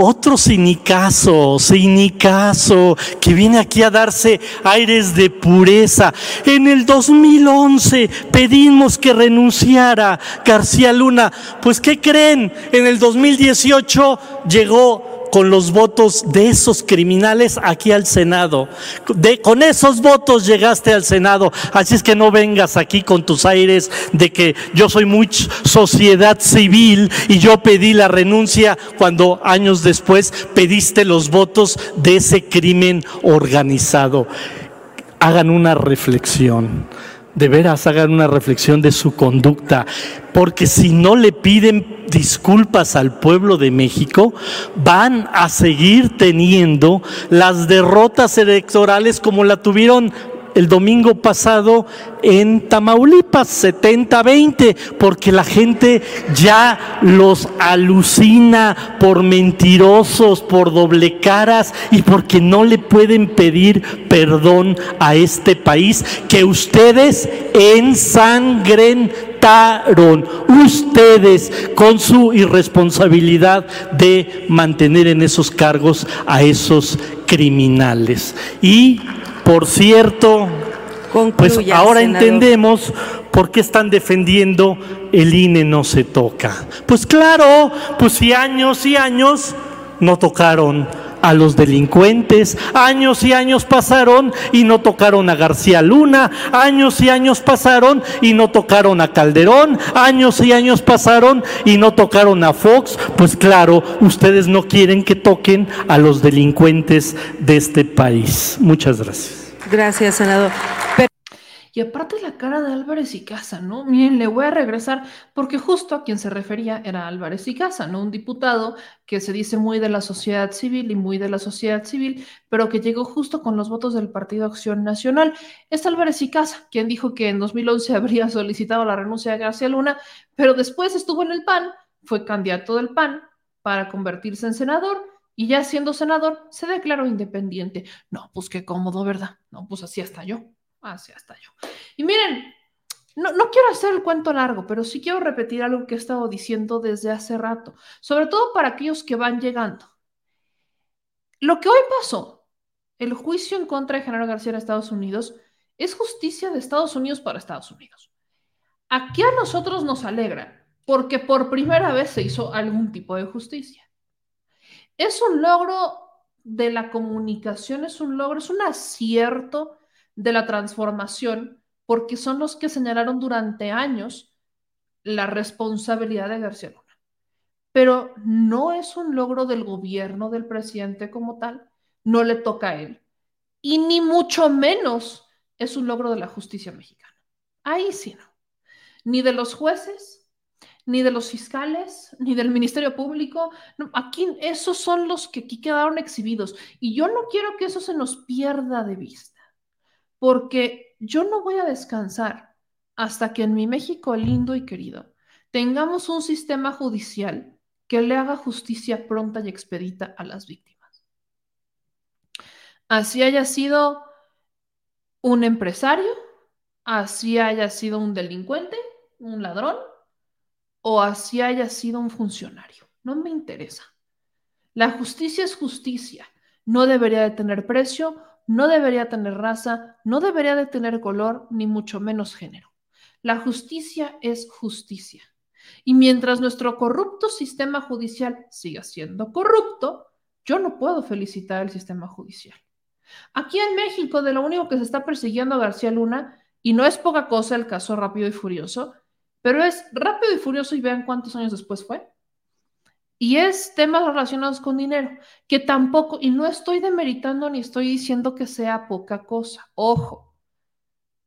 otro cinicazo, cinicazo, que viene aquí a darse aires de pureza. En el 2011 pedimos que renunciara García Luna. Pues, ¿qué creen? En el 2018 llegó con los votos de esos criminales aquí al Senado. De, con esos votos llegaste al Senado. Así es que no vengas aquí con tus aires de que yo soy muy sociedad civil y yo pedí la renuncia cuando años después pediste los votos de ese crimen organizado. Hagan una reflexión de veras hagan una reflexión de su conducta, porque si no le piden disculpas al pueblo de México, van a seguir teniendo las derrotas electorales como la tuvieron el domingo pasado en Tamaulipas, 70-20, porque la gente ya los alucina por mentirosos, por doble caras y porque no le pueden pedir perdón a este país que ustedes ensangrentaron, ustedes con su irresponsabilidad de mantener en esos cargos a esos criminales. Y por cierto, pues ahora entendemos por qué están defendiendo el INE no se toca. Pues claro, pues si años y años no tocaron a los delincuentes. Años y años pasaron y no tocaron a García Luna. Años y años pasaron y no tocaron a Calderón. Años y años pasaron y no tocaron a Fox. Pues claro, ustedes no quieren que toquen a los delincuentes de este país. Muchas gracias. Gracias, senador. Y aparte la cara de Álvarez y Casa, ¿no? Miren, le voy a regresar porque justo a quien se refería era Álvarez y Casa, ¿no? Un diputado que se dice muy de la sociedad civil y muy de la sociedad civil, pero que llegó justo con los votos del Partido Acción Nacional. Es Álvarez y Casa, quien dijo que en 2011 <laughs> habría solicitado la renuncia de García Luna, pero después estuvo en el PAN, fue candidato del PAN para convertirse en senador y ya siendo senador se declaró independiente. No, pues qué cómodo, ¿verdad? No, pues así hasta yo, así hasta yo. Y miren, no, no, quiero hacer el cuento largo, pero sí quiero repetir algo que he estado diciendo desde hace rato, sobre todo para aquellos que van llegando. Lo que hoy pasó, el juicio en contra de Genaro García en Estados Unidos, es justicia de Estados Unidos para Estados Unidos. Aquí a nosotros nos alegra, porque por primera vez se hizo algún tipo de justicia. Es un logro de la comunicación, es un logro, es un acierto de la transformación, porque son los que señalaron durante años la responsabilidad de García Luna. Pero no es un logro del gobierno del presidente como tal, no le toca a él. Y ni mucho menos es un logro de la justicia mexicana. Ahí sí no. Ni de los jueces, ni de los fiscales, ni del Ministerio Público. aquí esos son los que aquí quedaron exhibidos. Y yo no quiero que eso se nos pierda de vista, porque yo no voy a descansar hasta que en mi México lindo y querido tengamos un sistema judicial que le haga justicia pronta y expedita a las víctimas. Así haya sido un empresario, así haya sido un delincuente, un ladrón, o así haya sido un funcionario. No me interesa. La justicia es justicia. No debería de tener precio, no debería tener raza, no debería de tener color, ni mucho menos género. La justicia es justicia. Y mientras nuestro corrupto sistema judicial siga siendo corrupto, yo no puedo felicitar al sistema judicial. Aquí en México, de lo único que se está persiguiendo a García Luna, y no es poca cosa el caso rápido y furioso, pero es rápido y furioso y vean cuántos años después fue. Y es temas relacionados con dinero, que tampoco, y no estoy demeritando ni estoy diciendo que sea poca cosa, ojo,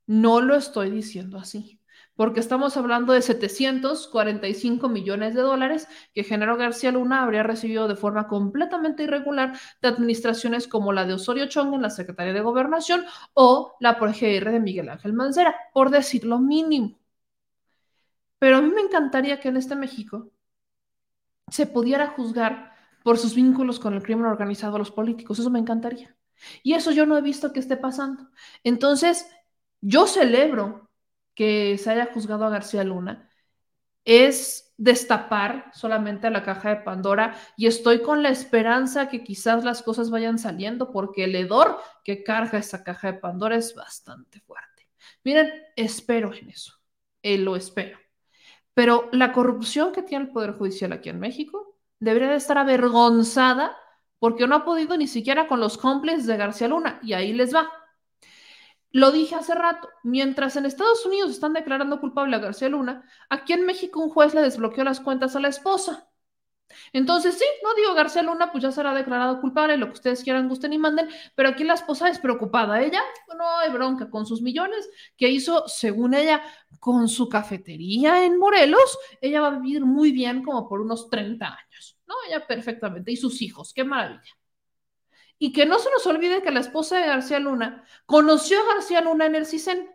no lo estoy diciendo así, porque estamos hablando de 745 millones de dólares que Genaro García Luna habría recibido de forma completamente irregular de administraciones como la de Osorio Chong en la Secretaría de Gobernación o la PGR de Miguel Ángel Mancera, por decir lo mínimo. Pero a mí me encantaría que en este México se pudiera juzgar por sus vínculos con el crimen organizado a los políticos. Eso me encantaría. Y eso yo no he visto que esté pasando. Entonces, yo celebro que se haya juzgado a García Luna. Es destapar solamente la caja de Pandora y estoy con la esperanza que quizás las cosas vayan saliendo porque el hedor que carga esa caja de Pandora es bastante fuerte. Miren, espero en eso, eh, lo espero. Pero la corrupción que tiene el Poder Judicial aquí en México debería de estar avergonzada porque no ha podido ni siquiera con los cómplices de García Luna y ahí les va. Lo dije hace rato, mientras en Estados Unidos están declarando culpable a García Luna, aquí en México un juez le desbloqueó las cuentas a la esposa. Entonces, sí, no digo García Luna, pues ya será declarado culpable, lo que ustedes quieran, gusten y manden, pero aquí la esposa es preocupada. Ella no hay bronca con sus millones que hizo, según ella, con su cafetería en Morelos. Ella va a vivir muy bien como por unos 30 años, ¿no? Ella perfectamente. Y sus hijos, qué maravilla. Y que no se nos olvide que la esposa de García Luna conoció a García Luna en el CISEN.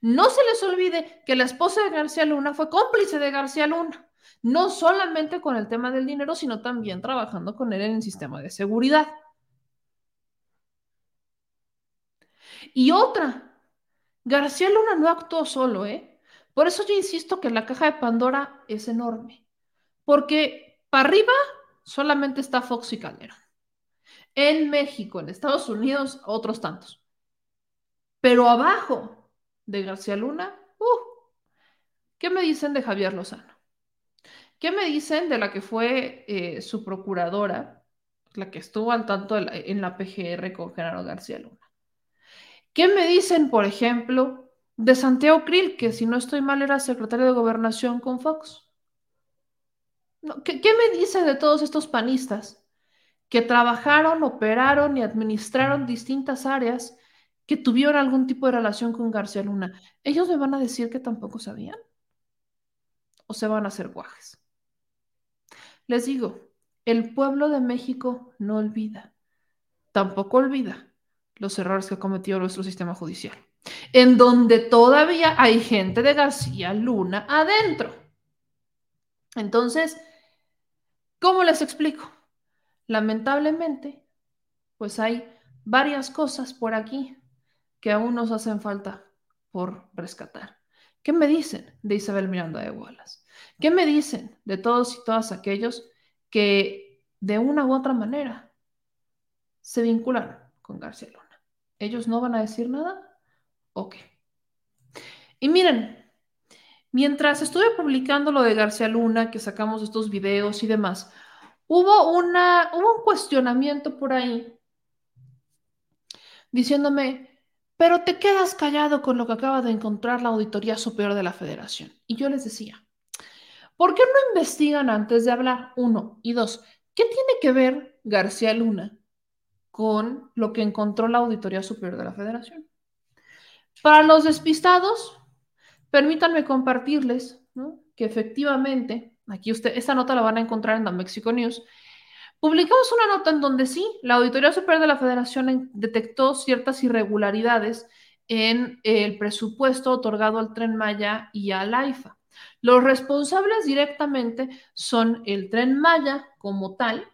No se les olvide que la esposa de García Luna fue cómplice de García Luna, no solamente con el tema del dinero, sino también trabajando con él en el sistema de seguridad. Y otra, García Luna no actuó solo, ¿eh? Por eso yo insisto que la caja de Pandora es enorme, porque para arriba solamente está Fox y Calderón en México, en Estados Unidos, otros tantos. Pero abajo de García Luna, uh, ¿qué me dicen de Javier Lozano? ¿Qué me dicen de la que fue eh, su procuradora, la que estuvo al tanto en la PGR con Genaro García Luna? ¿Qué me dicen, por ejemplo, de Santiago Krill, que si no estoy mal era secretario de gobernación con Fox? ¿qué, ¿Qué me dicen de todos estos panistas que trabajaron, operaron y administraron distintas áreas que tuvieron algún tipo de relación con García Luna, ¿ellos me van a decir que tampoco sabían? ¿O se van a hacer guajes? Les digo, el pueblo de México no olvida, tampoco olvida los errores que ha cometido nuestro sistema judicial, en donde todavía hay gente de García Luna adentro. Entonces, ¿cómo les explico? Lamentablemente, pues hay varias cosas por aquí que aún nos hacen falta por rescatar. ¿Qué me dicen de Isabel Miranda de Wallace? ¿Qué me dicen de todos y todas aquellos que de una u otra manera se vinculan con García Luna? ¿Ellos no van a decir nada? Ok. Y miren, mientras estuve publicando lo de García Luna, que sacamos estos videos y demás, hubo, una, hubo un cuestionamiento por ahí diciéndome, pero te quedas callado con lo que acaba de encontrar la Auditoría Superior de la Federación. Y yo les decía, ¿por qué no investigan antes de hablar? Uno. Y dos, ¿qué tiene que ver García Luna con lo que encontró la Auditoría Superior de la Federación? Para los despistados, permítanme compartirles que efectivamente Aquí usted, esta nota la van a encontrar en The Mexico News. Publicamos una nota en donde sí, la Auditoría Superior de la Federación detectó ciertas irregularidades en el presupuesto otorgado al Tren Maya y al AIFA. Los responsables directamente son el Tren Maya como tal,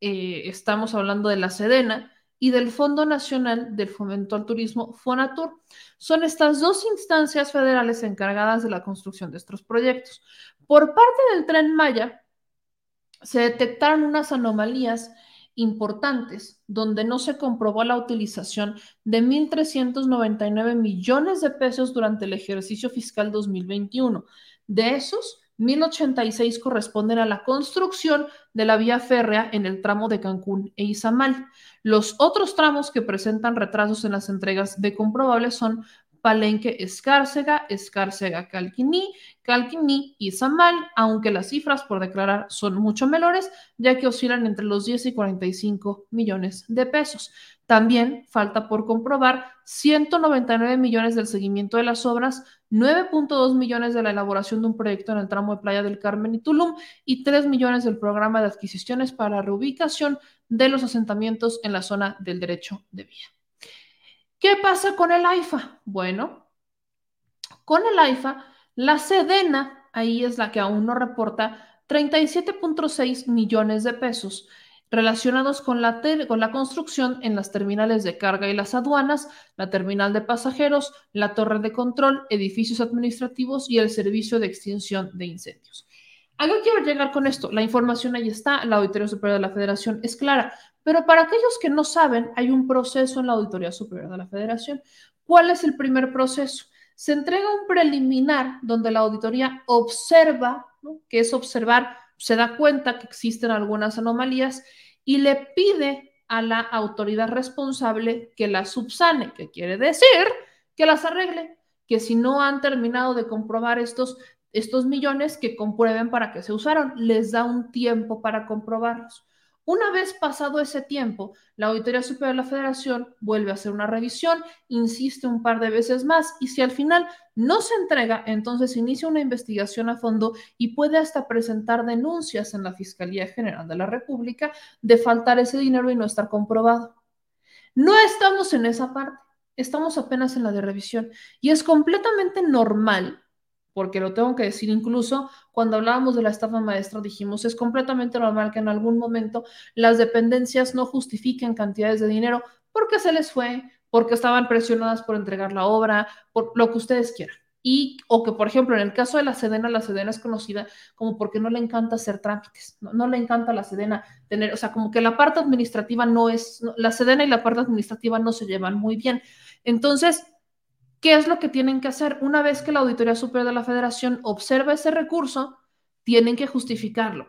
eh, estamos hablando de la Sedena, y del Fondo Nacional del Fomento al Turismo, FONATUR. Son estas dos instancias federales encargadas de la construcción de estos proyectos. Por parte del tren Maya, se detectaron unas anomalías importantes donde no se comprobó la utilización de 1.399 millones de pesos durante el ejercicio fiscal 2021. De esos, 1.086 corresponden a la construcción de la vía férrea en el tramo de Cancún e Izamal. Los otros tramos que presentan retrasos en las entregas de comprobables son Palenque Escárcega, Escárcega Calquiní, Calquiní y Zamal, aunque las cifras por declarar son mucho menores, ya que oscilan entre los 10 y 45 millones de pesos. También falta por comprobar 199 millones del seguimiento de las obras, 9.2 millones de la elaboración de un proyecto en el tramo de Playa del Carmen y Tulum y 3 millones del programa de adquisiciones para la reubicación de los asentamientos en la zona del derecho de vía. ¿Qué pasa con el AIFA? Bueno, con el AIFA, la Sedena, ahí es la que aún no reporta 37.6 millones de pesos relacionados con la, con la construcción en las terminales de carga y las aduanas, la terminal de pasajeros, la torre de control, edificios administrativos y el servicio de extinción de incendios. ¿A qué quiero llegar con esto? La información ahí está, la Auditoría Superior de la Federación es clara, pero para aquellos que no saben, hay un proceso en la Auditoría Superior de la Federación. ¿Cuál es el primer proceso? Se entrega un preliminar donde la auditoría observa, que es observar se da cuenta que existen algunas anomalías y le pide a la autoridad responsable que las subsane, que quiere decir que las arregle, que si no han terminado de comprobar estos, estos millones, que comprueben para qué se usaron. Les da un tiempo para comprobarlos. Una vez pasado ese tiempo, la Auditoría Superior de la Federación vuelve a hacer una revisión, insiste un par de veces más y si al final no se entrega, entonces inicia una investigación a fondo y puede hasta presentar denuncias en la Fiscalía General de la República de faltar ese dinero y no estar comprobado. No estamos en esa parte, estamos apenas en la de revisión y es completamente normal porque lo tengo que decir, incluso cuando hablábamos de la estafa maestra dijimos, es completamente normal que en algún momento las dependencias no justifiquen cantidades de dinero porque se les fue, porque estaban presionadas por entregar la obra, por lo que ustedes quieran. Y, o que, por ejemplo, en el caso de la Sedena, la Sedena es conocida como porque no le encanta hacer trámites, no, le encanta la Sedena tener, o sea, como que la parte administrativa no es, la Sedena y la parte administrativa no se llevan muy bien. Entonces, ¿Qué es lo que tienen que hacer? Una vez que la Auditoría Superior de la Federación observa ese recurso, tienen que justificarlo.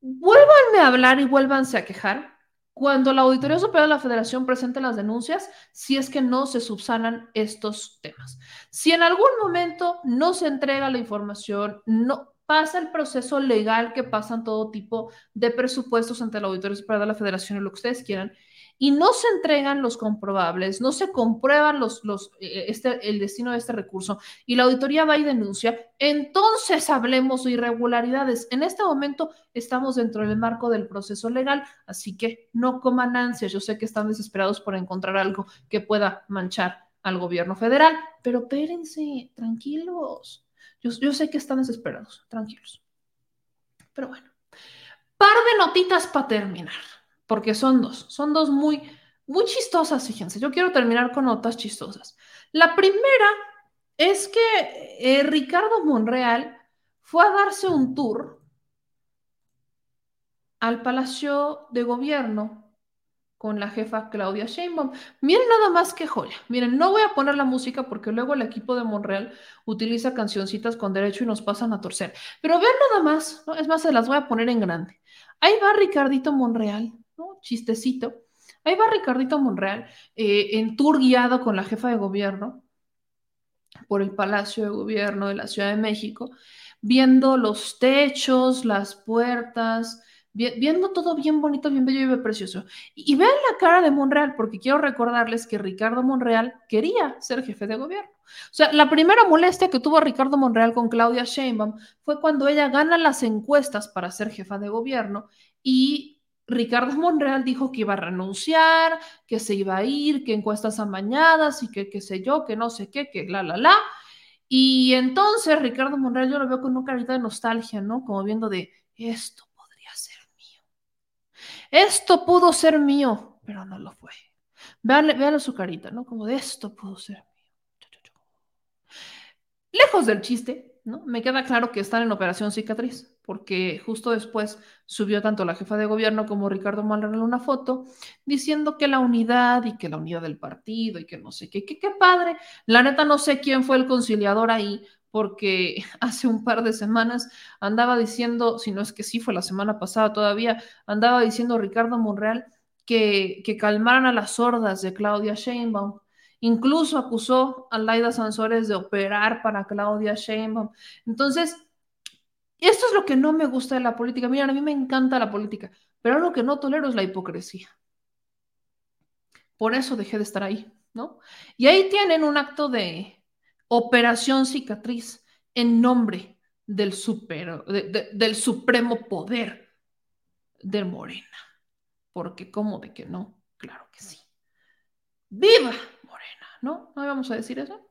Vuélvanme a hablar y vuélvanse a quejar cuando la Auditoría Superior de la Federación presente las denuncias si es que no se subsanan estos temas. Si en algún momento no se entrega la información, no pasa el proceso legal que pasan todo tipo de presupuestos ante la Auditoría Superior de la Federación y lo que ustedes quieran, y no se entregan los comprobables, no se comprueban los, los, eh, este, el destino de este recurso y la auditoría va y denuncia, entonces hablemos de irregularidades. En este momento estamos dentro del marco del proceso legal, así que no coman ansias. Yo sé que están desesperados por encontrar algo que pueda manchar al gobierno federal, pero espérense, tranquilos. Yo sé que están desesperados, tranquilos. Pero bueno, par de notitas para terminar porque son dos, son dos muy, muy chistosas, fíjense. Yo quiero terminar con notas chistosas. La primera es que eh, Ricardo Monreal fue a darse un tour al Palacio de Gobierno con la jefa Claudia Sheinbaum. Miren nada más que joya. Miren, no voy a poner la música porque luego el equipo de Monreal utiliza cancioncitas con derecho y nos pasan a torcer. Pero vean nada más, ¿no? es más, se las voy a poner en grande. Ahí va Ricardito Monreal Chistecito. Ahí va Ricardito Monreal eh, en tour guiado con la jefa de gobierno por el Palacio de Gobierno de la Ciudad de México, viendo los techos, las puertas, viendo todo bien bonito, bien bello y precioso. Y, y, vean la cara de Monreal, porque quiero recordarles que Ricardo Monreal quería ser jefe de gobierno. O sea, la primera molestia que tuvo Ricardo Monreal con Claudia Sheinbaum fue cuando ella gana las encuestas para ser jefa de gobierno y Ricardo Monreal dijo que iba a renunciar, que se iba a ir, que encuestas amañadas y que qué sé yo, que no sé qué, que la, la, la. Y entonces Ricardo Monreal yo lo veo con una carita de nostalgia, ¿no? Como viendo de, esto podría ser mío. Esto pudo ser mío, pero no lo fue. Vean, su carita, ¿no? Como de, esto pudo ser mío. Lejos del chiste, Me queda claro que están en operación cicatriz porque justo después subió tanto la jefa de gobierno como Ricardo Monreal una foto diciendo que la unidad y que la unidad del partido y que no sé qué, qué, qué padre. La neta no sé quién fue el conciliador ahí, porque <laughs> hace un par de semanas andaba diciendo, si no es que sí fue la semana pasada todavía, andaba diciendo Ricardo Monreal que, que calmaran a las sordas de Claudia Sheinbaum. Incluso acusó a Laida Sansores de operar para Claudia Sheinbaum. Entonces, esto es lo que no me gusta de la política. Miren, a mí me encanta la política, pero lo que no tolero es la hipocresía. Por eso dejé de estar ahí, ¿no? Y ahí tienen un acto de operación cicatriz en nombre del, del supremo poder de Morena. Porque, ¿cómo de que no? Claro que sí. ¡Viva! ¿No? ¿No vamos a decir eso?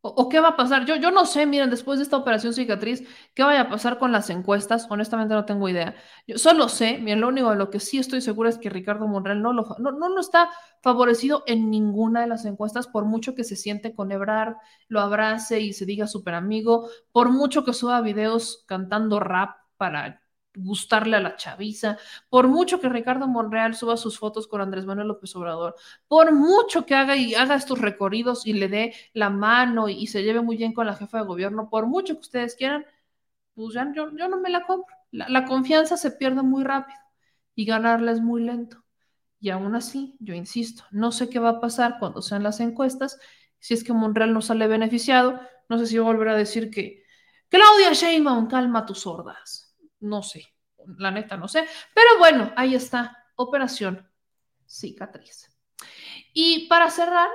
o, qué va a pasar? Yo, yo no sé, miren, después de esta operación cicatriz, ¿qué vaya a pasar con las encuestas? Honestamente no tengo idea. Yo solo sé, miren, lo único de lo que sí estoy segura es que Ricardo Monreal no, lo, no, no, está favorecido en ninguna de las encuestas, por mucho que se siente con Ebrard, lo abrace y se diga súper amigo, por mucho que suba videos cantando rap para gustarle a la chaviza, por mucho que Ricardo Monreal suba sus fotos con Andrés Manuel López Obrador, por mucho que haga y haga estos recorridos y le dé la mano y, se lleve muy bien con la jefa de gobierno, por mucho que ustedes quieran, pues ya yo, no me la compro. La, confianza se pierde muy rápido y ganarla es muy lento. Y aún así, yo insisto, no sé qué va a pasar cuando sean las encuestas, si es que Monreal no sale beneficiado, no sé si voy a volver a decir que Claudia Sheinbaum, calma tus sordas no sé, la neta no sé. Pero bueno, ahí está, operación cicatriz. Y para cerrar,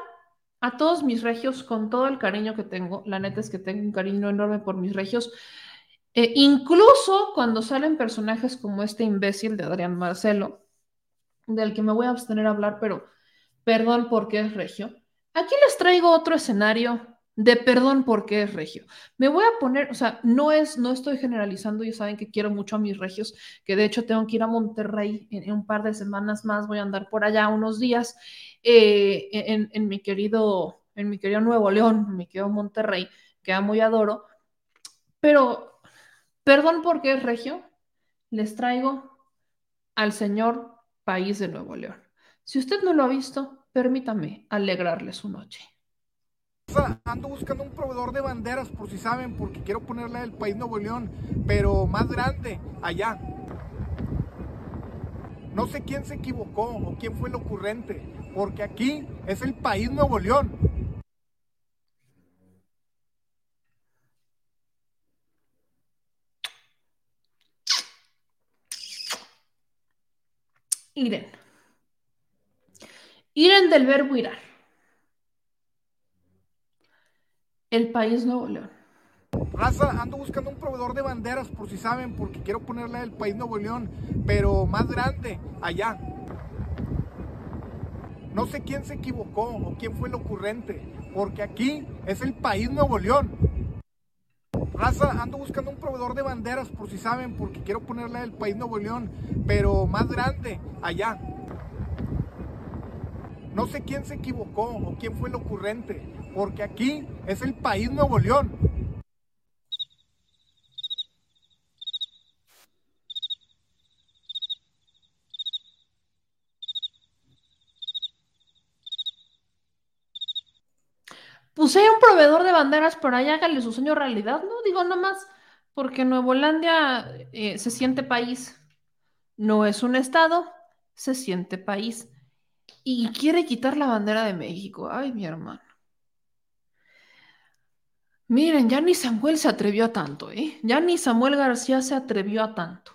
a todos mis regios, con todo el cariño que tengo, la neta es que tengo un cariño enorme por mis regios, eh, incluso cuando salen personajes como este imbécil de Adrián Marcelo, del que me voy a abstener a hablar, pero perdón porque es regio. Aquí les traigo otro escenario de perdón porque es regio. Me voy a poner, o sea, no es, no estoy generalizando, ya saben que quiero mucho a mis regios, que de hecho tengo que ir a Monterrey en, un par de semanas más, voy a andar por allá unos días eh, en, mi querido, en mi querido Nuevo León, mi querido Monterrey, que amo y adoro, pero perdón porque es regio, les traigo al señor país de Nuevo León. Si usted no lo ha visto, permítame alegrarle su noche. Ando buscando un proveedor de banderas, por si saben, porque quiero ponerle el país Nuevo León, pero más grande, allá. No sé quién se equivocó o quién fue el ocurrente, porque aquí es el país Nuevo León. Iren. Iren del verbo irar. El país Nuevo León. Raza, ando buscando un proveedor de banderas, por si saben, porque quiero ponerle el país Nuevo León, pero más grande, allá. No sé quién se equivocó o quién fue el ocurrente, porque aquí es el país Nuevo León. Raza, ando buscando un proveedor de banderas, por si saben, porque quiero ponerle el país Nuevo León, pero más grande, allá. No sé quién se equivocó o quién fue el ocurrente, porque aquí es el país Nuevo León. Pues hay un proveedor de banderas por ahí, hágale su sueño realidad, ¿no? Digo nomás, porque Nuevo Holandia eh, se siente país. No es un estado, se siente país. Y quiere quitar la bandera de México. Ay, mi hermano. Miren, ya ni Samuel se atrevió a tanto, ¿eh? Ya ni Samuel García se atrevió a tanto.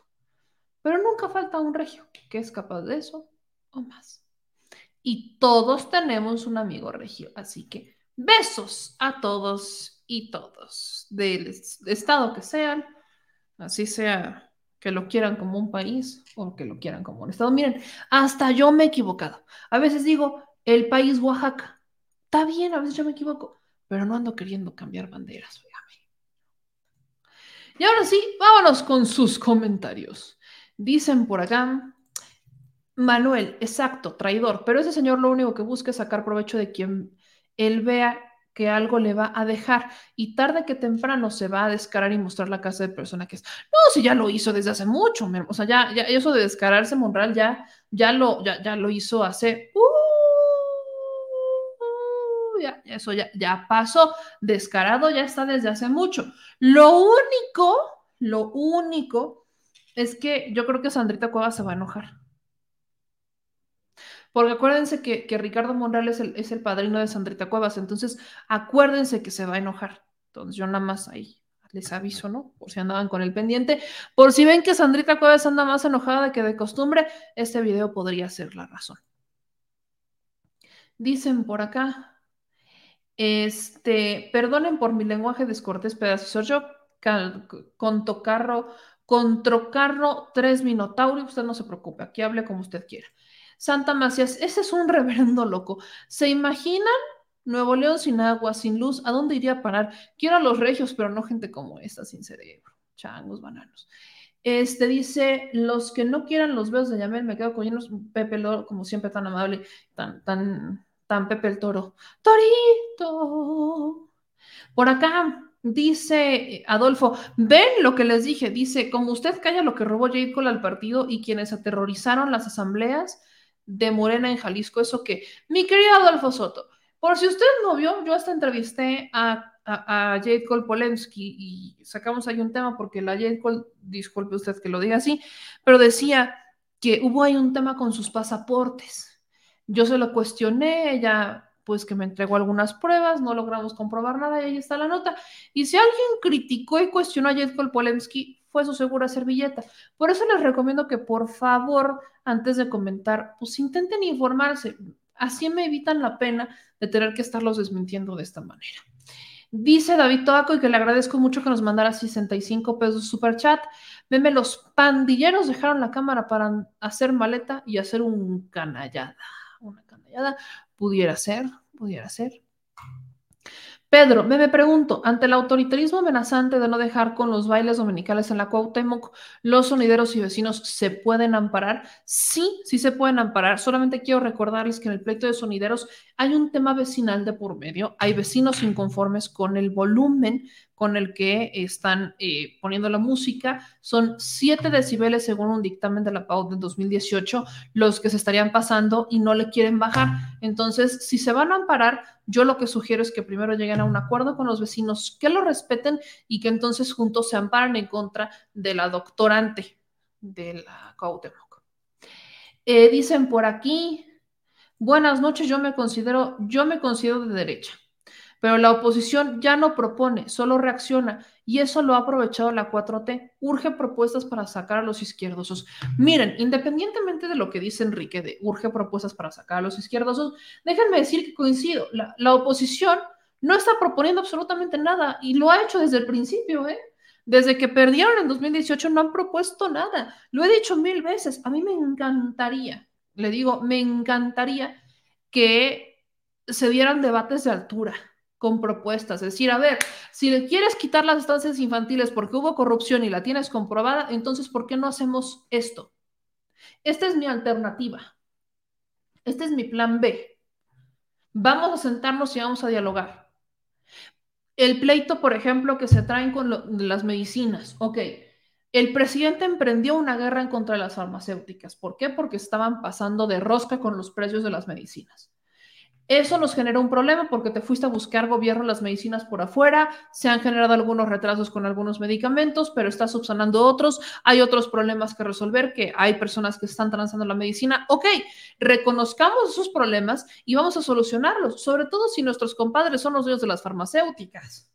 Pero nunca falta un regio que es capaz de eso o más. Y todos tenemos un amigo regio, así que besos a todos y todos, del estado que sean, así sea que lo quieran como un país o que lo quieran como un estado. Miren, hasta yo me he equivocado. A veces digo, el país Oaxaca. Está bien, a veces yo me equivoco pero no ando queriendo cambiar banderas, Y ahora sí, vámonos con sus comentarios. Dicen por acá, Manuel, exacto, traidor, pero ese señor lo único que busca es sacar provecho de quien él vea que algo le va a dejar y tarde que temprano se va a descarar y mostrar la casa de persona que es. No, si ya lo hizo desde hace mucho, o sea, ya, ya eso de descararse Monreal ya, ya, lo, ya, ya lo hizo hace... Uh, eso ya, ya pasó, descarado ya está desde hace mucho. Lo único, lo único es que yo creo que Sandrita Cuevas se va a enojar. Porque acuérdense que, Ricardo Monreal es el, es el, padrino de Sandrita Cuevas, entonces acuérdense que se va a enojar. Entonces yo nada más ahí les aviso, ¿no? Por si andaban con el pendiente. Por si ven que Sandrita Cuevas anda más enojada que de costumbre, este video podría ser la razón. Dicen por acá, este, perdonen por mi lenguaje descortés, pedazos. Yo con tocarro, con trocarro, tres minotaurios, usted no se preocupe, aquí hable como usted quiera. Santa Macías, ese es un <laughs> reverendo loco. ¿Se imaginan Nuevo León sin agua, sin luz, ¿a dónde iría a parar? Quiero a los regios, pero no gente como esta, sin cerebro. Changos, bananos. Este dice, los que no quieran los veos de Yamel, me quedo con ellos, Pepe Loro, como siempre, tan amable, tan, tan, tan Pepe el Toro. Torito. Por acá, Dice Adolfo, ven lo que les dije, dice, como usted calla lo que robó Jade Cole al partido y quienes aterrorizaron las asambleas de Morena en Jalisco, eso que, mi querido Adolfo Soto, por si usted no vio, yo hasta entrevisté a, a, Jade Cole Polensky y sacamos ahí un tema porque la Jade Cole, disculpe usted que lo diga así, pero decía que hubo ahí un tema con sus pasaportes. Yo se lo cuestioné, ella pues que me entregó algunas pruebas, no logramos comprobar nada y ahí está la nota. Y si alguien criticó y cuestionó a Jedkol Polemski, fue su segura servilleta. Por eso les recomiendo que por favor, antes de comentar, pues intenten informarse. Así me evitan la pena de tener que estarlos desmintiendo de esta manera. Dice David Toaco y que le agradezco mucho que nos mandara 65 pesos super chat. Veme, los pandilleros dejaron la cámara para hacer maleta y hacer un canallada. Pudiera ser, pudiera ser. Pedro, me, me, pregunto, ante el autoritarismo amenazante de no dejar con los bailes dominicales en la Cuauhtémoc, ¿los sonideros y vecinos se pueden amparar? Sí, sí se pueden amparar. Solamente quiero recordarles que en el pleito de sonideros hay un tema vecinal de por medio. Hay vecinos inconformes con el volumen con el que están eh, poniendo la música. Son 7 decibeles según un dictamen de la PAU de 2018 los que se estarían pasando y no le quieren bajar. Entonces, si se van a amparar, yo lo que sugiero es que primero lleguen a un acuerdo con los vecinos, que lo respeten y que entonces juntos se amparen en contra de la doctorante de la Cuauhtémoc. Eh, dicen por aquí, buenas noches, yo me considero, yo me considero de derecha pero la oposición ya no propone, solo reacciona y eso lo ha aprovechado la 4T. Urge propuestas para sacar a los izquierdosos. Miren, independientemente de lo que dice Enrique de urge propuestas para sacar a los izquierdosos, déjenme decir que coincido. La, la oposición no está proponiendo absolutamente nada y lo ha hecho desde el principio, ¿eh? Desde que perdieron en 2018 no han propuesto nada. Lo he dicho mil veces. A mí me encantaría, le digo, me encantaría que se dieran debates de altura con propuestas. Es decir, a ver, si le quieres quitar las estancias infantiles porque hubo corrupción y la tienes comprobada, entonces, ¿por qué no hacemos esto? Esta es mi alternativa. Este es mi plan B. Vamos a sentarnos y vamos a dialogar. El pleito, por ejemplo, que se traen con las medicinas. Ok, el presidente emprendió una guerra en contra de las farmacéuticas. ¿Por qué? Porque estaban pasando de rosca con los precios de las medicinas. Eso nos generó un problema porque te fuiste a buscar gobierno las medicinas por afuera, se han generado algunos retrasos con algunos medicamentos, pero está subsanando otros, hay otros problemas que resolver, que hay personas que están transando la medicina. Ok, reconozcamos esos problemas y vamos a solucionarlos, sobre todo si nuestros compadres son los dueños de las farmacéuticas.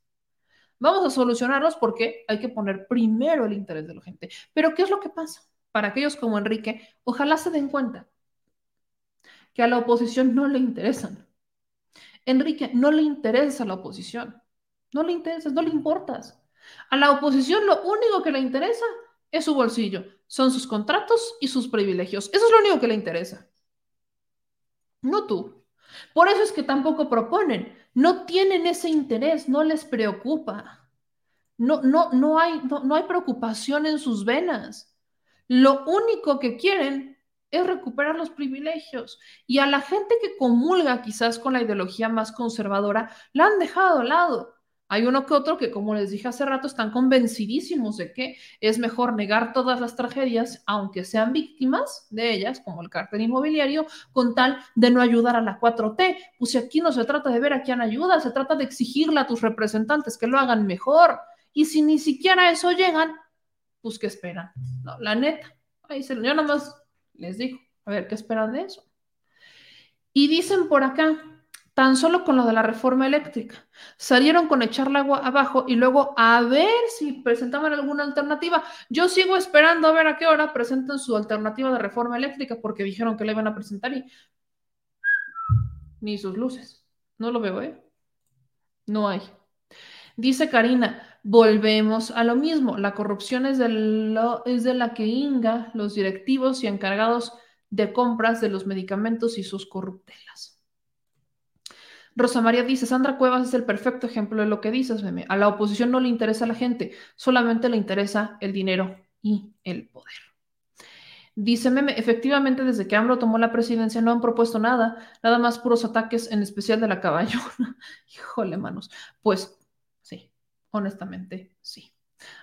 Vamos a solucionarlos porque hay que poner primero el interés de la gente. Pero ¿qué es lo que pasa? Para aquellos como Enrique, ojalá se den cuenta que a la oposición no le interesan. Enrique, no le interesa a la oposición. No le interesa, no le importas. A la oposición lo único que le interesa es su bolsillo, son sus contratos y sus privilegios. Eso es lo único que le interesa. No tú. Por eso es que tampoco proponen. No tienen ese interés, no les preocupa. No, no, no, hay, no, no hay preocupación en sus venas. Lo único que quieren es recuperar los privilegios. Y a la gente que comulga quizás con la ideología más conservadora, la han dejado a lado. Hay uno que otro que, como les dije hace rato, están convencidísimos de que es mejor negar todas las tragedias, aunque sean víctimas de ellas, como el cártel inmobiliario, con tal de no ayudar a la 4T. Pues aquí no se trata de ver a quién ayuda, se trata de exigirle a tus representantes que lo hagan mejor. Y si ni siquiera eso llegan, pues ¿qué esperan? La neta. Ahí se yo nada les digo, a ver qué esperan de eso. Y dicen por acá, tan solo con lo de la reforma eléctrica, salieron con echarle agua abajo y luego a ver si presentaban alguna alternativa. Yo sigo esperando a ver a qué hora presentan su alternativa de reforma eléctrica porque dijeron que la iban a presentar y ni sus luces. No lo veo, ¿eh? No hay. Dice Karina, volvemos a lo mismo. La corrupción es de, la que inga los directivos y encargados de compras de los medicamentos y sus corruptelas. Rosa María dice, Sandra Cuevas es el perfecto ejemplo de lo que dices, meme. A la oposición no le interesa la gente, solamente le interesa el dinero y el poder. Dice Meme, efectivamente desde que AMLO tomó la presidencia no han propuesto nada, nada más puros ataques, en especial de la caballona. <laughs> Híjole, manos. Pues honestamente sí.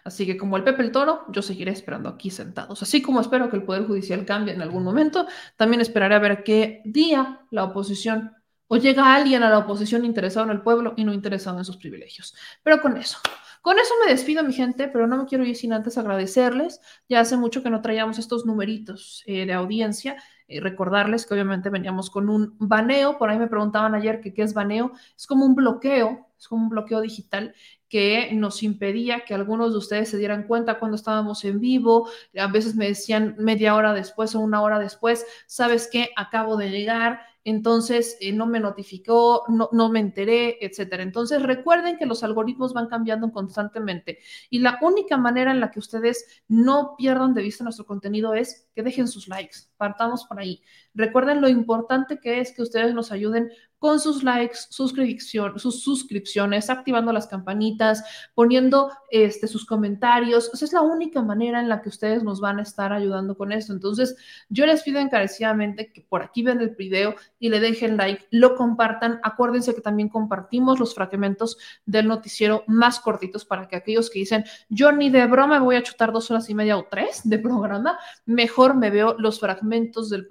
Así que como el Pepe el Toro, yo seguiré esperando aquí sentados. Así como espero que el Poder Judicial cambie en algún momento, también esperaré a ver qué día la oposición o llega alguien a la oposición interesado en el pueblo y no interesado en sus privilegios. Pero con eso, con eso me despido, mi gente, pero no me quiero ir sin antes agradecerles. Ya hace mucho que no traíamos estos numeritos eh, de audiencia. Eh, recordarles que obviamente veníamos con un baneo. Por ahí me preguntaban ayer qué es baneo. Es como un bloqueo, es como un bloqueo digital que nos impedía que algunos de ustedes se dieran cuenta cuando estábamos en vivo. A veces me decían media hora después o una hora después, ¿sabes qué? Acabo de llegar entonces eh, no me notificó, no, no me enteré, etcétera. Entonces recuerden que los algoritmos van cambiando constantemente y la única manera en la que ustedes no pierdan de vista nuestro contenido es que dejen sus likes. Partamos por ahí. Recuerden lo importante que es que ustedes nos ayuden con sus likes, suscripción, sus suscripciones, activando las campanitas, poniendo este, sus comentarios. Esa es la única manera en la que ustedes nos van a estar ayudando con esto. Entonces, yo les pido encarecidamente que por aquí ven el video y le dejen like, lo compartan. Acuérdense que también compartimos los fragmentos del noticiero más cortitos para que aquellos que dicen, yo ni de broma voy a chutar dos horas y media o tres de programa, mejor me veo los fragmentos del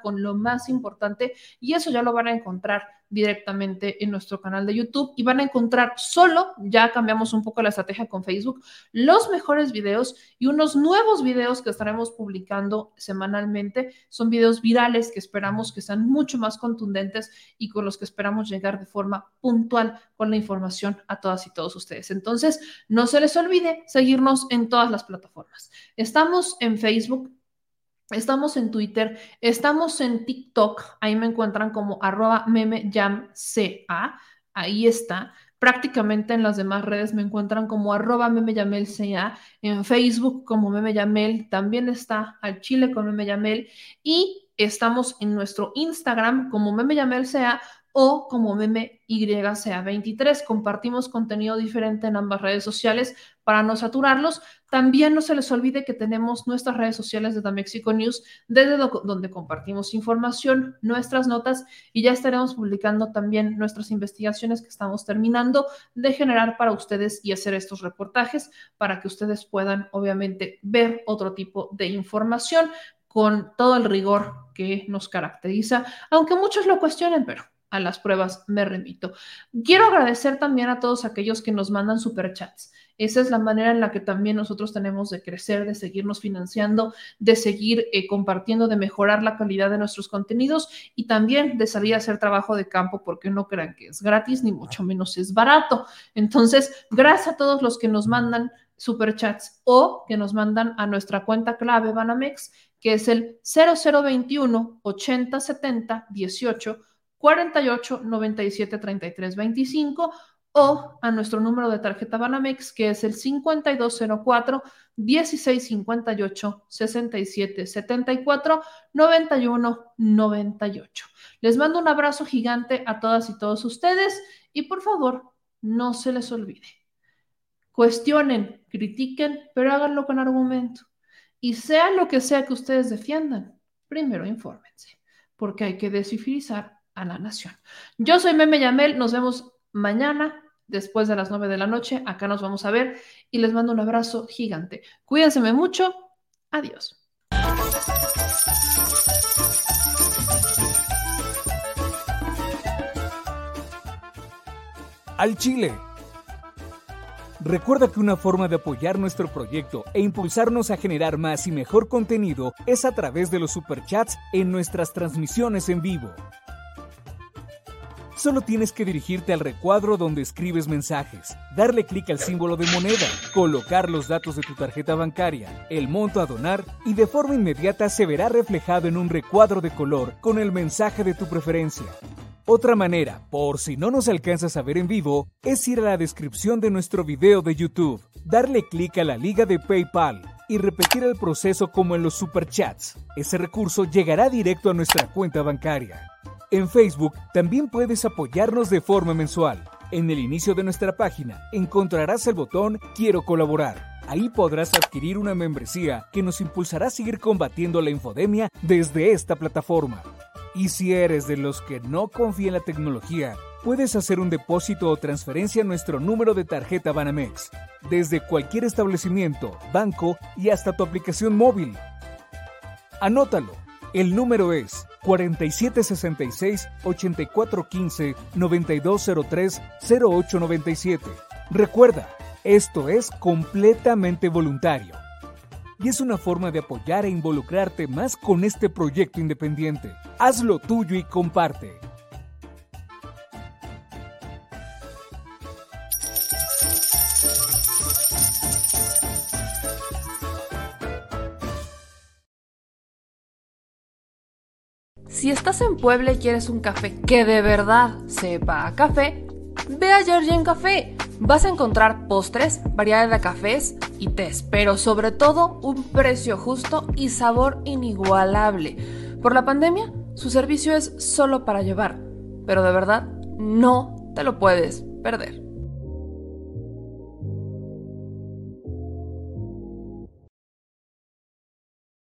con lo más importante y eso ya lo van a encontrar directamente en nuestro canal de YouTube y van a encontrar solo, ya cambiamos un poco la estrategia con Facebook, los mejores videos y unos nuevos videos que estaremos publicando semanalmente. Son videos virales que esperamos que sean mucho más contundentes y con los que esperamos llegar de forma puntual con la información a todas y todos ustedes. Entonces, no se les olvide seguirnos en todas las plataformas. Estamos en Facebook, Estamos en Twitter, estamos en TikTok, ahí me encuentran como arroba memeyamca, ahí está. Prácticamente en las demás redes me encuentran como arroba memeyamelca, en Facebook como memeyamel, también está al chile con memeyamel y estamos en nuestro Instagram como memeyamelca o como meme YCA23. Compartimos contenido diferente en ambas redes sociales para no saturarlos. También no se les olvide que tenemos nuestras redes sociales de The Mexico News, desde donde compartimos información, nuestras notas y ya estaremos publicando también nuestras investigaciones que estamos terminando de generar para ustedes y hacer estos reportajes para que ustedes puedan obviamente ver otro tipo de información con todo el rigor que nos caracteriza, aunque muchos lo cuestionen, pero a las pruebas me remito. Quiero agradecer también a todos aquellos que nos mandan superchats. Esa es la manera en la que también nosotros tenemos de crecer, de seguirnos financiando, de seguir eh, compartiendo, de mejorar la calidad de nuestros contenidos y también de salir a hacer trabajo de campo porque no crean que es gratis ni mucho menos es barato. Entonces, gracias a todos los que nos mandan superchats o que nos mandan a nuestra cuenta clave Banamex, que es el 0021 8070 18 48 97 33 25 o a nuestro número de tarjeta Banamex que es el 5204 1658 67 74 91 98. Les mando un abrazo gigante a todas y todos ustedes y por favor, no se les olvide. Cuestionen, critiquen, pero háganlo con argumento. Y sea lo que sea que ustedes defiendan, primero infórmense, porque hay que descifrizar a la nación. Yo soy Meme Yamel, nos vemos mañana después de las 9 de la noche, acá nos vamos a ver y les mando un abrazo gigante. Cuídense mucho, adiós. Al Chile. Recuerda que una forma de apoyar nuestro proyecto e impulsarnos a generar más y mejor contenido es a través de los superchats en nuestras transmisiones en vivo. Solo tienes que dirigirte al recuadro donde escribes mensajes, darle clic al símbolo de moneda, colocar los datos de tu tarjeta bancaria, el monto a donar y de forma inmediata se verá reflejado en un recuadro de color con el mensaje de tu preferencia. Otra manera, por si no nos alcanzas a ver en vivo, es ir a la descripción de nuestro video de YouTube, darle clic a la liga de PayPal y repetir el proceso como en los superchats. Ese recurso llegará directo a nuestra cuenta bancaria. En Facebook también puedes apoyarnos de forma mensual. En el inicio de nuestra página encontrarás el botón Quiero colaborar. Ahí podrás adquirir una membresía que nos impulsará a seguir combatiendo la infodemia desde esta plataforma. Y si eres de los que no confía en la tecnología, puedes hacer un depósito o transferencia a nuestro número de tarjeta Banamex, desde cualquier establecimiento, banco y hasta tu aplicación móvil. Anótalo. El número es 4766-8415-9203-0897. Recuerda, esto es completamente voluntario. Y es una forma de apoyar e involucrarte más con este proyecto independiente. Hazlo tuyo y comparte. Si estás en Puebla y quieres un café que de verdad sepa a café, ve a Georgian Café. Vas a encontrar postres, variedad de cafés y tés, pero sobre todo un precio justo y sabor inigualable. Por la pandemia, su servicio es solo para llevar, pero de verdad no te lo puedes perder.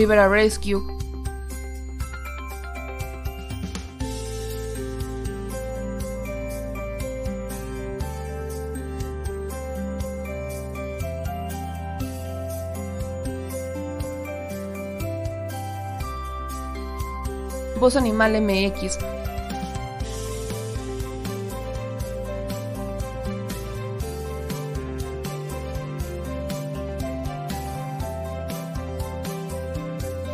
Rivera Rescue. Voz Animal MX.